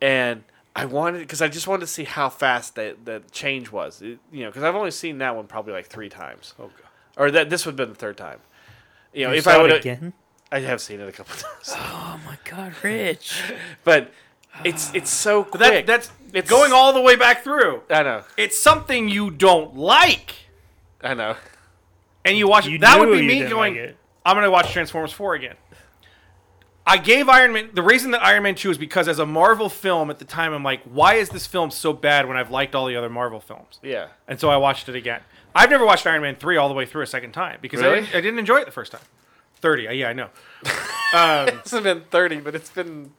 and I wanted because I just wanted to see how fast that the change was. It- you know, because I've only seen that one probably like three times.
Oh, God.
Or that this would have been the third time. You know,
You
if
saw
I would
again.
I have seen it a couple (laughs) times,
Oh my God, Rich! (laughs)
but it's it's so quick.
That, that's
It's-
going all the way back through.
I know,
It's something you don't like.
I know.
And you watch
You
that would be me
didn't
going,
like it.
I'm going to watch Transformers 4 again. I gave Iron Man the reason that Iron Man 2 is because as a Marvel film at the time I'm like, why is this film so bad when I've liked all the other Marvel films?
Yeah.
And so I watched it again. I've never watched Iron Man 3 all the way through a second time because I, didn't, I didn't enjoy it the first time. 30, uh, yeah, I know. (laughs)
It's been thirty, but it's been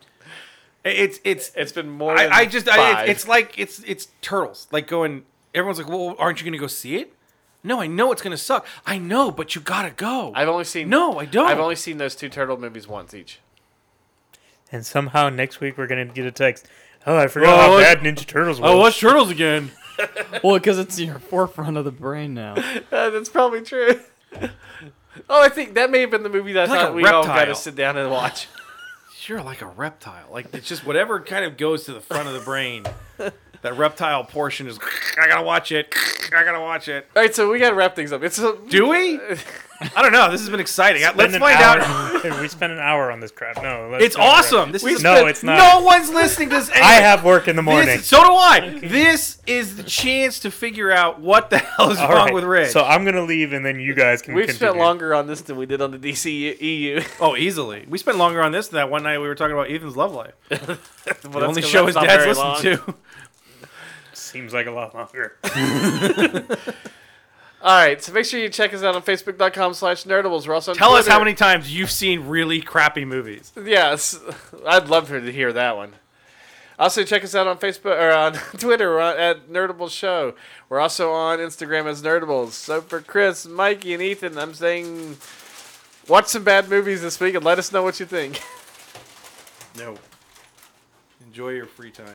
It's it's
it's been more.
I,
than
I just I, it's, it's like it's it's turtles like going everyone's like well aren't you gonna go see it no i know it's gonna suck i know but you gotta go
I've only seen
no i don't
I've only seen those two turtle movies once each.
And somehow next week we're gonna get a text. Oh, I forgot
Oh,
how
I-
bad Ninja Turtles was.
Oh, watch Turtles again. (laughs)
Well, because it's in your forefront of the brain now. (laughs)
Uh, that's probably true. (laughs) oh, I think that may have been the movie that I
Like
thought
a
we all got
reptile.
to sit down and watch.
you're like a reptile like it's just whatever kind of goes to the front of the brain that reptile portion is i gotta watch it i gotta watch it
all right, so we got to wrap things up. It's a,
do we i don't know this has been exciting let's find
hour-
out (laughs)
we spent an hour on this crap. No, let's
it's
spend an hour.
awesome this is
No, it's not.
no one's listening to this
I have work in the morning.
This, so do I. This is the chance to figure out what the (laughs) hell is
All
wrong
right,
with Rich.
So I'm gonna leave, and then you guys can.
we've
continue.
spent longer on this than we did on the DC EU. (laughs)
oh, easily. We spent longer on this than that one night we were talking about Ethan's love life.
Well,
the only show his
that's not
dad's listened
long.
to.
Seems like a lot longer.
All right, so make sure you check us out on Facebook.com slash Nerdables. We're also on
Tell us how many times you've seen really crappy movies.
Yes, (laughs) I'd love for to hear that one. Also, check us out on Facebook or on (laughs) Twitter at Nerdables Show. We're also on Instagram as Nerdables. So for Chris, Mikey, and Ethan, I'm saying watch some bad movies this week and let us know what you think. (laughs)
No. Enjoy your free time.